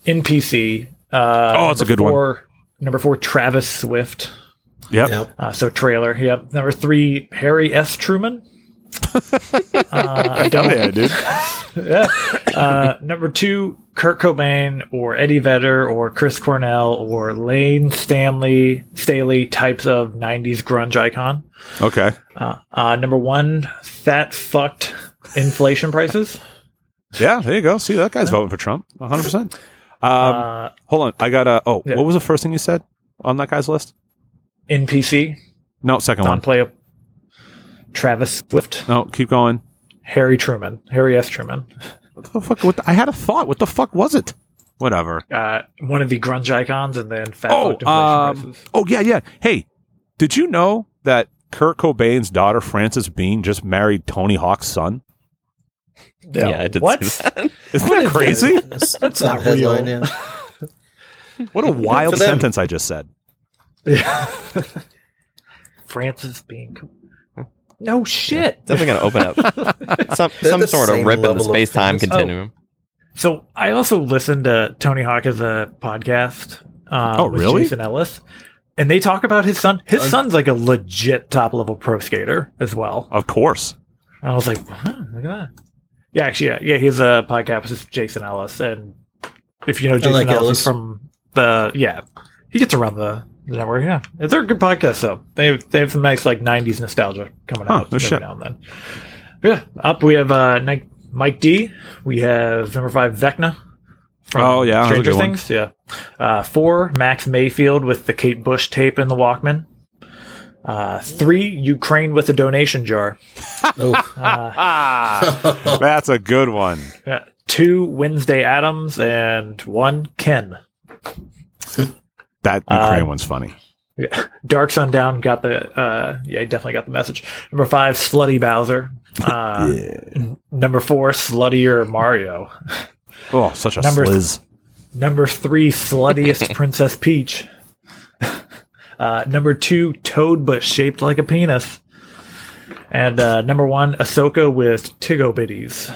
D: NPC. Uh,
A: Oh, it's a
D: number
A: good one.
D: Number four, Travis Swift.
A: Yep.
C: Yep.
D: Uh, so trailer. Yep. Number three, Harry S. Truman. Uh, I don't.
A: yeah, dude.
D: yeah. Uh, number two, Kurt Cobain or Eddie Vedder or Chris Cornell or Lane Stanley Staley types of '90s grunge icon.
A: Okay.
D: Uh, uh, number one, fat fucked inflation prices.
A: Yeah, there you go. See, that guy's voting for Trump 100%. Um,
D: uh,
A: hold on. I got a. Oh,
D: yeah.
A: what was the first thing you said on that guy's list?
D: NPC,
A: No, second
D: non
A: one.
D: Play Travis Swift,
A: No, keep going.
D: Harry Truman, Harry S. Truman,
A: What the fuck? What the, I had a thought. What the fuck was it? Whatever.
D: uh, one of the grunge icons, and then fat
A: Oh, um, oh yeah, yeah. Hey, did you know that Kurt Cobain's daughter Frances Bean just married Tony Hawk's son?
B: Yeah, I did
D: What?
B: see that.
A: Isn't that crazy?
C: That's,
D: That's not
C: the headline,
D: real.
C: yeah.
A: What a wild sentence I just said.
D: Yeah. Francis being cool. No shit.
B: Definitely going to open up some some sort of rip in the space time
C: famous.
B: continuum.
D: So I also listened to Tony Hawk as a podcast. Uh,
A: Oh,
D: with
A: really?
D: Jason Ellis, and they talk about his son. His
C: Uh,
D: son's like a legit top level pro skater as well.
A: Of course.
D: I was like, huh, look at that. Yeah, actually, yeah, yeah. He's a podcast with Jason Ellis, and if you know Jason
C: like
D: Ellis,
C: Ellis.
D: from the yeah, he gets around the, the network. Yeah, they're a good podcast though. They have, they have some nice like '90s nostalgia coming
A: Huh,
D: out
A: no
D: every
A: shit.
D: now and then. Yeah, up we have uh, Ni- Mike D. We have number five Vecna. From
A: Oh, yeah, that's
D: Stranger
A: good one.
D: Things. Yeah. Uh, four Max Mayfield with the Kate Bush tape in the Walkman. Uh, three Ukraine with a donation jar.
C: Oh,
D: Uh,
A: Ah, that's a good one.
D: Yeah, two Wednesday Addams and one Ken.
A: That
D: Uh,
A: Ukraine one's funny.
D: Yeah. Dark Sundown got the uh yeah, definitely got the message. Number five, Slutty Bowser. Uh n- number four, Sluttier Mario.
A: Oh, such a
D: number-
A: sliz.
D: Number three, Sluttiest Princess Peach. Uh number two, Toad but shaped like a penis. And uh number one, Ahsoka with Tigo Bitties.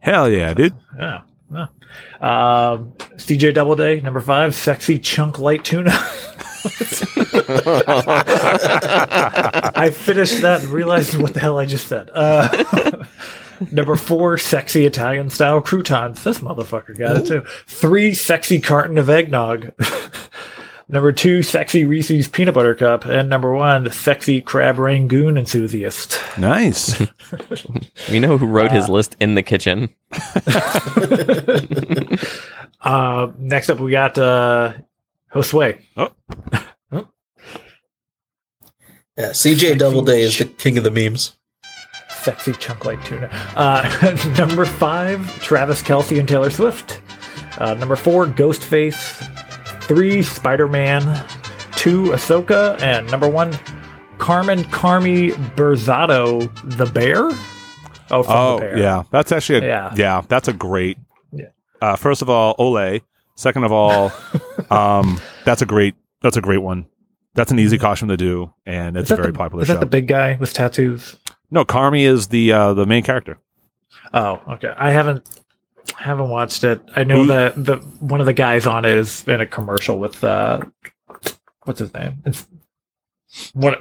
A: Hell yeah, dude.
D: Yeah. yeah. Um, CJ Doubleday, number five, sexy chunk light tuna. I finished that and realized what the hell I just said. Uh, number four, sexy Italian style croutons. This motherfucker got it too. Three, sexy carton of eggnog. number two, sexy Reese's peanut butter cup. And number one, the sexy crab rangoon enthusiast.
A: Nice.
B: We know who wrote his list in the kitchen.
D: Uh, next up, we got uh, Josue.
C: yeah. CJ Doubleday is the king of the memes.
D: Sexy chunk like tuna. Uh, number five, Travis Kelce and Taylor Swift. Uh, number four, Ghostface. Three, Spider Man. Two, Ahsoka. And number one, Carmen Carmy Berzatto, the bear. Oh, from
A: oh
D: the bear.
A: yeah, that's actually a, yeah.
D: Yeah.
A: that's a great.
D: Yeah.
A: Uh, first of all, Ole. Second of all, um, that's a great that's a great one. That's an easy costume to do, and it's a very
D: the,
A: popular
D: Is
A: show.
D: that the big guy with tattoos?
A: no, Carmy is the uh, the main character.
D: Oh, okay. I haven't haven't watched it. I know that the one of the guys on it is in a commercial with uh what's his name? It's what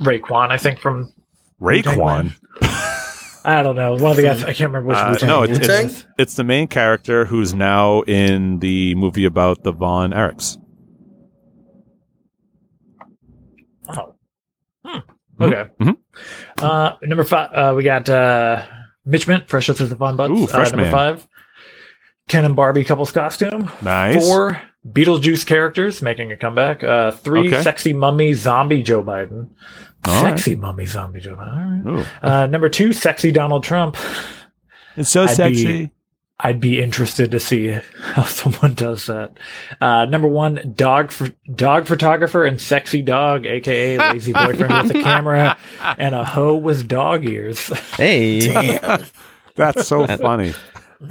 D: Raekwon, I think from
A: Raekwon.
D: I don't know. One of the guys I can't remember which
A: Uh,
D: Wu-Tang
A: no, it's, it's it's the main character who's now in the movie about the Von Erichs.
D: Oh. Hmm. Okay.
A: Mhm.
D: Uh number five uh we got uh Mitch Mint, Fresh Out of the Fun Butts.
A: Ooh,
D: uh, number
A: Man.
D: five. Ken and Barbie couples costume.
A: Nice.
D: Four Beetlejuice characters making a comeback. Uh, three
A: Okay.
D: sexy mummy zombie Joe Biden.
A: All right.
D: sexy mummy zombie Joe Biden. All right. Uh, number two, sexy Donald Trump.
A: It's so
D: I'd be-
A: sexy.
D: I'd be interested to see how someone does that. Uh, number one, dog dog photographer and sexy dog, aka lazy boyfriend with a camera and a hoe with dog ears.
B: Hey,
C: Damn.
A: That's so funny.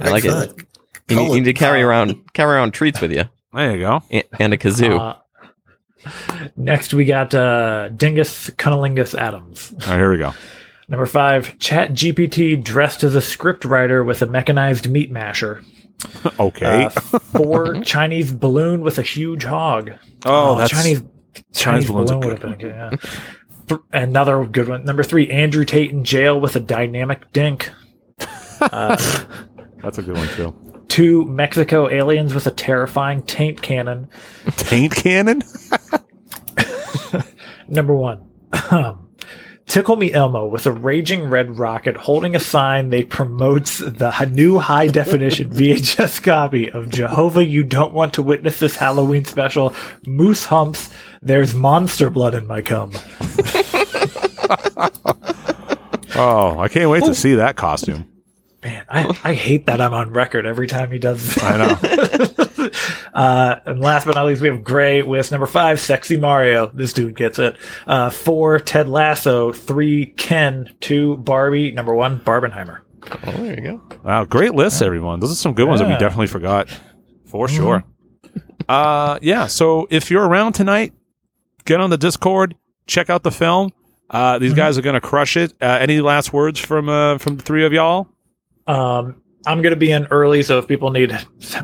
B: I like it.
C: Excellent.
B: you need, you need to carry around carry around treats with you
A: There you go.
B: and, and a kazoo.
D: Uh, next, we got uh, Dingus Cunnilingus Adams.
A: All right, here we go.
D: Number five, Chat GPT dressed as a scriptwriter with a mechanized meat masher.
A: Okay.
D: Uh, four, Chinese balloon with a huge hog.
A: oh, that's
D: Chinese Chinese,
A: balloons are
D: balloon would
A: good.
D: have been good. Yeah. Another good one. Number three, Andrew Tate in jail with a dynamic dink. Uh,
A: that's a good one too.
D: Two, Mexico aliens with a terrifying taint cannon.
A: Taint cannon.
D: Number one, um, Tickle Me Elmo with a raging red rocket holding a sign that promotes the new high definition VHS copy of Jehovah You Don't Want to Witness This Halloween special, Moose Humps, There's Monster Blood in My Cum.
A: Oh, I can't wait to see that costume.
D: Man, I, I hate that I'm on record every time he does
A: I know.
D: uh, and last but not least, we have Gray with number five, Sexy Mario. This dude gets it. Uh, four, Ted Lasso. Three, Ken. Two, Barbie. Number one, Barbenheimer.
B: oh, there you go.
A: Wow, great lists, everyone. Those are some good ones that we definitely forgot, for sure. Uh, yeah. So if you're around tonight, get on the Discord, check out the film. Uh, these guys are gonna crush it. Uh, any last words from uh, from the three of y'all?
D: Um, I'm going to be in early, so if people need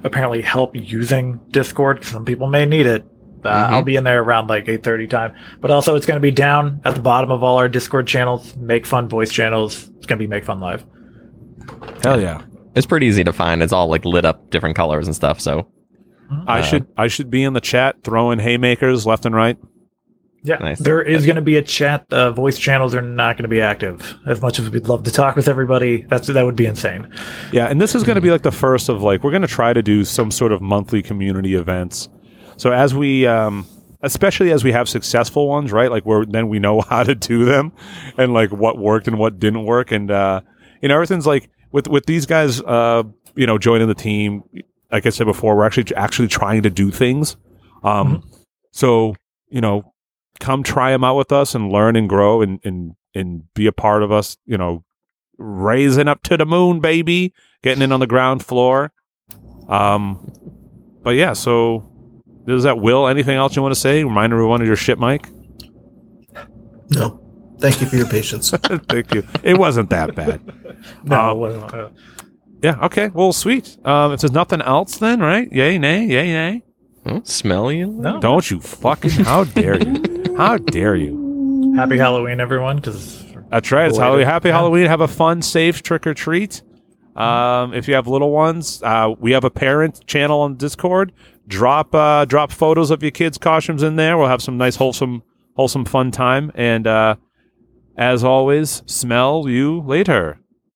D: apparently help using Discord, some people may need it. Uh,
B: Mhm.
D: I'll be in there around like 8:30 time. But also, it's going to be down at the bottom of all our Discord channels. Make Fun voice channels. It's going to be Make Fun Live.
A: Hell yeah.
B: It's pretty easy to find. It's all like lit up different colors and stuff. So
A: I
B: Uh,
A: should I should be in the chat throwing haymakers left and right.
D: Yeah,
B: Nice.
D: there is going to be a chat. Uh, voice channels are not going to be active. As much as we'd love to talk with everybody, that's that would be insane.
A: Yeah, and this is going to be like the first of like we're going to try to do some sort of monthly community events. So as we um especially as we have successful ones, right? Like where then we know how to do them and like what worked and what didn't work and uh you know everything's like with with these guys uh you know joining the team like I said before, we're actually actually trying to do things. Um so, you know, come try them out with us and learn and grow and and and be a part of us, you know, raising up to the moon, baby, getting in on the ground floor. Um, but yeah, so is that Will? Anything else you want to say? Remind everyone of your shit, Mike.
C: No. Thank you for your patience.
A: Thank you. It wasn't that bad.
D: No,
A: Uh,
D: it wasn't, uh,
A: Yeah. Okay. Well, sweet. Um, if there's nothing else, then right? Yay, nay, yay, nay.
B: Hmm, smell you?
D: no.
A: Don't you fucking? How dare you? How dare you?
D: Happy Halloween, everyone! Because
A: That's right. It's Halloween. Happy. Halloween. Have a fun, safe trick or treat. Um, if you have little ones, uh, we have a parent channel on Discord. Drop uh, drop photos of your kids' costumes in there. We'll have some nice, wholesome, wholesome, fun time. And uh, as always, smell you later.